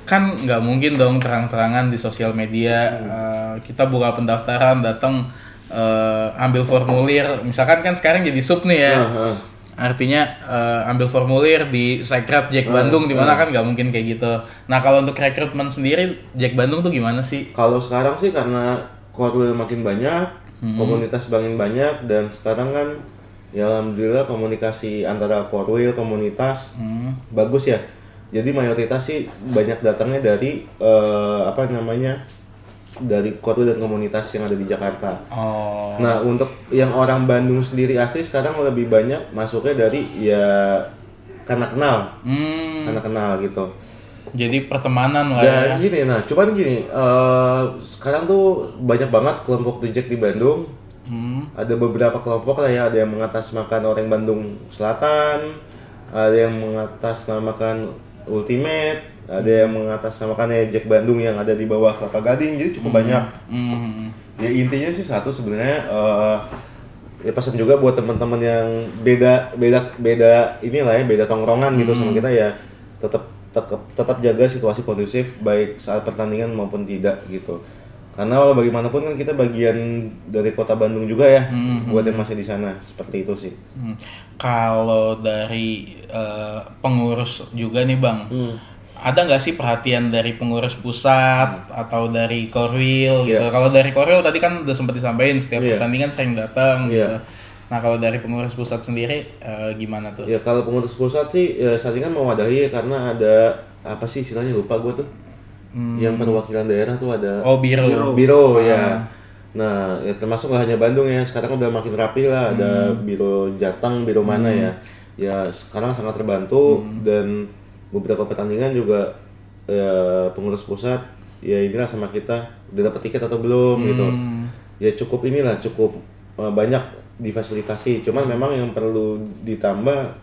[SPEAKER 1] kan nggak mungkin dong terang-terangan di sosial media eh, kita buka pendaftaran datang eh, ambil formulir. Misalkan kan sekarang jadi sub nih ya.
[SPEAKER 9] Heeh.
[SPEAKER 1] Artinya eh, ambil formulir di Sekret Jack Bandung di mana kan nggak mungkin kayak gitu. Nah kalau untuk rekrutmen sendiri Jack Bandung tuh gimana sih?
[SPEAKER 9] Kalau sekarang sih karena korwil makin banyak, komunitas makin banyak dan sekarang kan ya alhamdulillah komunikasi antara korwil komunitas bagus ya. Jadi mayoritas sih banyak datangnya dari eh, apa namanya dari korwil dan komunitas yang ada di Jakarta.
[SPEAKER 1] Oh,
[SPEAKER 9] Nah untuk yang orang Bandung sendiri asli sekarang lebih banyak masuknya dari ya karena kenal,
[SPEAKER 1] hmm,
[SPEAKER 9] karena kenal gitu.
[SPEAKER 1] jadi pertemanan lah ya.
[SPEAKER 9] Dan gini, nah cuman gini, eh, sekarang tuh banyak banget kelompok Jack di Bandung.
[SPEAKER 1] Hmm.
[SPEAKER 9] Ada beberapa kelompok lah ya, ada yang mengatasnamakan orang Bandung Selatan, ada yang mengatasnamakan Ultimate, ada yang mengatasnamakan ya Jack Bandung yang ada di bawah Kelapa Gading, jadi cukup banyak.
[SPEAKER 1] Hmm.
[SPEAKER 9] Ya intinya sih satu sebenarnya eh, ya pesan juga buat teman-teman yang beda beda beda inilah ya beda tongkrongan gitu sama kita ya tetap tetap tetap jaga situasi kondusif baik saat pertandingan maupun tidak gitu karena walau bagaimanapun kan kita bagian dari kota Bandung juga ya buat yang masih di sana seperti itu sih
[SPEAKER 1] Hmm. Kalau dari eh, pengurus juga nih bang,
[SPEAKER 9] Hmm.
[SPEAKER 1] Ada nggak sih perhatian dari pengurus pusat atau dari korwil gitu?
[SPEAKER 9] Iya.
[SPEAKER 1] Kalau dari korwil tadi kan udah sempat disampaikan setiap
[SPEAKER 9] Iya.
[SPEAKER 1] pertandingan sering datang
[SPEAKER 9] Iya.
[SPEAKER 1] gitu. Nah kalau dari pengurus pusat sendiri eh, gimana tuh?
[SPEAKER 9] Ya kalau pengurus pusat sih ya, saat ini kan mewadahi ya karena ada apa sih istilahnya lupa gue tuh. Yang perwakilan daerah tuh ada
[SPEAKER 1] Hmm. Oh biro.
[SPEAKER 9] biro ya. Nah, ya termasuk nggak hanya Bandung ya. Sekarang udah makin rapi lah. Ada biro Jateng, biro mana ya. Ya sekarang sangat terbantu dan beberapa pertandingan juga ya, pengurus pusat ya inilah sama kita udah dapat tiket atau belum gitu. Ya cukup inilah cukup eh, banyak difasilitasi. Cuman memang yang perlu ditambah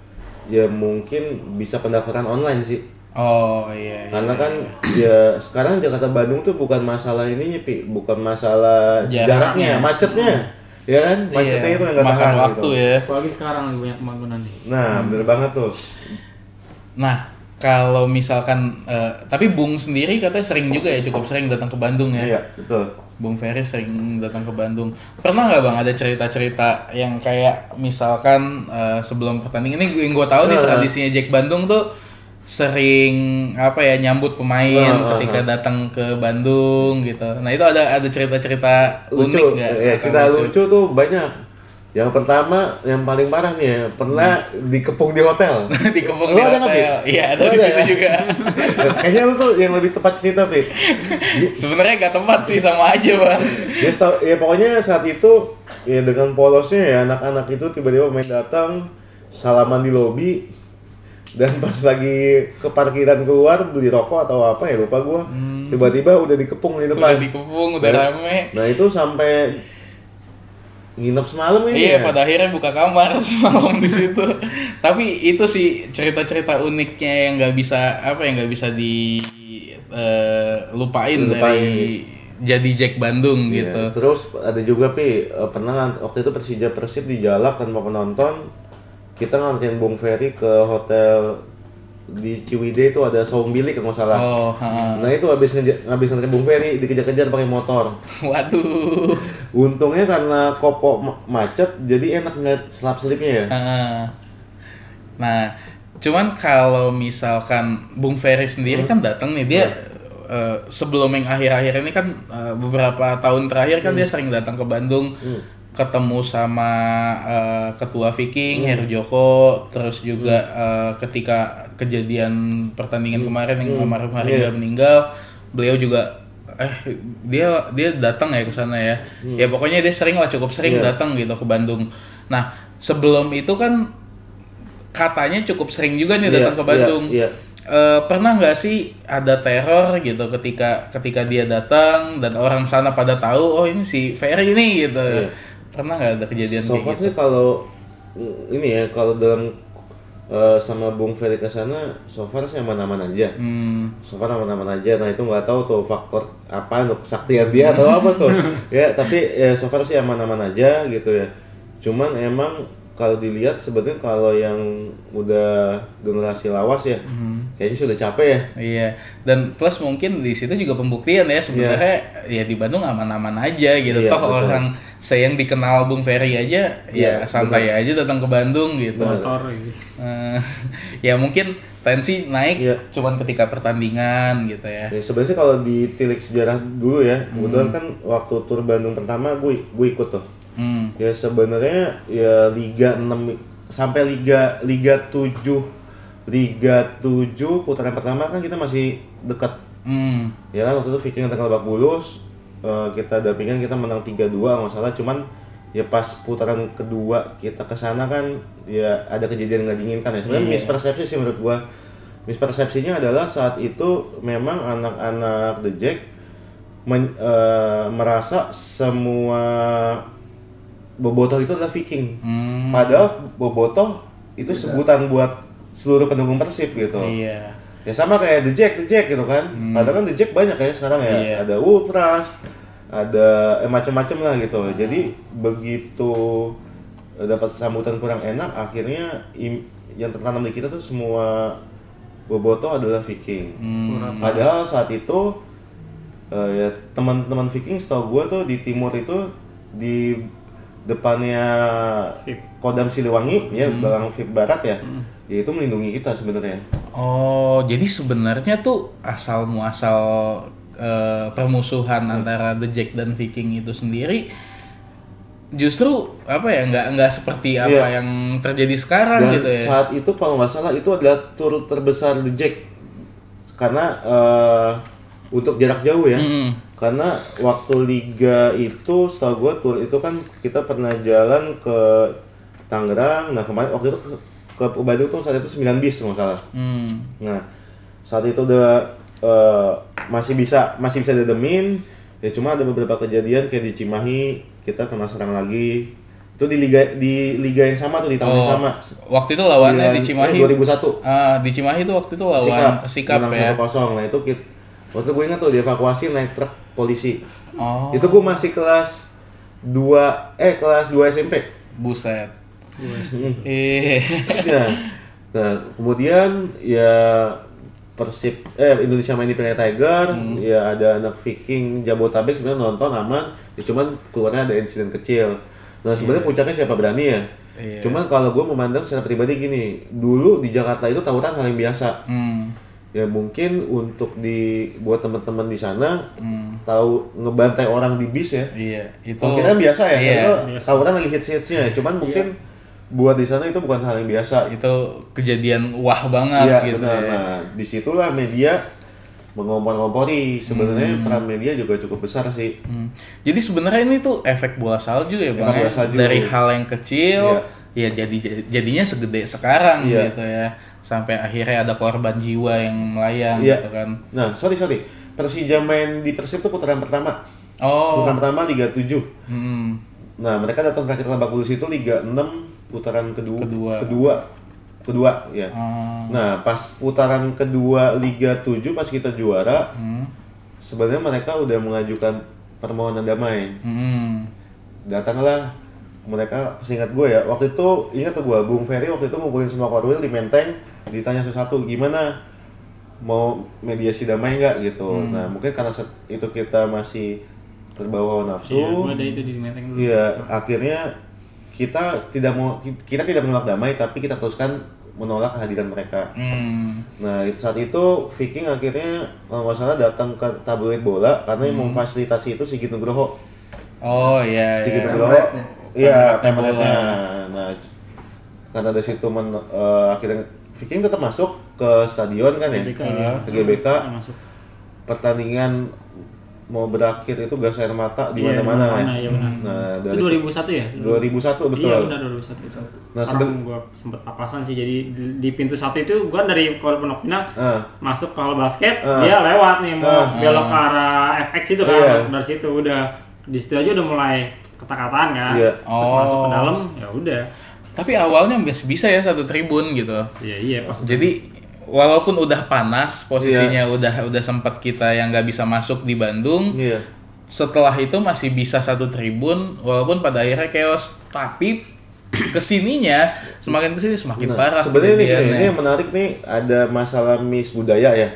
[SPEAKER 9] ya mungkin bisa pendaftaran online sih.
[SPEAKER 1] Oh iya. iya.
[SPEAKER 9] Karena kan ya sekarang Jakarta Bandung tuh bukan masalah ininya pi, bukan masalah
[SPEAKER 1] Jaraknya.
[SPEAKER 9] jaraknya, macetnya. Ya kan? Macetnya
[SPEAKER 1] Iya,
[SPEAKER 9] itu yang gak tahan
[SPEAKER 1] waktu
[SPEAKER 9] gitu.
[SPEAKER 1] ya.
[SPEAKER 3] Apalagi sekarang lagi banyak pembangunan nih.
[SPEAKER 9] Nah, bener banget tuh.
[SPEAKER 1] Nah kalau misalkan eh, tapi Bung sendiri katanya sering juga ya cukup sering datang ke Bandung ya.
[SPEAKER 9] Iya, betul.
[SPEAKER 1] Bung Ferry sering datang ke Bandung. Pernah nggak bang ada cerita-cerita yang kayak misalkan eh, sebelum pertandingan ini yang gue tahu nih
[SPEAKER 9] Nah.
[SPEAKER 1] tradisinya Jack Bandung tuh sering apa ya nyambut pemain
[SPEAKER 9] Nah,
[SPEAKER 1] ketika datang ke Bandung gitu. Nah itu ada ada cerita-cerita
[SPEAKER 9] Lucu.
[SPEAKER 1] unik nggak?
[SPEAKER 9] Ya, cerita lucu tuh banyak. Yang pertama, yang paling parah nih ya, pernah dikepung di hotel.
[SPEAKER 1] di kebun
[SPEAKER 9] Lu
[SPEAKER 1] di
[SPEAKER 9] ada
[SPEAKER 1] hotel. Iya ada di situ
[SPEAKER 9] ya?
[SPEAKER 1] juga.
[SPEAKER 9] Kayaknya lu tuh yang lebih tepat cerita, Pit.
[SPEAKER 1] Sebenarnya gak tepat sih sama aja bang.
[SPEAKER 9] ya, ya pokoknya saat itu ya dengan polosnya ya anak-anak itu tiba-tiba main datang salaman di lobi dan pas lagi ke parkiran keluar beli rokok atau apa ya lupa gua tiba-tiba udah dikepung di
[SPEAKER 1] Udah
[SPEAKER 9] depan
[SPEAKER 1] dikepung, udah
[SPEAKER 9] Nah,
[SPEAKER 1] rame.
[SPEAKER 9] nah itu sampai nginep semalam ini
[SPEAKER 1] Iya,
[SPEAKER 9] ya
[SPEAKER 1] pada akhirnya buka kamar semalam di situ. Tapi itu sih cerita-cerita uniknya yang nggak bisa apa yang nggak bisa di eh, lupain,
[SPEAKER 9] Lupain,
[SPEAKER 1] dari jadi Jack Bandung
[SPEAKER 9] Iya,
[SPEAKER 1] gitu.
[SPEAKER 9] terus ada juga pi eh, pernah waktu itu Persija Persib di Jalak tanpa penonton kita nganterin Bung Ferry ke hotel di Ciwidey itu ada saung bilik kalau nggak salah
[SPEAKER 1] Oh, ha.
[SPEAKER 9] Nah itu habis habis nganterin Bung Ferry dikejar-kejar pakai motor.
[SPEAKER 1] waduh.
[SPEAKER 9] Untungnya karena kopo ma- macet jadi enak ngeliat selap selipnya ya.
[SPEAKER 1] Nah, cuman kalau misalkan Bung Ferry sendiri kan datang nih dia eh, sebelum yang akhir-akhir ini kan eh, beberapa tahun terakhir kan dia sering datang ke Bandung ketemu sama eh, ketua Viking Heru Joko terus juga eh, ketika kejadian pertandingan kemarin yang almarhum Haringga meninggal beliau juga eh dia dia datang ya ke sana ya. Ya pokoknya dia sering lah cukup sering datang gitu ke Bandung. Nah sebelum itu kan katanya cukup sering juga nih
[SPEAKER 9] Iya,
[SPEAKER 1] datang ke Bandung.
[SPEAKER 9] iya, iya.
[SPEAKER 1] Eh, pernah nggak sih ada teror gitu ketika ketika dia datang dan orang sana pada tahu oh ini si Ferry ini gitu. Pernah nggak ada kejadian
[SPEAKER 9] So
[SPEAKER 1] kayak gitu?
[SPEAKER 9] sih kalau mm, ini ya kalau dalam eh, sama Bung Ferry ke sana so far sih aman-aman aja.
[SPEAKER 1] Hmm,
[SPEAKER 9] So far aman-aman aja. Nah itu nggak tahu tuh faktor apa tuh kesaktian dia atau apa tuh. ya tapi ya so far sih aman-aman aja gitu ya. Cuman emang kalau dilihat sebenarnya kalau yang udah generasi lawas ya, kayaknya sudah capek ya.
[SPEAKER 1] Iya, dan plus mungkin di situ juga pembuktian ya sebenarnya ya di Bandung aman-aman aja gitu.
[SPEAKER 9] Iya,
[SPEAKER 1] Toh
[SPEAKER 9] betul.
[SPEAKER 1] orang saya yang dikenal Bung Ferry aja ya
[SPEAKER 9] Iya,
[SPEAKER 1] santai aja datang ke Bandung gitu.
[SPEAKER 3] Motor gitu.
[SPEAKER 1] Eh, ya mungkin tensi naik
[SPEAKER 9] Iya.
[SPEAKER 1] cuman ketika pertandingan gitu ya.
[SPEAKER 9] Ya, sebenarnya kalau ditilik sejarah dulu ya, kebetulan kan waktu tur Bandung pertama gue gue ikut tuh.
[SPEAKER 1] Hmm.
[SPEAKER 9] Ya sebenarnya ya Liga 6 sampai Liga Liga 7 Liga 7 putaran pertama kan kita masih dekat.
[SPEAKER 1] Hmm.
[SPEAKER 9] Ya kan waktu itu Viking datang ke Lebak Bulus eh, kita dampingan kita menang 3-2 kalau nggak salah cuman ya pas putaran kedua kita ke sana kan ya ada kejadian nggak diinginkan ya sebenarnya mispersepsi sih menurut gua mispersepsinya adalah saat itu memang anak-anak The Jack men- eh, merasa semua bobotoh itu adalah Viking
[SPEAKER 1] Hmm.
[SPEAKER 9] padahal bobotoh itu sebutan buat seluruh pendukung Persib gitu
[SPEAKER 1] Iya.
[SPEAKER 9] ya sama kayak The Jack, The Jack gitu kan. Padahal kan The Jack banyak ya sekarang ya.
[SPEAKER 1] Iya.
[SPEAKER 9] Ada Ultras, ada eh, macam-macam lah gitu. Jadi begitu eh, dapat sambutan kurang enak, akhirnya im- yang tertanam di kita tuh semua boboto adalah Viking. Padahal saat itu eh, ya teman-teman Viking setahu gue tuh di timur itu di depannya Kodam Siliwangi ya belakang VIP Barat ya. Ya itu melindungi kita sebenarnya.
[SPEAKER 1] Oh, jadi sebenarnya tuh asal muasal eh, permusuhan antara The Jack dan Viking itu sendiri justru apa ya nggak nggak seperti apa
[SPEAKER 9] Iya.
[SPEAKER 1] yang terjadi sekarang
[SPEAKER 9] Dan
[SPEAKER 1] gitu ya.
[SPEAKER 9] saat itu kalau nggak salah itu adalah tur terbesar The Jack karena eh, untuk jarak jauh ya.
[SPEAKER 1] Mm-mm.
[SPEAKER 9] Karena waktu liga itu setahu gue tur itu kan kita pernah jalan ke Tangerang. Nah kemarin waktu itu ke, ke Bandung tuh saat itu 9 bis nggak salah.
[SPEAKER 1] Hmm.
[SPEAKER 9] Nah saat itu udah eh, masih bisa masih bisa didemin. Ya cuma ada beberapa kejadian kayak di Cimahi kita kena serang lagi. Itu di liga di liga yang sama tuh di tahun yang
[SPEAKER 1] Oh,
[SPEAKER 9] sama.
[SPEAKER 1] waktu itu lawannya di
[SPEAKER 9] Sembilan-
[SPEAKER 1] Cimahi.
[SPEAKER 9] eh, 2001.
[SPEAKER 1] Ah, di Cimahi itu waktu itu lawan
[SPEAKER 9] Sikap,
[SPEAKER 1] Sikap, ya.
[SPEAKER 9] 1-0. Nah itu kita, waktu itu gue ingat tuh dievakuasi naik truk polisi.
[SPEAKER 1] Oh,
[SPEAKER 9] Itu gue masih kelas 2 eh kelas 2 SMP.
[SPEAKER 1] buset.
[SPEAKER 9] Hmm.
[SPEAKER 1] Eh.
[SPEAKER 9] nah, nah, kemudian ya Persib eh Indonesia main di Piala Tiger,
[SPEAKER 1] Hmm.
[SPEAKER 9] ya ada anak Viking Jabotabek sebenarnya nonton aman, ya cuman keluarnya ada insiden kecil. Nah sebenarnya puncaknya siapa berani ya?
[SPEAKER 1] Iya.
[SPEAKER 9] Cuman kalau gue memandang secara pribadi gini, dulu di Jakarta itu tawuran hal yang biasa.
[SPEAKER 1] Hmm.
[SPEAKER 9] Ya mungkin untuk di buat teman-teman di sana
[SPEAKER 1] Hmm.
[SPEAKER 9] tahu ngebantai orang di bis ya.
[SPEAKER 1] Iya, itu
[SPEAKER 9] kita kan biasa ya,
[SPEAKER 1] Iya.
[SPEAKER 9] karena tawuran lagi hits-hitsnya. Cuman mungkin buat di sana itu bukan hal yang biasa.
[SPEAKER 1] Itu kejadian wah banget
[SPEAKER 9] Iya
[SPEAKER 1] gitu
[SPEAKER 9] benar.
[SPEAKER 1] ya.
[SPEAKER 9] Nah di situlah media mengompor-ngompori. Sebenarnya
[SPEAKER 1] Hmm.
[SPEAKER 9] peran media juga cukup besar sih.
[SPEAKER 1] Hmm. Jadi sebenarnya ini tuh efek bola salju ya bang.
[SPEAKER 9] Efek
[SPEAKER 1] ya?
[SPEAKER 9] bola salju.
[SPEAKER 1] Dari hal yang kecil,
[SPEAKER 9] Iya.
[SPEAKER 1] ya jadi jadinya segede sekarang
[SPEAKER 9] Iya.
[SPEAKER 1] gitu ya. Sampai akhirnya ada korban jiwa yang melayang
[SPEAKER 9] Iya.
[SPEAKER 1] gitu kan.
[SPEAKER 9] Nah sorry sorry. Persija main di Persib tuh putaran pertama.
[SPEAKER 1] Oh.
[SPEAKER 9] Putaran pertama Liga 7.
[SPEAKER 1] Hmm.
[SPEAKER 9] Nah mereka datang terakhir Lebak Bulus itu Liga 6 putaran kedua.
[SPEAKER 1] Kedua.
[SPEAKER 9] Kedua. Kedua ya.
[SPEAKER 1] Oh.
[SPEAKER 9] Nah, pas putaran kedua Liga 7 pas kita juara,
[SPEAKER 1] Hmm.
[SPEAKER 9] sebenarnya mereka udah mengajukan permohonan damai.
[SPEAKER 1] Hmm.
[SPEAKER 9] Datanglah mereka seingat gue ya, waktu itu ingat tuh gue, Bung Ferry waktu itu ngumpulin semua korwil di Menteng, ditanya satu-satu gimana mau mediasi damai nggak gitu.
[SPEAKER 1] Hmm.
[SPEAKER 9] Nah, mungkin karena itu kita masih terbawa nafsu.
[SPEAKER 3] Iya, gua ada itu di Menteng dulu.
[SPEAKER 9] Iya, akhirnya kita tidak mau kita tidak menolak damai tapi kita teruskan menolak kehadiran mereka.
[SPEAKER 1] Hmm.
[SPEAKER 9] Nah, itu- saat itu Viking akhirnya kalau nggak salah datang ke tabloid bola karena yang
[SPEAKER 1] Hmm.
[SPEAKER 9] memfasilitasi itu Sigit Nugroho.
[SPEAKER 1] Oh iya.
[SPEAKER 9] Sigit
[SPEAKER 1] iya.
[SPEAKER 9] Nugroho. Iya,
[SPEAKER 1] Pemretnya
[SPEAKER 9] pemretnya.
[SPEAKER 1] bola.
[SPEAKER 9] Nah, karena dari situ men, eh, akhirnya Viking tetap masuk ke stadion kan ya,
[SPEAKER 3] GBK ya.
[SPEAKER 9] ke GBK.
[SPEAKER 3] Nah, masuk.
[SPEAKER 9] Pertandingan mau berakhir itu gas air mata di
[SPEAKER 3] Iya,
[SPEAKER 9] mana-mana.
[SPEAKER 3] iya benar.
[SPEAKER 9] Nah,
[SPEAKER 3] Itu
[SPEAKER 9] dari
[SPEAKER 3] 2001 ya?
[SPEAKER 9] 2001 betul.
[SPEAKER 3] Iya benar 2001 itu.
[SPEAKER 9] Nah,
[SPEAKER 3] Nah,
[SPEAKER 9] seben-
[SPEAKER 3] gua sempet papasan sih jadi di, di pintu satu itu gua dari Kol Pondok Pinang
[SPEAKER 9] Ah.
[SPEAKER 3] masuk ke hal basket
[SPEAKER 9] Ah.
[SPEAKER 3] dia lewat nih mau
[SPEAKER 9] Ah.
[SPEAKER 3] belok ke arah FX itu kan
[SPEAKER 9] Iya.
[SPEAKER 3] masuk dari situ udah di situ aja udah mulai kata-kataan kan.
[SPEAKER 9] Iya.
[SPEAKER 3] Terus
[SPEAKER 1] Oh.
[SPEAKER 3] masuk ke dalam ya udah.
[SPEAKER 1] Tapi awalnya bisa ya satu tribun gitu.
[SPEAKER 3] Iya iya pas
[SPEAKER 1] Jadi walaupun udah panas posisinya udah udah sempat kita yang nggak bisa masuk di Bandung.
[SPEAKER 9] Iya.
[SPEAKER 1] Setelah itu masih bisa satu tribun walaupun pada akhirnya chaos. Tapi ke sininya semakin ke sini semakin
[SPEAKER 9] Nah,
[SPEAKER 1] parah.
[SPEAKER 9] sebenarnya nih gini,
[SPEAKER 1] kejadiannya.
[SPEAKER 9] ini yang menarik nih ada masalah miss budaya ya.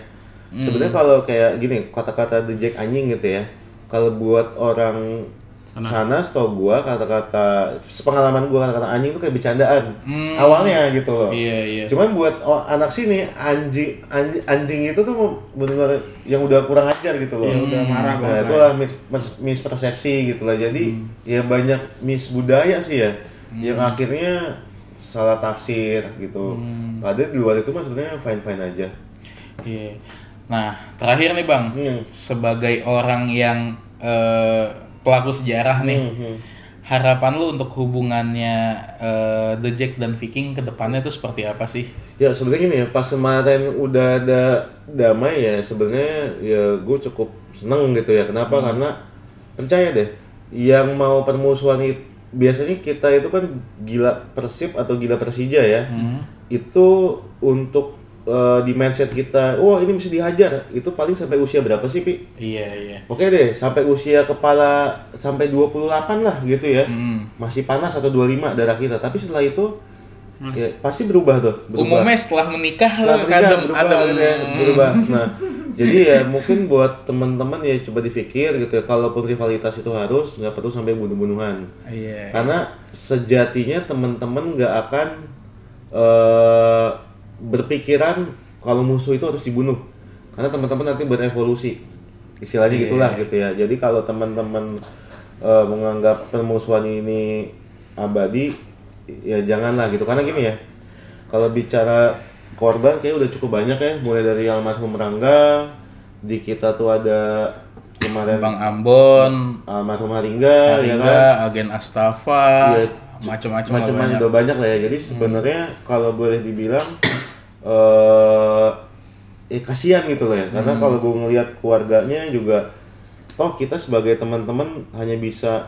[SPEAKER 1] Hmm.
[SPEAKER 9] Sebenarnya kalau kayak gini kata-kata the Jack anjing gitu ya. Kalau buat orang sana, setahu gua kata-kata sepengalaman gua kata-kata anjing itu kayak bercandaan.
[SPEAKER 1] Hmm.
[SPEAKER 9] Awalnya gitu loh.
[SPEAKER 1] Iya, iya.
[SPEAKER 9] Cuman buat oh, anak sini anjing anjing, anjing itu tuh benar-benar yang udah kurang ajar gitu loh.
[SPEAKER 3] ya udah marah
[SPEAKER 9] Nah,
[SPEAKER 3] banget.
[SPEAKER 9] itulah mis- mis- mispersepsi gitu lah. Jadi ya banyak mis budaya sih ya yang akhirnya salah tafsir gitu. Padahal di luar itu mah sebenarnya fine fine aja.
[SPEAKER 1] Iya. Nah, terakhir nih Bang,
[SPEAKER 9] Hmm.
[SPEAKER 1] sebagai orang yang eh, pelaku sejarah nih,
[SPEAKER 9] Hmm, hmm.
[SPEAKER 1] harapan lu untuk hubungannya eh, The Jack dan Viking ke depannya itu seperti apa sih?
[SPEAKER 9] Ya sebenarnya gini ya, pas kemarin udah ada damai ya sebenarnya ya gue cukup seneng gitu ya. Kenapa? Karena percaya deh, yang mau permusuhan itu biasanya kita itu kan gila Persib atau gila Persija ya. Itu untuk eh, di mindset kita, wah ini bisa dihajar. Itu paling sampai usia berapa sih, Pi?
[SPEAKER 1] Iya, iya.
[SPEAKER 9] Oke deh, sampai usia kepala sampai 28 lah gitu ya.
[SPEAKER 1] Hmm.
[SPEAKER 9] Masih panas atau 25 darah kita. Tapi setelah itu ya, pasti berubah tuh. Berubah.
[SPEAKER 1] Umumnya setelah menikah
[SPEAKER 9] Setelah menikah,
[SPEAKER 1] adem,
[SPEAKER 9] berubah,
[SPEAKER 1] adem.
[SPEAKER 9] ya, berubah. Nah, jadi ya mungkin buat teman-teman ya coba dipikir gitu ya, kalaupun rivalitas itu harus nggak perlu sampai bunuh-bunuhan.
[SPEAKER 1] Iya.
[SPEAKER 9] Karena sejatinya teman-teman nggak akan eh, berpikiran kalau musuh itu harus dibunuh. Karena teman-teman nanti berevolusi. Istilahnya
[SPEAKER 1] Iya.
[SPEAKER 9] gitulah gitu ya. Jadi kalau teman-teman eh, menganggap permusuhan ini abadi ya janganlah gitu karena gini ya kalau bicara korban kayak udah cukup banyak ya mulai dari almarhum Rangga di kita tuh ada kemarin
[SPEAKER 1] Bang Ambon,
[SPEAKER 9] almarhum Haringga, ya kan
[SPEAKER 1] Agen Astafa,
[SPEAKER 9] Iya,
[SPEAKER 1] macam-macam
[SPEAKER 9] macam udah banyak lah ya jadi sebenarnya kalau boleh dibilang eh eh kasihan gitu loh ya. Karena kalau gue ngelihat keluarganya juga toh kita sebagai teman-teman hanya bisa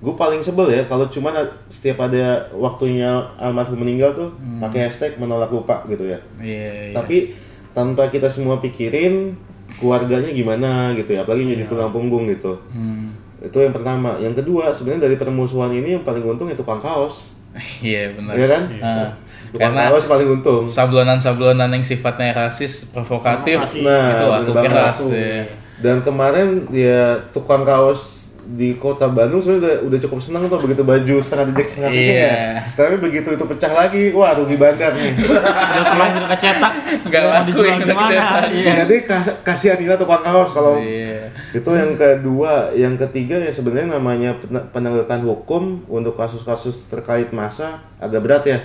[SPEAKER 9] gue paling sebel ya kalau cuman setiap ada waktunya almarhum meninggal tuh pakai hashtag menolak lupa gitu ya.
[SPEAKER 1] Iya, iya.
[SPEAKER 9] tapi tanpa kita semua pikirin keluarganya gimana gitu ya. Apalagi jadi tulang punggung gitu.
[SPEAKER 1] Hmm.
[SPEAKER 9] itu yang pertama. Yang kedua sebenarnya dari permusuhan ini yang paling untung itu tukang kaos.
[SPEAKER 1] Iya benar.
[SPEAKER 9] Iya kan?
[SPEAKER 1] Ah,
[SPEAKER 9] tukang
[SPEAKER 1] karena
[SPEAKER 9] kaos paling untung
[SPEAKER 1] sablonan-sablonan yang sifatnya rasis, provokatif,
[SPEAKER 9] nah
[SPEAKER 1] itu aku keras. ya.
[SPEAKER 9] dan kemarin ya tukang kaos di kota Bandung sebenarnya udah, udah cukup senang tuh begitu baju setengah dijek setengah
[SPEAKER 1] Iya.
[SPEAKER 9] iya. tapi begitu itu pecah lagi wah rugi bandar nih
[SPEAKER 3] Udah terlanjur kecetak.
[SPEAKER 1] Nggak
[SPEAKER 3] Mau
[SPEAKER 1] laku
[SPEAKER 3] dijual
[SPEAKER 1] yang udah kecetak.
[SPEAKER 3] Iya.
[SPEAKER 9] jadi ka- kasihan tukang kaos kalau
[SPEAKER 1] Iya.
[SPEAKER 9] itu yang kedua yang ketiga ya sebenarnya namanya pen- penegakan hukum untuk kasus-kasus terkait masa agak berat ya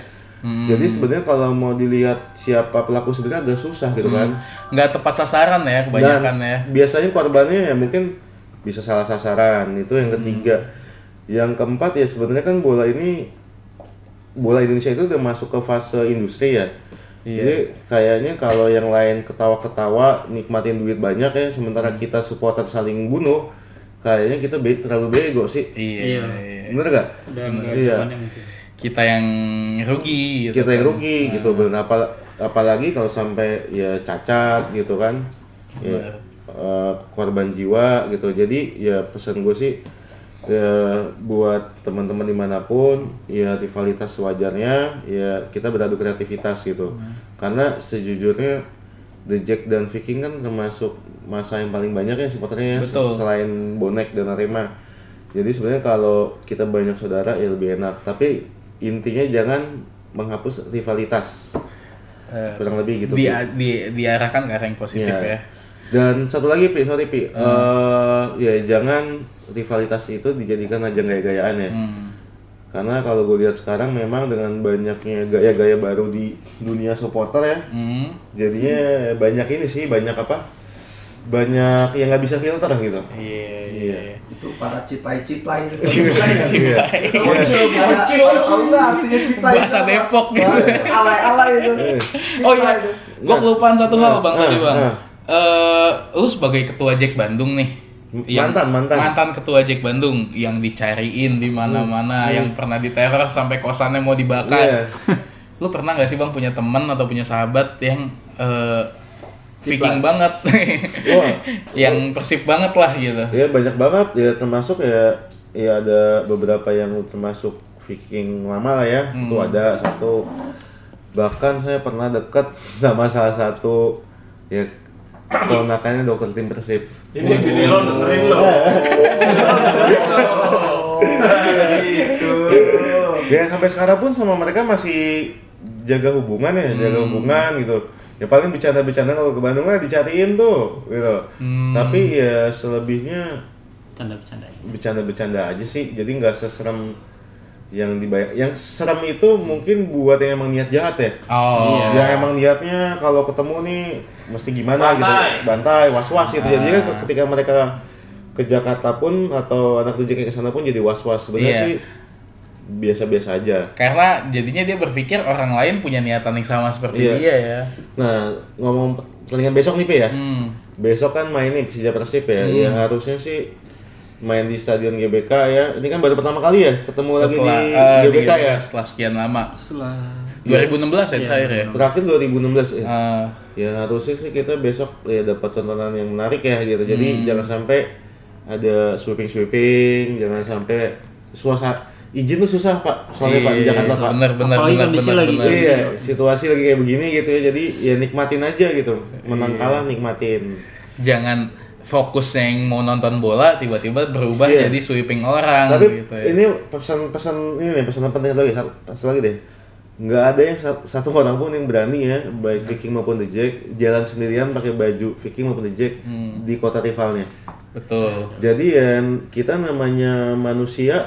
[SPEAKER 1] Hmm.
[SPEAKER 9] jadi sebenarnya kalau mau dilihat siapa pelaku sebenarnya agak susah gitu kan
[SPEAKER 1] Nggak tepat sasaran ya kebanyakan ya.
[SPEAKER 9] biasanya korbannya ya mungkin bisa salah sasaran itu yang ketiga yang keempat ya sebenarnya kan bola ini bola Indonesia itu udah masuk ke fase industri ya jadi kayaknya kalau yang lain ketawa-ketawa nikmatin duit banyak ya sementara kita supporter saling bunuh kayaknya kita be- terlalu bego sih
[SPEAKER 1] Iya.
[SPEAKER 3] Iya.
[SPEAKER 1] iya.
[SPEAKER 9] bener gak?
[SPEAKER 3] Enggak
[SPEAKER 9] Iya.
[SPEAKER 3] mungkin.
[SPEAKER 1] Kita yang rugi gitu.
[SPEAKER 9] kita yang
[SPEAKER 1] kan.
[SPEAKER 9] rugi gitu. Bener Apa- apalagi kalau sampai ya cacat gitu kan. Ya, eh, korban jiwa gitu. Jadi ya pesan gue sih ya buat teman-teman di mana pun ya rivalitas wajarnya ya kita beradu kreativitas gitu. Karena sejujurnya The Jack dan Viking kan termasuk masa yang paling banyak ya supporternya ya,
[SPEAKER 1] Betul.
[SPEAKER 9] selain bonek dan Arema. Jadi sebenarnya kalau kita banyak saudara ya lebih enak. Tapi intinya jangan menghapus rivalitas
[SPEAKER 1] Eh,
[SPEAKER 9] kurang lebih gitu
[SPEAKER 1] di, di, diarahkan ke arah yang positif
[SPEAKER 9] Iya.
[SPEAKER 1] ya.
[SPEAKER 9] Dan satu lagi, Pi, sorry Pi, Eh, ya jangan rivalitas itu dijadikan ajang gaya-gayaan ya.
[SPEAKER 1] Hmm.
[SPEAKER 9] Karena kalau gue lihat sekarang memang dengan banyaknya gaya-gaya baru di dunia supporter ya,
[SPEAKER 1] Hmm.
[SPEAKER 9] jadinya banyak ini sih, banyak apa? Banyak yang nggak bisa filter gitu.
[SPEAKER 1] Iya.
[SPEAKER 9] Iya.
[SPEAKER 4] itu para ciplay-ciplay itu.
[SPEAKER 9] Iya.
[SPEAKER 4] Muncul, muncul. Tahu nggak artinya ciplay? itu
[SPEAKER 1] Bahasa
[SPEAKER 4] apa?
[SPEAKER 1] Depok gitu.
[SPEAKER 4] Wah, Alay-alay itu.
[SPEAKER 1] Oh iya,
[SPEAKER 4] itu.
[SPEAKER 1] gua kelupaan satu hal bang tadi bang. Eh, lu sebagai ketua Jack Bandung nih, yang-
[SPEAKER 9] Mantan, mantan.
[SPEAKER 1] mantan ketua Jack Bandung yang dicariin di mana-mana, yang pernah diteror sampai kosannya mau dibakar.
[SPEAKER 9] Iya.
[SPEAKER 1] Lu pernah nggak sih bang punya teman atau punya sahabat yang eh, Viking banget,
[SPEAKER 9] Wah.
[SPEAKER 1] yang persib banget lah gitu.
[SPEAKER 9] Ya banyak banget ya termasuk ya ya ada beberapa yang termasuk Viking lama lah ya. Itu ada satu bahkan saya pernah dekat sama salah satu ya keponakannya dokter tim Persib.
[SPEAKER 2] Ini ini lo dengerin lo.
[SPEAKER 4] Gitu.
[SPEAKER 9] Ya sampai sekarang pun sama mereka masih jaga hubungan ya, jaga hubungan gitu. Ya paling bercanda-bercanda kalau ke Bandung lah dicariin tuh gitu. Tapi ya selebihnya
[SPEAKER 3] Canda-bercanda.
[SPEAKER 9] bercanda-bercanda aja sih. Jadi nggak seserem yang dibayar. Yang serem itu mungkin buat yang emang niat jahat ya.
[SPEAKER 1] Oh,
[SPEAKER 3] Iya.
[SPEAKER 9] yang emang niatnya kalau ketemu nih mesti gimana gitu. Bantai. Was-was gitu. Jadi kan ketika mereka ke Jakarta pun atau anak tujuh ke sana pun jadi was-was. Sebenarnya
[SPEAKER 1] Iya.
[SPEAKER 9] sih biasa-biasa aja
[SPEAKER 1] karena jadinya dia berpikir orang lain punya niatan yang sama seperti
[SPEAKER 9] Iya.
[SPEAKER 1] dia ya.
[SPEAKER 9] nah ngomong pertandingan besok nih Pe ya
[SPEAKER 1] Hmm.
[SPEAKER 9] besok kan main nih Persija Persib ya ya harusnya sih main di stadion GBK ya ini kan baru pertama kali ya ketemu lagi
[SPEAKER 1] Setelah
[SPEAKER 9] di
[SPEAKER 1] eh, di
[SPEAKER 9] GBK ya
[SPEAKER 1] setelah sekian lama.
[SPEAKER 3] Setelah
[SPEAKER 1] 2016 ya terakhir ya.
[SPEAKER 9] terakhir 2016 ya.
[SPEAKER 1] Eh,
[SPEAKER 9] ya harusnya sih kita besok ya dapat tontonan yang menarik ya gitu jadi
[SPEAKER 1] Hmm.
[SPEAKER 9] jangan sampai ada sweeping sweeping jangan sampai suasana izin tuh susah pak. Soalnya pak di
[SPEAKER 1] iya,
[SPEAKER 9] Jakarta pak.
[SPEAKER 1] Bener bener
[SPEAKER 3] Apalagi
[SPEAKER 1] bener bener
[SPEAKER 3] lagi.
[SPEAKER 1] bener.
[SPEAKER 9] iya situasi lagi kayak begini gitu ya. Jadi ya nikmatin aja gitu. Menang kalah nikmatin.
[SPEAKER 1] Jangan fokus yang mau nonton bola tiba-tiba berubah
[SPEAKER 9] Iya.
[SPEAKER 1] jadi sweeping orang
[SPEAKER 9] tapi
[SPEAKER 1] gitu ya.
[SPEAKER 9] ini pesan-pesan ini nih pesan penting lagi. Satu, satu lagi deh. Nggak ada yang sa- satu orang pun yang berani ya baik Viking maupun The Jack jalan sendirian pakai baju Viking maupun The Jack
[SPEAKER 1] Hmm.
[SPEAKER 9] di kota rivalnya.
[SPEAKER 1] Betul.
[SPEAKER 9] Jadi ya kita namanya manusia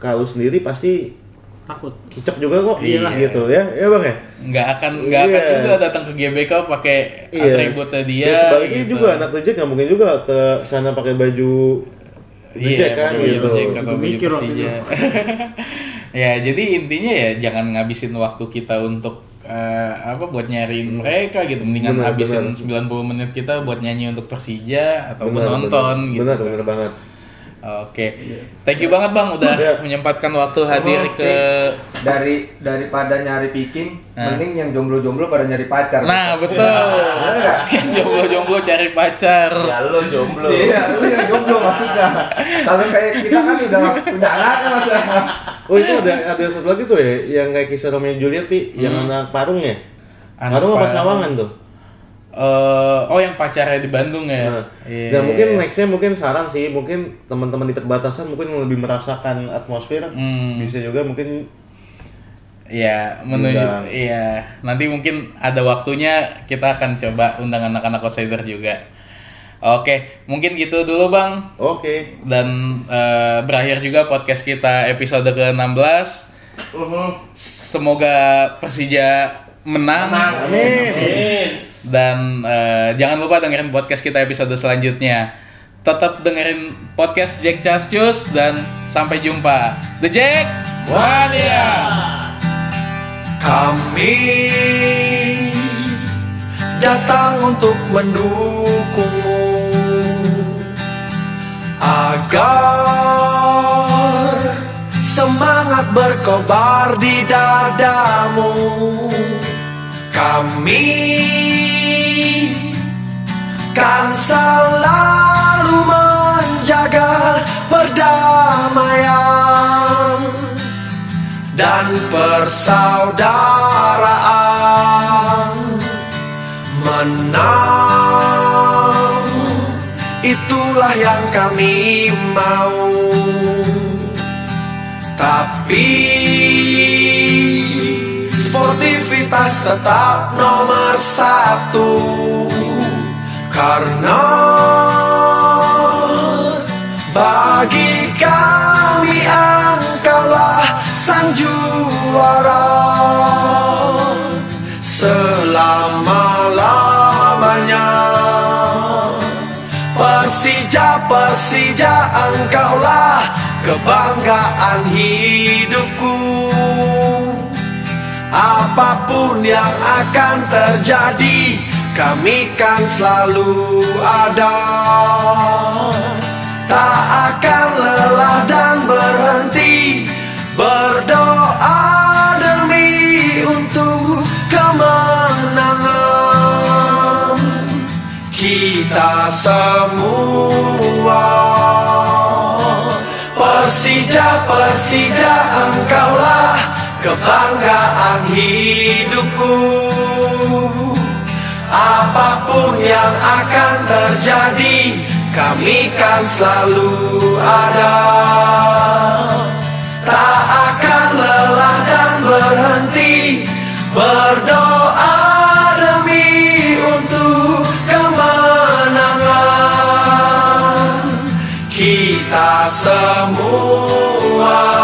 [SPEAKER 9] kalau sendiri pasti
[SPEAKER 3] takut
[SPEAKER 9] kicok juga kok
[SPEAKER 1] Iya.
[SPEAKER 9] gitu ya. Ya Bang ya?
[SPEAKER 1] nggak akan nggak akan
[SPEAKER 9] Iya.
[SPEAKER 1] juga datang ke GBK pakai
[SPEAKER 9] Iya.
[SPEAKER 1] atributnya dia
[SPEAKER 9] Ya, sebaliknya
[SPEAKER 1] gitu.
[SPEAKER 9] juga anak reject nggak mungkin juga ke sana pakai baju reject kan
[SPEAKER 1] pakai baju
[SPEAKER 9] gitu.
[SPEAKER 1] Jack atau baju Persija. ya, jadi intinya ya jangan ngabisin waktu kita untuk eh, apa buat nyariin mereka gitu. Mendingan
[SPEAKER 9] Benar,
[SPEAKER 1] habisin
[SPEAKER 9] benar.
[SPEAKER 1] 90 menit kita buat nyanyi untuk Persija atau
[SPEAKER 9] Benar,
[SPEAKER 1] menonton
[SPEAKER 9] benar.
[SPEAKER 1] gitu.
[SPEAKER 9] Benar, benar banget.
[SPEAKER 1] Oke. Thank you banget Bang udah
[SPEAKER 9] Iya.
[SPEAKER 1] menyempatkan waktu hadir
[SPEAKER 4] Oke.
[SPEAKER 1] ke
[SPEAKER 4] dari daripada nyari piking
[SPEAKER 1] Nah.
[SPEAKER 4] mending yang jomblo-jomblo pada nyari pacar
[SPEAKER 1] Nah, betul.
[SPEAKER 4] Nggak?
[SPEAKER 1] Jomblo-jomblo cari pacar.
[SPEAKER 2] Ya lo jomblo.
[SPEAKER 4] iya lu yang jomblo maksudnya kalau kayak kita kan udah punya anak kan maksudnya
[SPEAKER 9] Oh itu ada ada satu lagi tuh ya yang kayak kisah Romeo Juliet nih yang anak Parung ya.
[SPEAKER 1] Hmm. Anak
[SPEAKER 9] Parung apa. Sawangan tuh?
[SPEAKER 1] Eh, oh yang pacarnya di Bandung ya.
[SPEAKER 9] Nah,
[SPEAKER 1] Iya.
[SPEAKER 9] dan mungkin nextnya mungkin saran sih mungkin teman-teman di perbatasan mungkin lebih merasakan atmosfer
[SPEAKER 1] Hmm.
[SPEAKER 9] bisa juga mungkin
[SPEAKER 1] Iya, menuju iya. Nanti mungkin ada waktunya kita akan coba undang anak-anak outsider juga. Oke, mungkin gitu dulu Bang.
[SPEAKER 9] oke
[SPEAKER 1] Dan eh, berakhir juga podcast kita episode ke-16. Semoga Persija menang.
[SPEAKER 9] amin
[SPEAKER 1] Dan eh, jangan lupa dengerin podcast kita episode selanjutnya. Tetap dengerin podcast Jack Cascus dan sampai jumpa. The Jack Mania.
[SPEAKER 6] Kami datang untuk mendukungmu agar semangat berkobar di dadamu. Kami. Kan selalu menjaga perdamaian dan persaudaraan. Menang itulah yang kami mau. Tapi tetap nomor satu. Karena bagi kami engkaulah sang juara. Selama-lamanya Persija, Persija engkaulah kebanggaan hidupku Apa pun yang akan terjadi Kami kan selalu ada. Tak akan lelah dan berhenti Berdoa demi untuk kemenangan. Kita semua Persija, Persija engkaulah kebanggaan hidupku Apa pun yang akan terjadi Kami kan selalu ada. Tak akan lelah dan berhenti Berdoa demi untuk kemenangan. Kita semua